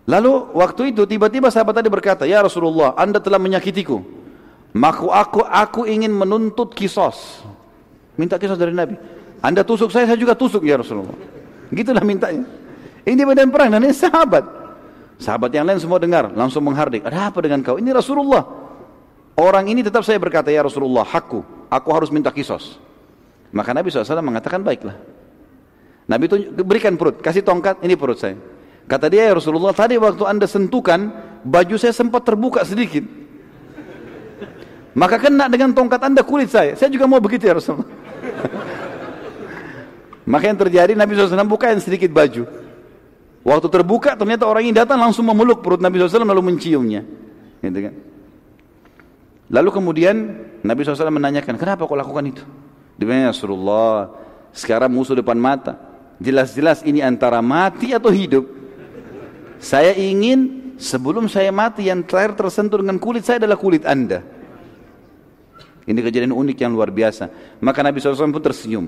S1: Lalu waktu itu tiba-tiba sahabat tadi berkata, "Ya Rasulullah, Anda telah menyakitiku. Maka aku aku ingin menuntut kisos." Minta kisos dari Nabi. Anda tusuk saya, saya juga tusuk ya Rasulullah. Gitulah mintanya. Ini medan perang dan ini sahabat. Sahabat yang lain semua dengar, langsung menghardik. Ada apa dengan kau? Ini Rasulullah. Orang ini tetap saya berkata, ya Rasulullah, hakku aku harus minta kisos. Maka Nabi SAW mengatakan baiklah. Nabi itu berikan perut, kasih tongkat, ini perut saya. Kata dia ya Rasulullah, tadi waktu anda sentuhkan, baju saya sempat terbuka sedikit. Maka kena dengan tongkat anda kulit saya. Saya juga mau begitu ya Rasulullah. Maka yang terjadi Nabi SAW bukain sedikit baju. Waktu terbuka ternyata orang ini datang langsung memeluk perut Nabi SAW lalu menciumnya. Gitu kan? Lalu kemudian Nabi SAW menanyakan, kenapa kau lakukan itu? Dia ya Rasulullah, sekarang musuh depan mata. Jelas-jelas ini antara mati atau hidup. Saya ingin sebelum saya mati yang terakhir tersentuh dengan kulit saya adalah kulit anda. Ini kejadian unik yang luar biasa. Maka Nabi SAW pun tersenyum.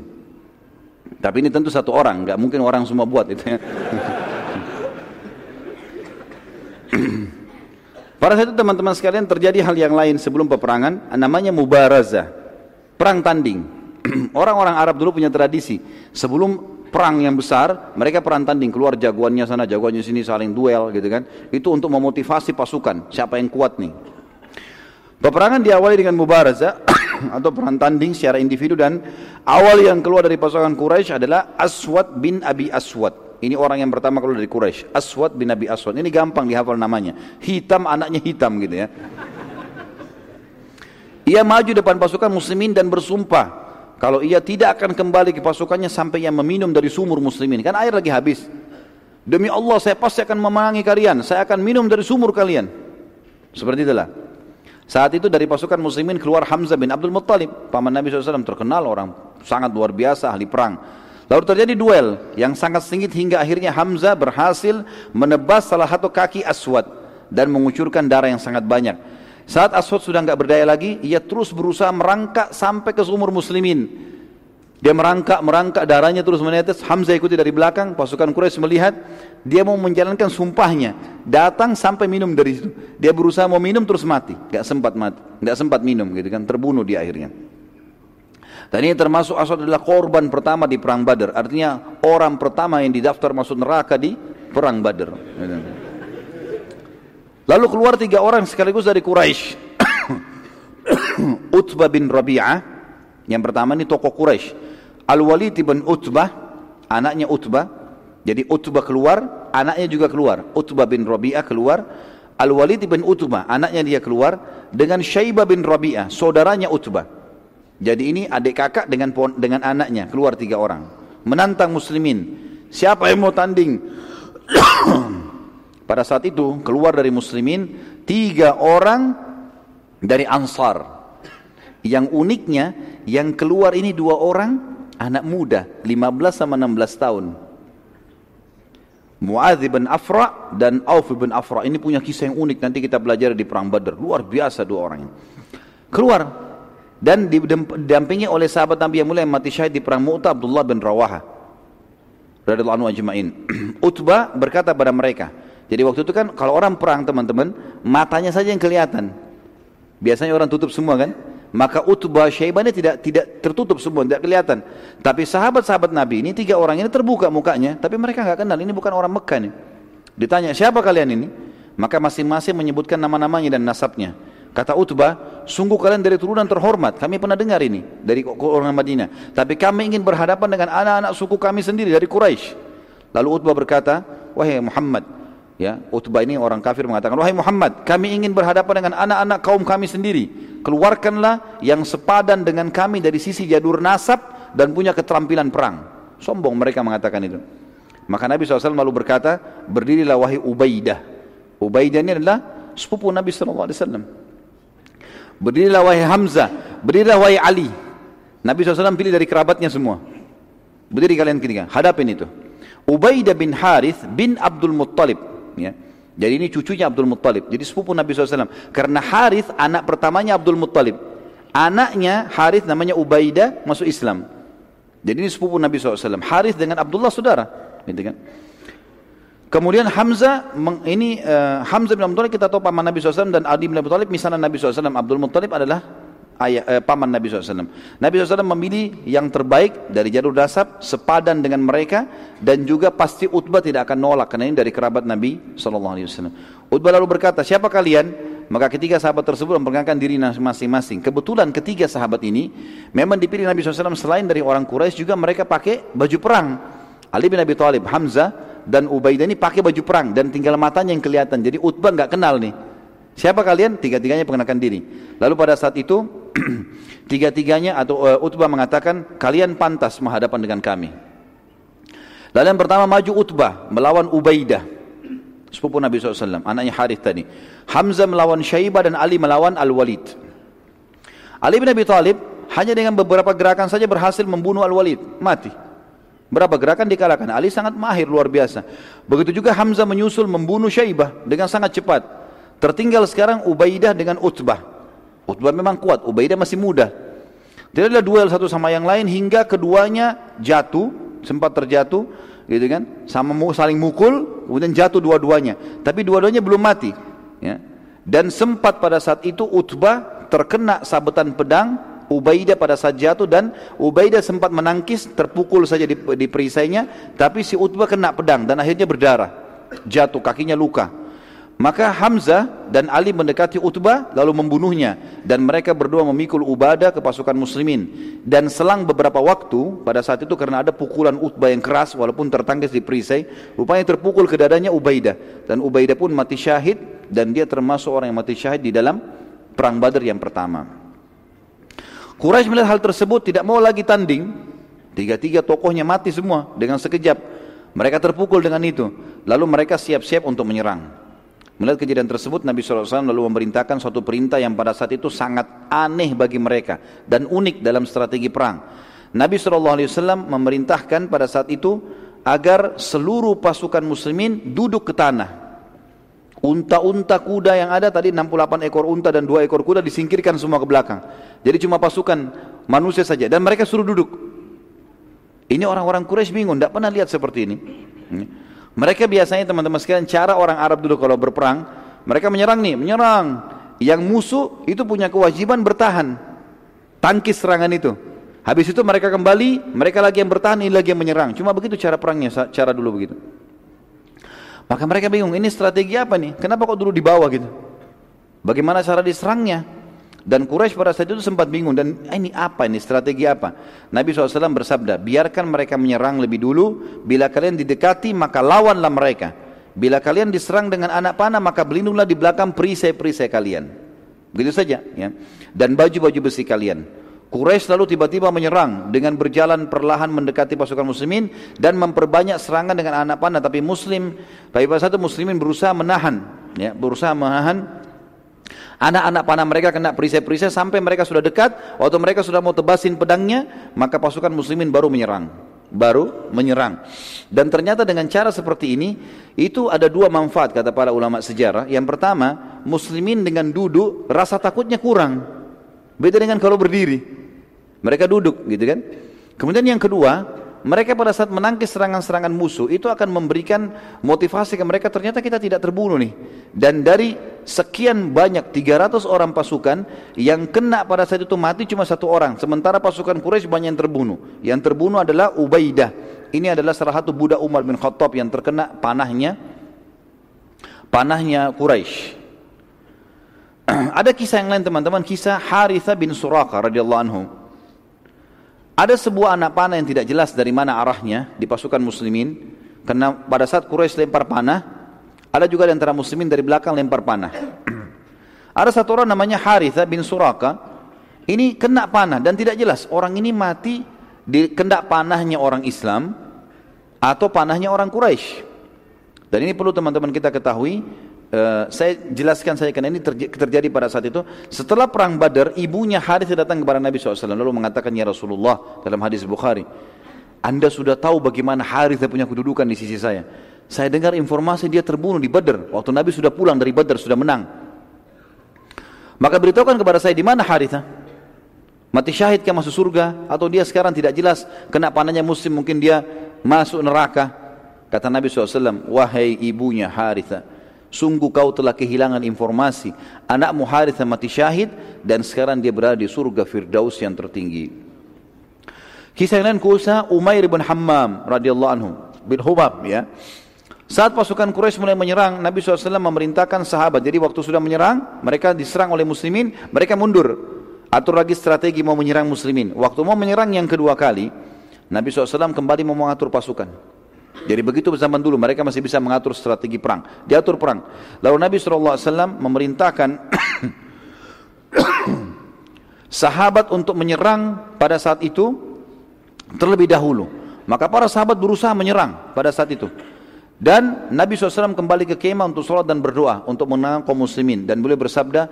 S1: Tapi ini tentu satu orang, nggak mungkin orang semua buat itu. Ya. Pada saat itu teman-teman sekalian terjadi hal yang lain sebelum peperangan, namanya mubarazah, perang tanding. Orang-orang Arab dulu punya tradisi, sebelum perang yang besar, mereka perang tanding, keluar jagoannya sana, jagoannya sini saling duel gitu kan. Itu untuk memotivasi pasukan, siapa yang kuat nih. Peperangan diawali dengan mubarazah atau perang tanding secara individu dan awal yang keluar dari pasukan Quraisy adalah Aswad bin Abi Aswad. Ini orang yang pertama keluar dari Quraisy, Aswad bin Nabi Aswad. Ini gampang dihafal namanya. Hitam anaknya hitam gitu ya. Ia maju depan pasukan muslimin dan bersumpah kalau ia tidak akan kembali ke pasukannya sampai ia meminum dari sumur muslimin. Kan air lagi habis. Demi Allah saya pasti akan memenangi kalian. Saya akan minum dari sumur kalian. Seperti itulah. Saat itu dari pasukan muslimin keluar Hamzah bin Abdul Muttalib. Paman Nabi SAW terkenal orang sangat luar biasa ahli perang. Lalu terjadi duel yang sangat sengit hingga akhirnya Hamzah berhasil menebas salah satu kaki Aswad dan mengucurkan darah yang sangat banyak. Saat Aswad sudah nggak berdaya lagi, ia terus berusaha merangkak sampai ke sumur muslimin. Dia merangkak, merangkak, darahnya terus menetes. Hamzah ikuti dari belakang, pasukan Quraisy melihat dia mau menjalankan sumpahnya. Datang sampai minum dari situ. Dia berusaha mau minum terus mati, nggak sempat mati, nggak sempat minum gitu kan, terbunuh di akhirnya. Dan ini termasuk Aswad adalah korban pertama di perang Badar. Artinya orang pertama yang didaftar masuk neraka di perang Badar. Lalu keluar tiga orang sekaligus dari Quraisy. Utbah bin Rabi'ah. Yang pertama ini tokoh Quraisy. Al-Walid bin Utbah, anaknya Utbah. Jadi Utbah keluar, anaknya juga keluar. Utbah bin Rabi'ah keluar. Al-Walid bin Utbah, anaknya dia keluar dengan Syaibah bin Rabi'ah, saudaranya Utbah. Jadi ini adik kakak dengan dengan anaknya keluar tiga orang menantang muslimin. Siapa yang mau tanding? Pada saat itu keluar dari muslimin tiga orang dari Ansar. Yang uniknya yang keluar ini dua orang anak muda 15 sama 16 tahun. Muadz bin Afra dan Auf bin Afra ini punya kisah yang unik nanti kita belajar di perang Badar. Luar biasa dua orang ini. Keluar dan didampingi oleh sahabat Nabi yang mulia yang mati syahid di perang Mu'tah Abdullah bin Rawaha radhiyallahu anhu ajma'in. Utbah berkata pada mereka jadi waktu itu kan kalau orang perang teman-teman matanya saja yang kelihatan. Biasanya orang tutup semua kan? Maka Utbah Syaibah tidak tidak tertutup semua tidak kelihatan. Tapi sahabat-sahabat Nabi ini tiga orang ini terbuka mukanya tapi mereka nggak kenal. Ini bukan orang Mekah nih. Ditanya siapa kalian ini? Maka masing-masing menyebutkan nama-namanya dan nasabnya Kata Utbah, sungguh kalian dari turunan terhormat. Kami pernah dengar ini dari orang Madinah. Tapi kami ingin berhadapan dengan anak-anak suku kami sendiri dari Quraisy. Lalu Utbah berkata, wahai Muhammad, Ya, Utbah ini orang kafir mengatakan, "Wahai Muhammad, kami ingin berhadapan dengan anak-anak kaum kami sendiri. Keluarkanlah yang sepadan dengan kami dari sisi jadur nasab dan punya keterampilan perang." Sombong mereka mengatakan itu. Maka Nabi SAW lalu berkata, "Berdirilah wahai Ubaidah." Ubaidah ini adalah sepupu Nabi SAW. Berdirilah wahai Hamzah, berdirilah wahai Ali. Nabi SAW pilih dari kerabatnya semua. Berdiri kalian ketiga, hadapin itu. Ubaidah bin Harith bin Abdul Muttalib Ya. Jadi ini cucunya Abdul Muttalib. Jadi sepupu Nabi SAW. Karena Harith anak pertamanya Abdul Muttalib. Anaknya Harith namanya Ubaidah masuk Islam. Jadi ini sepupu Nabi SAW. Harith dengan Abdullah saudara. Gitu kan. Kemudian Hamzah ini uh, Hamzah bin Abdul Muttalib kita tahu paman Nabi SAW dan Adi bin Abi Thalib misalnya Nabi SAW Abdul Muttalib adalah ayah, eh, paman Nabi SAW. Nabi SAW memilih yang terbaik dari jalur dasar, sepadan dengan mereka, dan juga pasti Utbah tidak akan nolak, karena ini dari kerabat Nabi SAW. Utbah lalu berkata, siapa kalian? Maka ketiga sahabat tersebut memperkenalkan diri masing-masing. Kebetulan ketiga sahabat ini memang dipilih Nabi SAW selain dari orang Quraisy juga mereka pakai baju perang. Ali bin Abi Thalib, Hamzah, dan Ubaidah ini pakai baju perang dan tinggal matanya yang kelihatan. Jadi Utbah nggak kenal nih. Siapa kalian? Tiga-tiganya pengenakan diri. Lalu pada saat itu tiga-tiganya atau uh, Utbah mengatakan kalian pantas menghadapan dengan kami. Lalu yang pertama maju Utbah melawan Ubaidah. Sepupu Nabi SAW, anaknya Harith tadi. Hamzah melawan Syaibah dan Ali melawan Al-Walid. Ali bin Abi Thalib hanya dengan beberapa gerakan saja berhasil membunuh Al-Walid, mati. Berapa gerakan dikalahkan? Ali sangat mahir luar biasa. Begitu juga Hamzah menyusul membunuh Syaibah dengan sangat cepat. Tertinggal sekarang Ubaidah dengan Utbah. Utbah memang kuat, Ubaidah masih muda. Tidak ada duel satu sama yang lain hingga keduanya jatuh, sempat terjatuh, gitu kan? Sama saling mukul, kemudian jatuh dua-duanya. Tapi dua-duanya belum mati. Ya. Dan sempat pada saat itu Utbah terkena sabetan pedang Ubaidah pada saat jatuh dan Ubaidah sempat menangkis terpukul saja di, di perisainya tapi si Utbah kena pedang dan akhirnya berdarah. Jatuh kakinya luka. Maka Hamzah dan Ali mendekati Utbah lalu membunuhnya. Dan mereka berdua memikul Ubadah ke pasukan muslimin. Dan selang beberapa waktu pada saat itu karena ada pukulan Utbah yang keras walaupun tertangkis di perisai rupanya terpukul ke dadanya Ubaidah dan Ubaidah pun mati syahid dan dia termasuk orang yang mati syahid di dalam perang Badar yang pertama Quraisy melihat hal tersebut tidak mau lagi tanding tiga-tiga tokohnya mati semua dengan sekejap mereka terpukul dengan itu lalu mereka siap-siap untuk menyerang Melihat kejadian tersebut Nabi SAW lalu memerintahkan suatu perintah yang pada saat itu sangat aneh bagi mereka dan unik dalam strategi perang. Nabi SAW memerintahkan pada saat itu agar seluruh pasukan muslimin duduk ke tanah. Unta-unta kuda yang ada tadi 68 ekor unta dan 2 ekor kuda disingkirkan semua ke belakang. Jadi cuma pasukan manusia saja dan mereka suruh duduk. Ini orang-orang Quraisy bingung, tidak pernah lihat seperti ini. Mereka biasanya teman-teman sekalian cara orang Arab dulu kalau berperang, mereka menyerang nih, menyerang. Yang musuh itu punya kewajiban bertahan. Tangkis serangan itu. Habis itu mereka kembali, mereka lagi yang bertahan, ini lagi yang menyerang. Cuma begitu cara perangnya, cara dulu begitu. Maka mereka bingung, ini strategi apa nih? Kenapa kok dulu di bawah gitu? Bagaimana cara diserangnya? Dan Quraisy pada saat itu sempat bingung dan ini apa ini strategi apa? Nabi SAW bersabda, biarkan mereka menyerang lebih dulu. Bila kalian didekati maka lawanlah mereka. Bila kalian diserang dengan anak panah maka berlindunglah di belakang perisai-perisai kalian. Begitu saja. Ya. Dan baju-baju besi kalian. Quraisy lalu tiba-tiba menyerang dengan berjalan perlahan mendekati pasukan muslimin dan memperbanyak serangan dengan anak panah tapi muslim tapi pada satu muslimin berusaha menahan ya berusaha menahan Anak-anak panah mereka kena perisai-perisai sampai mereka sudah dekat, waktu mereka sudah mau tebasin pedangnya, maka pasukan muslimin baru menyerang. Baru menyerang. Dan ternyata dengan cara seperti ini, itu ada dua manfaat kata para ulama sejarah. Yang pertama, muslimin dengan duduk rasa takutnya kurang. Beda dengan kalau berdiri. Mereka duduk gitu kan. Kemudian yang kedua, mereka pada saat menangkis serangan-serangan musuh itu akan memberikan motivasi ke mereka ternyata kita tidak terbunuh nih. Dan dari sekian banyak 300 orang pasukan yang kena pada saat itu mati cuma satu orang. Sementara pasukan Quraisy banyak yang terbunuh. Yang terbunuh adalah Ubaidah. Ini adalah salah satu budak Umar bin Khattab yang terkena panahnya panahnya Quraisy. Ada kisah yang lain teman-teman. Kisah Haritha bin Suraka radhiyallahu anhu ada sebuah anak panah yang tidak jelas dari mana arahnya di pasukan muslimin. Karena pada saat Quraisy lempar panah, Ada juga di antara muslimin dari belakang lempar panah. Ada satu orang namanya Haritha bin Suraka. Ini kena panah dan tidak jelas orang ini mati di kendak panahnya orang Islam atau panahnya orang Quraisy. Dan ini perlu teman-teman kita ketahui. Uh, saya jelaskan saya karena ini terjadi pada saat itu. Setelah perang Badar, ibunya Harith datang kepada Nabi SAW lalu mengatakan ya Rasulullah dalam hadis Bukhari, Anda sudah tahu bagaimana Harith punya kedudukan di sisi saya. Saya dengar informasi dia terbunuh di Badar waktu Nabi sudah pulang dari Badar sudah menang. Maka beritahukan kepada saya di mana Haritha? Mati syahid ke masuk surga atau dia sekarang tidak jelas kena panahnya muslim mungkin dia masuk neraka Kata Nabi SAW, wahai ibunya Haritha, sungguh kau telah kehilangan informasi. Anakmu Haritha mati syahid dan sekarang dia berada di surga Firdaus yang tertinggi. Kisah yang lain kuasa Umair bin Hammam radhiyallahu anhu bin Hubab ya. Saat pasukan Quraisy mulai menyerang, Nabi SAW memerintahkan sahabat. Jadi waktu sudah menyerang, mereka diserang oleh muslimin, mereka mundur. Atur lagi strategi mau menyerang muslimin. Waktu mau menyerang yang kedua kali, Nabi SAW kembali mau mengatur pasukan. Jadi begitu zaman dulu mereka masih bisa mengatur strategi perang. Diatur perang. Lalu Nabi SAW memerintahkan sahabat untuk menyerang pada saat itu terlebih dahulu. Maka para sahabat berusaha menyerang pada saat itu. Dan Nabi SAW kembali ke kemah untuk sholat dan berdoa untuk menang kaum muslimin. Dan beliau bersabda,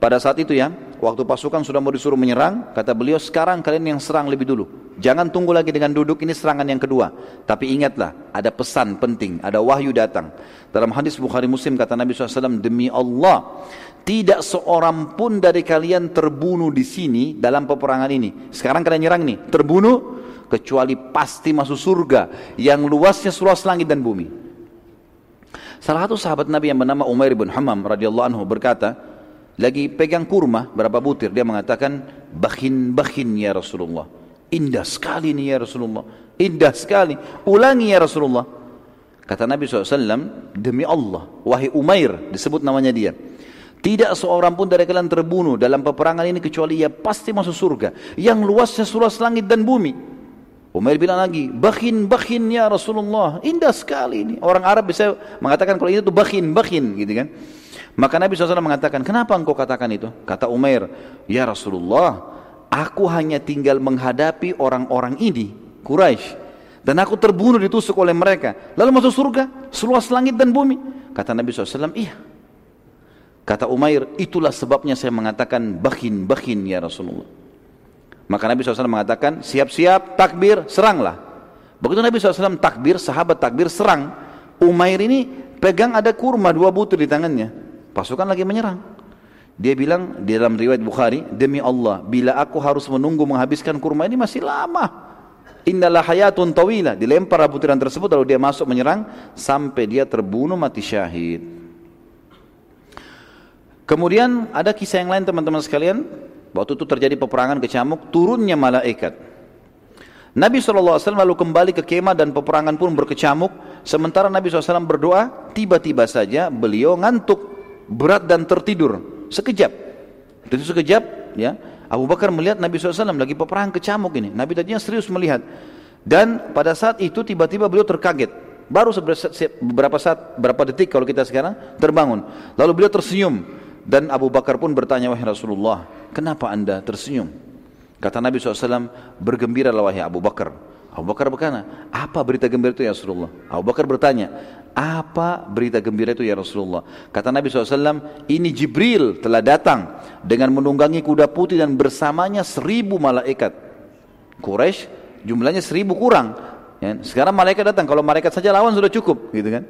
S1: pada saat itu ya, waktu pasukan sudah mau disuruh menyerang, kata beliau, sekarang kalian yang serang lebih dulu. Jangan tunggu lagi dengan duduk, ini serangan yang kedua. Tapi ingatlah, ada pesan penting, ada wahyu datang. Dalam hadis Bukhari Muslim kata Nabi SAW, demi Allah, tidak seorang pun dari kalian terbunuh di sini dalam peperangan ini. Sekarang kalian nyerang nih, terbunuh, kecuali pasti masuk surga yang luasnya seluas langit dan bumi. Salah satu sahabat Nabi yang bernama Umair bin Hammam radhiyallahu anhu berkata, lagi pegang kurma berapa butir dia mengatakan bakhin bakhin ya Rasulullah. Indah sekali ini ya Rasulullah. Indah sekali. Ulangi ya Rasulullah. Kata Nabi SAW demi Allah wahai Umair disebut namanya dia tidak seorang pun dari kalian terbunuh dalam peperangan ini kecuali ia pasti masuk surga yang luasnya seluas langit dan bumi. Umair bilang lagi bakhin bakhin ya Rasulullah. Indah sekali ini orang Arab bisa mengatakan kalau itu bakhin bakhin gitu kan maka Nabi SAW mengatakan, kenapa engkau katakan itu? Kata Umair, ya Rasulullah, aku hanya tinggal menghadapi orang-orang ini, Quraisy, dan aku terbunuh ditusuk oleh mereka. Lalu masuk surga, seluas langit dan bumi. Kata Nabi SAW, iya. Kata Umair, itulah sebabnya saya mengatakan bakin ya Rasulullah. Maka Nabi SAW mengatakan, siap-siap, takbir, seranglah. Begitu Nabi SAW takbir, sahabat takbir, serang. Umair ini pegang ada kurma dua butir di tangannya. Pasukan lagi menyerang. Dia bilang di dalam riwayat Bukhari, demi Allah, bila aku harus menunggu menghabiskan kurma ini masih lama. Innalah hayatun tawila. Dilempar butiran tersebut lalu dia masuk menyerang sampai dia terbunuh mati syahid. Kemudian ada kisah yang lain teman-teman sekalian. Waktu itu terjadi peperangan kecamuk, turunnya malaikat. Nabi SAW lalu kembali ke kemah dan peperangan pun berkecamuk. Sementara Nabi SAW berdoa, tiba-tiba saja beliau ngantuk berat dan tertidur sekejap. Itu sekejap ya. Abu Bakar melihat Nabi SAW lagi peperangan kecamuk ini. Nabi tadinya serius melihat. Dan pada saat itu tiba-tiba beliau terkaget. Baru beberapa saat, berapa detik kalau kita sekarang terbangun. Lalu beliau tersenyum. Dan Abu Bakar pun bertanya, wahai Rasulullah, kenapa anda tersenyum? Kata Nabi SAW, bergembira wahai Abu Bakar. Abu Bakar berkata, apa berita gembira itu ya Rasulullah? Abu Bakar bertanya, apa berita gembira itu ya Rasulullah? Kata Nabi SAW, ini Jibril telah datang dengan menunggangi kuda putih dan bersamanya seribu malaikat. Quraisy jumlahnya seribu kurang. Ya, sekarang malaikat datang, kalau malaikat saja lawan sudah cukup, gitu kan?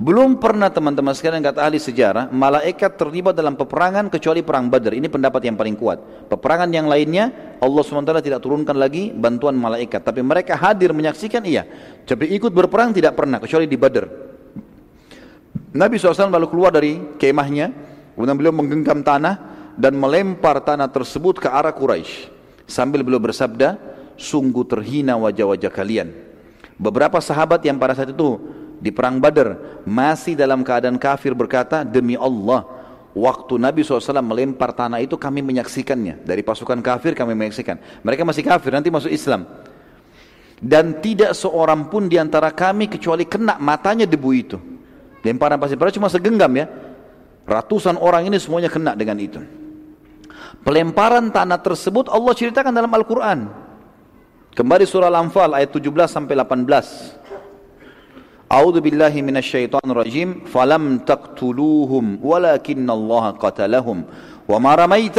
S1: Belum pernah teman-teman sekalian kata ahli sejarah, malaikat terlibat dalam peperangan kecuali perang Badar. Ini pendapat yang paling kuat. Peperangan yang lainnya, Allah SWT tidak turunkan lagi bantuan malaikat. Tapi mereka hadir menyaksikan, iya. Tapi ikut berperang tidak pernah, kecuali di Badar. Nabi SAW lalu keluar dari kemahnya, kemudian beliau menggenggam tanah dan melempar tanah tersebut ke arah Quraisy. Sambil beliau bersabda, sungguh terhina wajah-wajah kalian. Beberapa sahabat yang pada saat itu di perang Badar masih dalam keadaan kafir berkata demi Allah waktu Nabi SAW melempar tanah itu kami menyaksikannya dari pasukan kafir kami menyaksikan mereka masih kafir nanti masuk Islam dan tidak seorang pun di antara kami kecuali kena matanya debu itu. Lemparan pasir padahal cuma segenggam ya. Ratusan orang ini semuanya kena dengan itu. Pelemparan tanah tersebut Allah ceritakan dalam Al-Quran. Kembali surah Al-Anfal ayat 17 sampai 18. أعوذ بالله من الشيطان الرجيم. فلم تقتلوهم ولكن الله قتلهم. وما رميت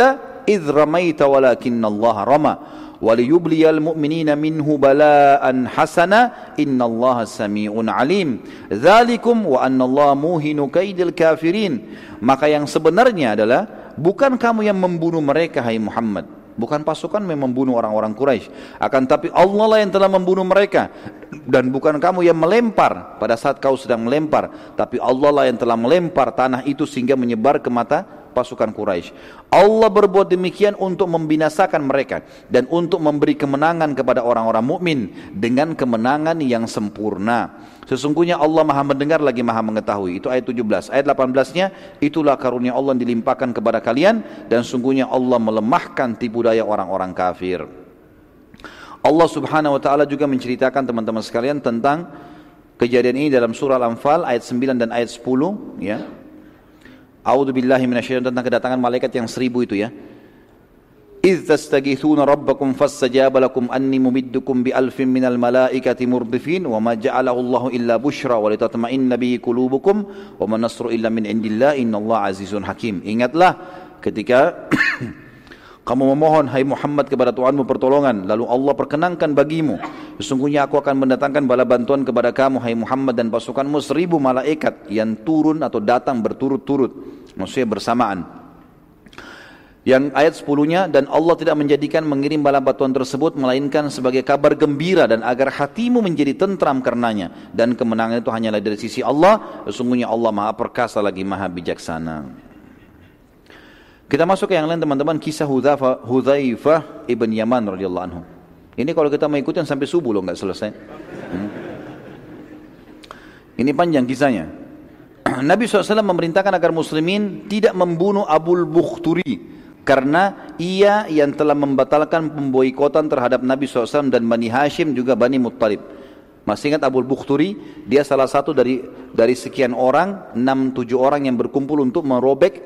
S1: إذ رميت ولكن الله رمى. وليبلي المؤمنين منه بلاء حسنا إن الله سميع عليم. ذلكم وأن الله موهن kaidil kafirin maka yang sebenarnya adalah bukan kamu yang membunuh mereka hai Muhammad. Bukan pasukan yang membunuh orang-orang Quraisy. Akan tapi Allah lah yang telah membunuh mereka. Dan bukan kamu yang melempar pada saat kau sedang melempar. Tapi Allah lah yang telah melempar tanah itu sehingga menyebar ke mata pasukan Quraisy. Allah berbuat demikian untuk membinasakan mereka dan untuk memberi kemenangan kepada orang-orang mukmin dengan kemenangan yang sempurna. Sesungguhnya Allah Maha mendengar lagi Maha mengetahui. Itu ayat 17. Ayat 18-nya itulah karunia Allah yang dilimpahkan kepada kalian dan sungguhnya Allah melemahkan tipu daya orang-orang kafir. Allah Subhanahu wa taala juga menceritakan teman-teman sekalian tentang kejadian ini dalam surah Al-Anfal ayat 9 dan ayat 10 ya. A'udzu billahi minasyaitonir tentang kedatangan malaikat yang seribu itu ya. إذ تستغيثون ربكم فاستجاب لكم أني ممدكم بألف من الملائكة مردفين وما جعله الله إلا بشرى ولتطمئن به قلوبكم وما النصر إلا من عند الله إن الله عزيز حكيم ingatlah ketika kamu memohon hai Muhammad kepada Tuhanmu pertolongan lalu Allah perkenankan bagimu sesungguhnya aku akan mendatangkan bala bantuan kepada kamu hai Muhammad dan pasukanmu seribu malaikat yang turun atau datang berturut-turut maksudnya bersamaan. Yang ayat 10-nya dan Allah tidak menjadikan mengirim bala bantuan tersebut melainkan sebagai kabar gembira dan agar hatimu menjadi tentram karenanya dan kemenangan itu hanyalah dari sisi Allah sesungguhnya Allah Maha perkasa lagi Maha bijaksana. Kita masuk ke yang lain teman-teman kisah Hudzaifah Hudzaifah ibn Yaman radhiyallahu anhu. Ini kalau kita mengikuti sampai subuh loh nggak selesai. Hmm. Ini panjang kisahnya. Nabi SAW memerintahkan agar muslimin tidak membunuh Abul Bukhturi karena ia yang telah membatalkan pemboikotan terhadap Nabi SAW dan Bani Hashim juga Bani Muttalib. Masih ingat Abul Bukhturi? Dia salah satu dari dari sekian orang, enam tujuh orang yang berkumpul untuk merobek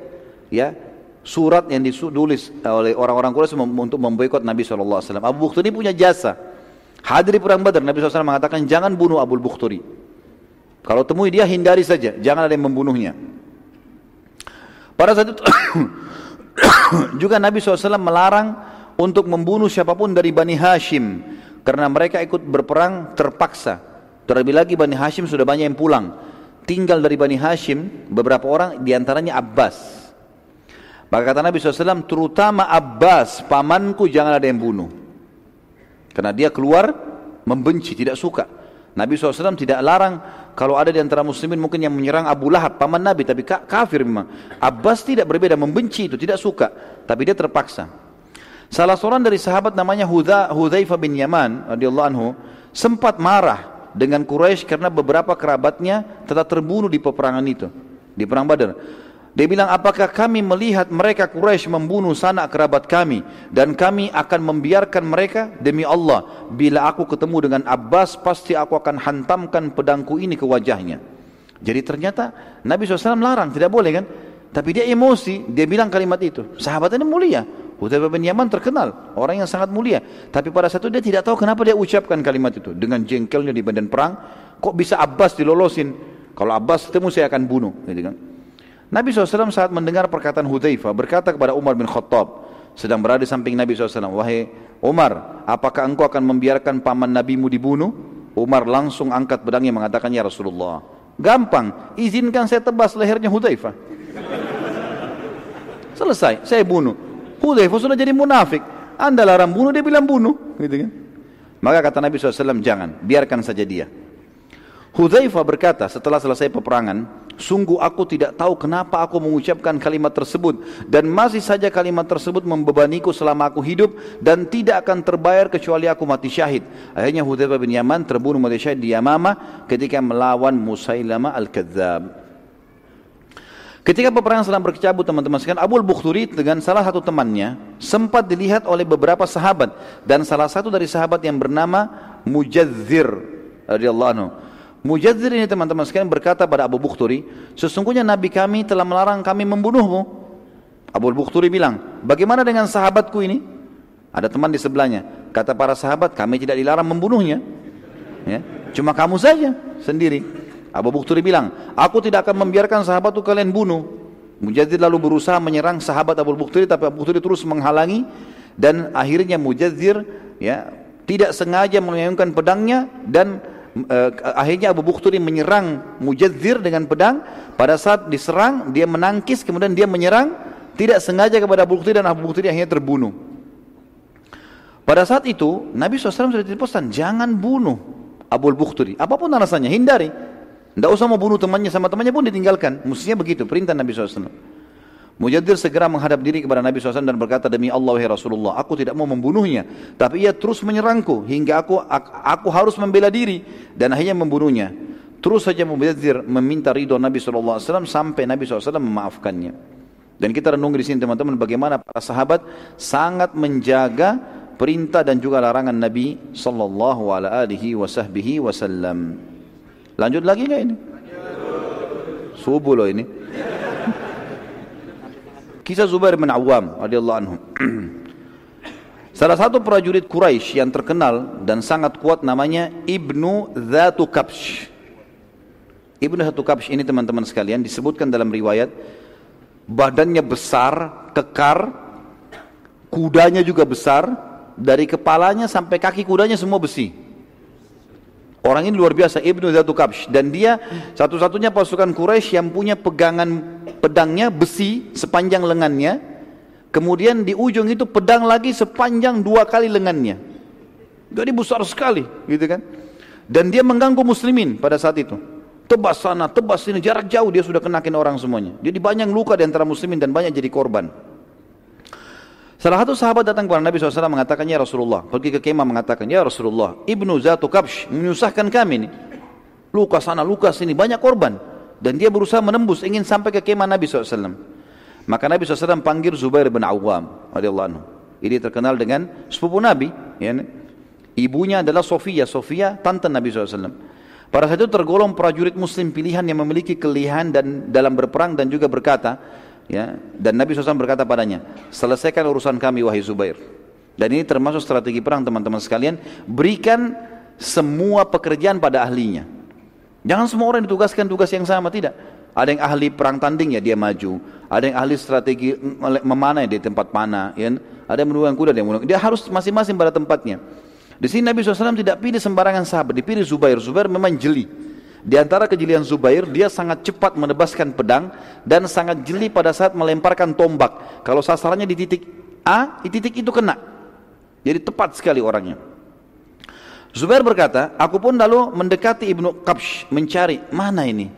S1: ya surat yang ditulis oleh orang-orang Quraisy untuk memboikot Nabi SAW. Abu Bukhturi punya jasa. Hadir di perang Badar, Nabi SAW mengatakan jangan bunuh Abul Bukhturi. Kalau temui dia hindari saja, jangan ada yang membunuhnya. Pada saat itu juga Nabi SAW melarang untuk membunuh siapa pun dari Bani Hashim karena mereka ikut berperang terpaksa. Terlebih lagi Bani Hashim sudah banyak yang pulang. Tinggal dari Bani Hashim beberapa orang di antaranya Abbas. Maka kata Nabi SAW, terutama Abbas, pamanku jangan ada yang bunuh. Karena dia keluar membenci, tidak suka. Nabi SAW tidak larang kalau ada di antara muslimin mungkin yang menyerang Abu Lahab, paman Nabi, tapi kafir memang. Abbas tidak berbeda, membenci itu, tidak suka. Tapi dia terpaksa. Salah seorang dari sahabat namanya Hudha, Hudzaifah bin Yaman radhiyallahu anhu sempat marah dengan Quraisy karena beberapa kerabatnya telah terbunuh di peperangan itu, di perang Badar. Dia bilang, apakah kami melihat mereka Quraisy membunuh sanak kerabat kami dan kami akan membiarkan mereka demi Allah. Bila aku ketemu dengan Abbas, pasti aku akan hantamkan pedangku ini ke wajahnya. Jadi ternyata Nabi SAW larang, tidak boleh kan? Tapi dia emosi, dia bilang kalimat itu. Sahabat ini mulia. Hudzaifah bin Yaman terkenal, orang yang sangat mulia. Tapi pada satu dia tidak tahu kenapa dia ucapkan kalimat itu. Dengan jengkelnya di badan perang, kok bisa Abbas dilolosin? Kalau Abbas ketemu saya akan bunuh. Gitu kan? Nabi SAW saat mendengar perkataan Hudzaifah berkata kepada Umar bin Khattab sedang berada di samping Nabi SAW wahai Umar apakah engkau akan membiarkan paman nabimu dibunuh? Umar langsung angkat pedangnya mengatakan ya Rasulullah gampang. Izinkan saya tebas lehernya Hudzaifah. Selesai saya bunuh. Hudzaifah sudah jadi munafik. Anda larang bunuh dia bilang bunuh gitu kan? Maka kata Nabi SAW jangan biarkan saja dia. Hudzaifah berkata setelah selesai peperangan Sungguh aku tidak tahu kenapa aku mengucapkan kalimat tersebut dan masih saja kalimat tersebut membebaniku selama aku hidup dan tidak akan terbayar kecuali aku mati syahid. Akhirnya Hudzaifah bin Yaman terbunuh mati syahid di Yamama ketika melawan Musailama al-Kadzab. Ketika peperangan sedang berkecabut teman-teman sekalian, Abu Bukhturi dengan salah satu temannya sempat dilihat oleh beberapa sahabat dan salah satu dari sahabat yang bernama Mujadzir radhiyallahu anhu. Mujadzir ini teman-teman sekalian berkata pada Abu Bukhturi, sesungguhnya Nabi kami telah melarang kami membunuhmu. Abu Bukhturi bilang, bagaimana dengan sahabatku ini? Ada teman di sebelahnya. Kata para sahabat, kami tidak dilarang membunuhnya. Ya, cuma kamu saja sendiri. Abu Bukhturi bilang, aku tidak akan membiarkan sahabatku kalian bunuh. Mujadzir lalu berusaha menyerang sahabat Abu Bukhturi, tapi Abu Bukhturi terus menghalangi dan akhirnya Mujadzir ya tidak sengaja melayangkan pedangnya dan uh, akhirnya Abu Bukhturi menyerang Mujadzir dengan pedang. Pada saat diserang dia menangkis kemudian dia menyerang. Tidak sengaja kepada Abu Bukhturi dan Abu Bukhturi akhirnya terbunuh. Pada saat itu Nabi SAW sudah dipesan jangan bunuh Abu Bukhturi. Apa pun alasannya hindari. Tidak usah mau bunuh temannya sama temannya pun ditinggalkan. Mestinya begitu perintah Nabi SAW Mujadir segera menghadap diri kepada Nabi SAW dan berkata, Demi Allah ya Rasulullah, aku tidak mau membunuhnya. Tapi ia terus menyerangku hingga aku aku harus membela diri. Dan akhirnya membunuhnya. Terus saja Mujadir meminta ridho Nabi SAW sampai Nabi SAW memaafkannya. Dan kita renung di sini teman-teman bagaimana para sahabat sangat menjaga perintah dan juga larangan Nabi sallallahu alaihi wasallam. Lanjut lagi enggak ini? Subuh loh ini. Kisah Zubair bin Awam radhiyallahu anhu. Salah satu prajurit Quraisy yang terkenal dan sangat kuat namanya Ibnu Zatu Kabsh. Ibnu Zatu Kabsh ini teman-teman sekalian disebutkan dalam riwayat badannya besar, kekar, kudanya juga besar, dari kepalanya sampai kaki kudanya semua besi. Orang ini luar biasa, Ibnu Zatu Kabsh. Dan dia satu-satunya pasukan Quraisy yang punya pegangan pedangnya besi sepanjang lengannya. Kemudian di ujung itu pedang lagi sepanjang dua kali lengannya. Jadi besar sekali, gitu kan. Dan dia mengganggu muslimin pada saat itu. Tebas sana, tebas sini, jarak jauh dia sudah kenakin orang semuanya. Jadi banyak luka di antara muslimin dan banyak jadi korban. Salah satu sahabat datang kepada Nabi SAW mengatakan, Ya Rasulullah, pergi ke kemah mengatakan, Ya Rasulullah, Ibnu Zatu Kabsh menyusahkan kami nih. Luka sana, luka sini, banyak korban. Dan dia berusaha menembus, ingin sampai ke kemah Nabi SAW. Maka Nabi SAW panggil Zubair bin Awam. Ini terkenal dengan sepupu Nabi. Ya, Ibunya adalah Sofia. Sofia, tante Nabi SAW. Pada saat itu tergolong prajurit muslim pilihan yang memiliki kelihan dan dalam berperang dan juga berkata, Ya, dan Nabi SAW berkata padanya, selesaikan urusan kami wahai Zubair. Dan ini termasuk strategi perang teman-teman sekalian, berikan semua pekerjaan pada ahlinya. Jangan semua orang ditugaskan tugas yang sama, tidak. Ada yang ahli perang tanding ya dia maju. Ada yang ahli strategi memanah di tempat panah. Ya. Ada yang menunggang kuda, dia, dia harus masing-masing pada tempatnya. Di sini Nabi SAW tidak pilih sembarangan sahabat, dipilih Zubair. Zubair memang jeli. Di antara kejelian Zubair, dia sangat cepat menebaskan pedang dan sangat jeli pada saat melemparkan tombak. Kalau sasarannya di titik A, di titik itu kena. Jadi tepat sekali orangnya. Zubair berkata, aku pun lalu mendekati Ibnu Qabsh mencari mana ini?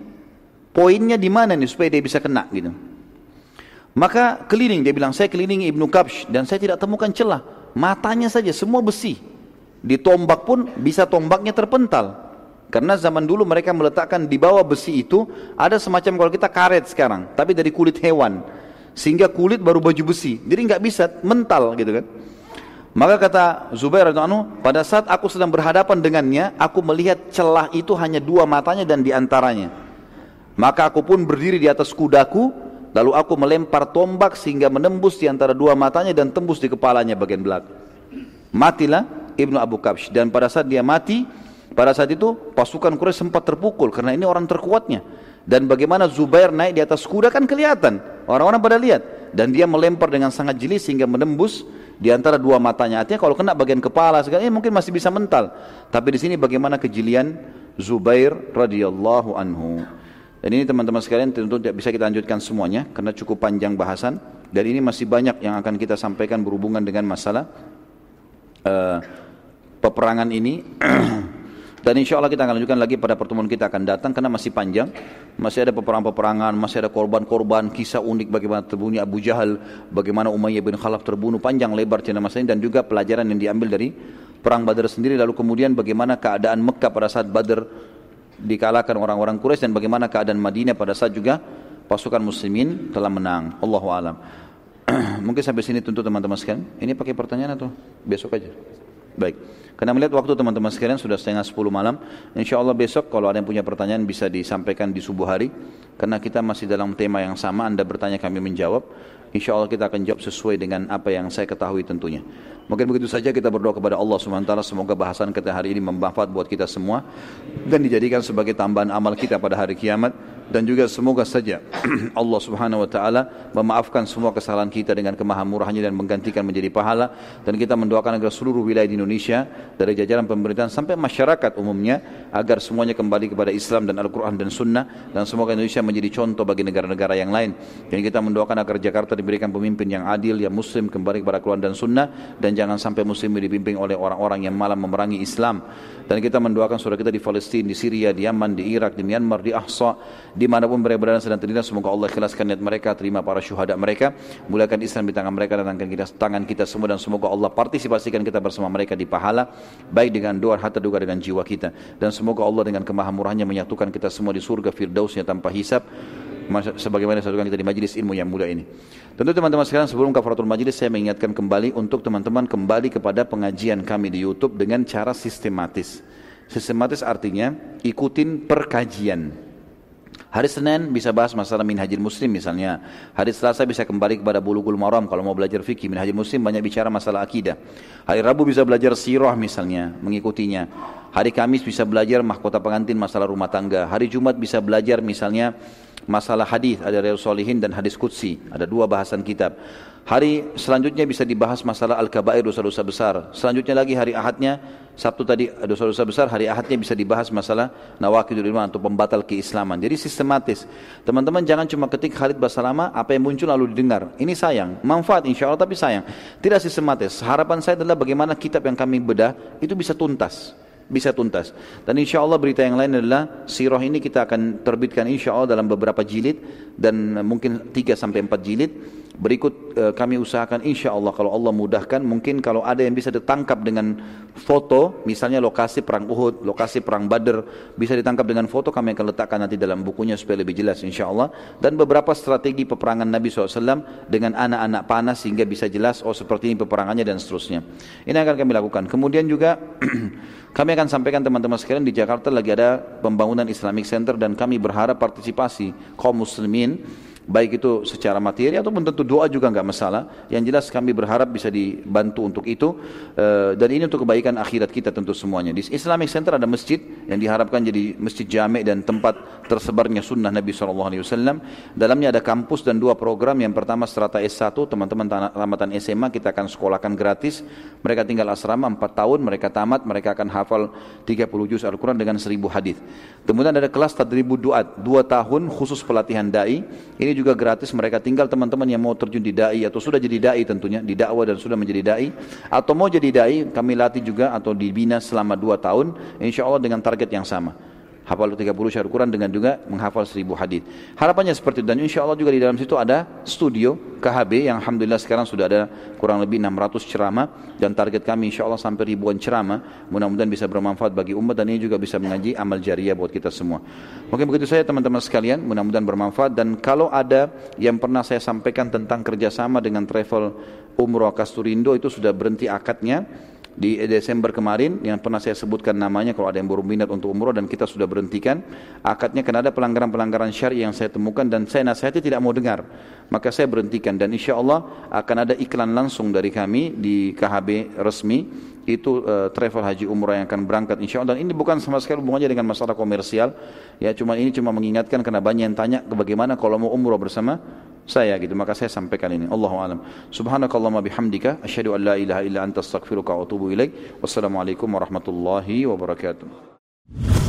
S1: Poinnya di mana nih supaya dia bisa kena gitu. Maka keliling dia bilang, saya kelilingi Ibnu Qabsh dan saya tidak temukan celah. Matanya saja semua besi. Di tombak pun bisa tombaknya terpental. Karena zaman dulu mereka meletakkan di bawah besi itu ada semacam kalau kita karet sekarang, tapi dari kulit hewan. Sehingga kulit baru baju besi. Jadi nggak bisa mental gitu kan. Maka kata Zubair anu, pada saat aku sedang berhadapan dengannya, aku melihat celah itu hanya dua matanya dan di antaranya. Maka aku pun berdiri di atas kudaku, lalu aku melempar tombak sehingga menembus di antara dua matanya dan tembus di kepalanya bagian belakang. Matilah Ibnu Abu Kabsh dan pada saat dia mati, pada saat itu pasukan Quraisy sempat terpukul karena ini orang terkuatnya. Dan bagaimana Zubair naik di atas kuda kan kelihatan. Orang-orang pada lihat. Dan dia melempar dengan sangat jeli sehingga menembus di antara dua matanya. Artinya kalau kena bagian kepala segala ini mungkin masih bisa mental. Tapi di sini bagaimana kejelian Zubair radhiyallahu anhu. Dan ini teman-teman sekalian tentu tidak bisa kita lanjutkan semuanya karena cukup panjang bahasan dan ini masih banyak yang akan kita sampaikan berhubungan dengan masalah uh, peperangan ini Dan insya Allah kita akan lanjutkan lagi pada pertemuan kita akan datang karena masih panjang. Masih ada peperangan-peperangan, masih ada korban-korban, kisah unik bagaimana terbunuh Abu Jahal, bagaimana Umayyah bin Khalaf terbunuh, panjang lebar cerita masa dan juga pelajaran yang diambil dari perang Badar sendiri. Lalu kemudian bagaimana keadaan Mekah pada saat Badar dikalahkan orang-orang Quraisy dan bagaimana keadaan Madinah pada saat juga pasukan muslimin telah menang. Allahu alam. Mungkin sampai sini tentu teman-teman sekalian. Ini pakai pertanyaan atau besok aja? Baik. Karena melihat waktu teman-teman sekalian sudah setengah 10 malam, insya Allah besok kalau ada yang punya pertanyaan bisa disampaikan di subuh hari. Karena kita masih dalam tema yang sama, Anda bertanya kami menjawab. Insya Allah kita akan jawab sesuai dengan apa yang saya ketahui tentunya. Mungkin begitu saja kita berdoa kepada Allah SWT semoga bahasan kita hari ini bermanfaat buat kita semua dan dijadikan sebagai tambahan amal kita pada hari kiamat dan juga semoga saja Allah Subhanahu wa taala memaafkan semua kesalahan kita dengan kemahamurahannya dan menggantikan menjadi pahala. Dan kita mendoakan agar seluruh wilayah di Indonesia dari jajaran pemerintahan sampai masyarakat umumnya agar semuanya kembali kepada Islam dan Al-Qur'an dan Sunnah. Dan semoga Indonesia menjadi contoh bagi negara-negara yang lain. Dan kita mendoakan agar Jakarta diberikan pemimpin yang adil yang muslim kembali kepada Al-Quran dan Sunnah. Dan jangan sampai muslim dibimbing oleh orang-orang yang malah memerangi Islam. Dan kita mendoakan saudara kita di Palestina, di Syria, di Yaman, di Irak, di Myanmar, di Ahsa, di mana pun mereka berada sedang terlintas, semoga Allah ikhlaskan niat mereka, terima para syuhada mereka, muliakan Islam di tangan mereka dan tangan kita, tangan kita semua dan semoga Allah partisipasikan kita bersama mereka di pahala, baik dengan doa, harta juga dengan jiwa kita. Dan semoga Allah dengan kemahamurahannya menyatukan kita semua di surga firdausnya tanpa hisab sebagaimana saya kita di majelis ilmu yang mulia ini. Tentu teman-teman sekalian sebelum kafaratul majelis saya mengingatkan kembali untuk teman-teman kembali kepada pengajian kami di YouTube dengan cara sistematis. Sistematis artinya ikutin perkajian. Hari Senin bisa bahas masalah minhajil muslim misalnya. Hari Selasa bisa kembali kepada bulughul maram kalau mau belajar fikih. Minhajil muslim banyak bicara masalah akidah. Hari Rabu bisa belajar sirah misalnya, mengikutinya. Hari Kamis bisa belajar mahkota pengantin masalah rumah tangga. Hari Jumat bisa belajar misalnya masalah hadis ada Riyadhus Shalihin dan hadis qudsi ada dua bahasan kitab hari selanjutnya bisa dibahas masalah al-kabair dosa-dosa besar. Selanjutnya lagi hari Ahadnya Sabtu tadi dosa-dosa besar hari Ahadnya bisa dibahas masalah nawakidul iman atau pembatal keislaman. Jadi sistematis. Teman-teman jangan cuma ketik Khalid Basalama apa yang muncul lalu didengar. Ini sayang. Manfaat insya Allah tapi sayang. Tidak sistematis. Harapan saya adalah bagaimana kitab yang kami bedah itu bisa tuntas. Bisa tuntas. Dan insya Allah berita yang lain adalah sirah ini kita akan terbitkan insya Allah dalam beberapa jilid dan mungkin 3 sampai 4 jilid. Berikut uh, kami usahakan insya Allah kalau Allah mudahkan mungkin kalau ada yang bisa ditangkap dengan foto misalnya lokasi perang Uhud, lokasi perang Badr bisa ditangkap dengan foto kami akan letakkan nanti dalam bukunya supaya lebih jelas insya Allah dan beberapa strategi peperangan Nabi SAW dengan anak-anak panas sehingga bisa jelas oh seperti ini peperangannya dan seterusnya. Ini akan kami lakukan. Kemudian juga kami akan sampaikan teman-teman sekalian di Jakarta lagi ada pembangunan Islamic Center dan kami berharap partisipasi kaum muslimin baik itu secara materi ataupun tentu doa juga nggak masalah. Yang jelas kami berharap bisa dibantu untuk itu eh, dan ini untuk kebaikan akhirat kita tentu semuanya. Di Islamic Center ada masjid yang diharapkan jadi masjid jamek dan tempat tersebarnya sunnah Nabi SAW. Dalamnya ada kampus dan dua program. Yang pertama strata S1 teman-teman tamatan SMA kita akan sekolahkan gratis. Mereka tinggal asrama 4 tahun, mereka tamat, mereka akan hafal 30 juz Al-Quran dengan 1000 hadis. Kemudian ada kelas tadribu duat, 2 tahun khusus pelatihan dai. Ini juga gratis mereka. Tinggal teman-teman yang mau terjun di dai atau sudah jadi dai tentunya di dakwah dan sudah menjadi dai. Atau mau jadi dai kami latih juga atau dibina selama dua tahun insya Allah dengan target yang sama hafal 30 syair Quran dengan juga menghafal 1000 hadis. Harapannya seperti itu. Dan insya Allah juga di dalam situ ada studio KHB yang Alhamdulillah sekarang sudah ada kurang lebih 600 ceramah. Dan target kami insya Allah sampai ribuan ceramah. Mudah-mudahan bisa bermanfaat bagi umat dan ini juga bisa mengaji amal jariah buat kita semua. Mungkin begitu saya teman-teman sekalian. Mudah-mudahan bermanfaat. Dan kalau ada yang pernah saya sampaikan tentang kerjasama dengan travel umroh Kasturindo itu sudah berhenti akadnya di Desember kemarin yang pernah saya sebutkan namanya kalau ada yang baru minat untuk umroh dan kita sudah berhentikan akadnya karena ada pelanggaran-pelanggaran syari yang saya temukan dan saya nasihati tidak mau dengar. Maka saya berhentikan dan insya Allah akan ada iklan langsung dari kami di KHB resmi. Itu uh, travel haji umroh yang akan berangkat insya Allah. Dan ini bukan sama sekali hubungannya dengan masalah komersial. Ya cuma ini cuma mengingatkan karena banyak yang tanya bagaimana kalau mau umroh bersama saya gitu maka saya sampaikan ini Allahu alam subhanakallahumma bihamdika asyhadu an la ilaha illa anta astaghfiruka wa atubu ilaik wassalamualaikum warahmatullahi wabarakatuh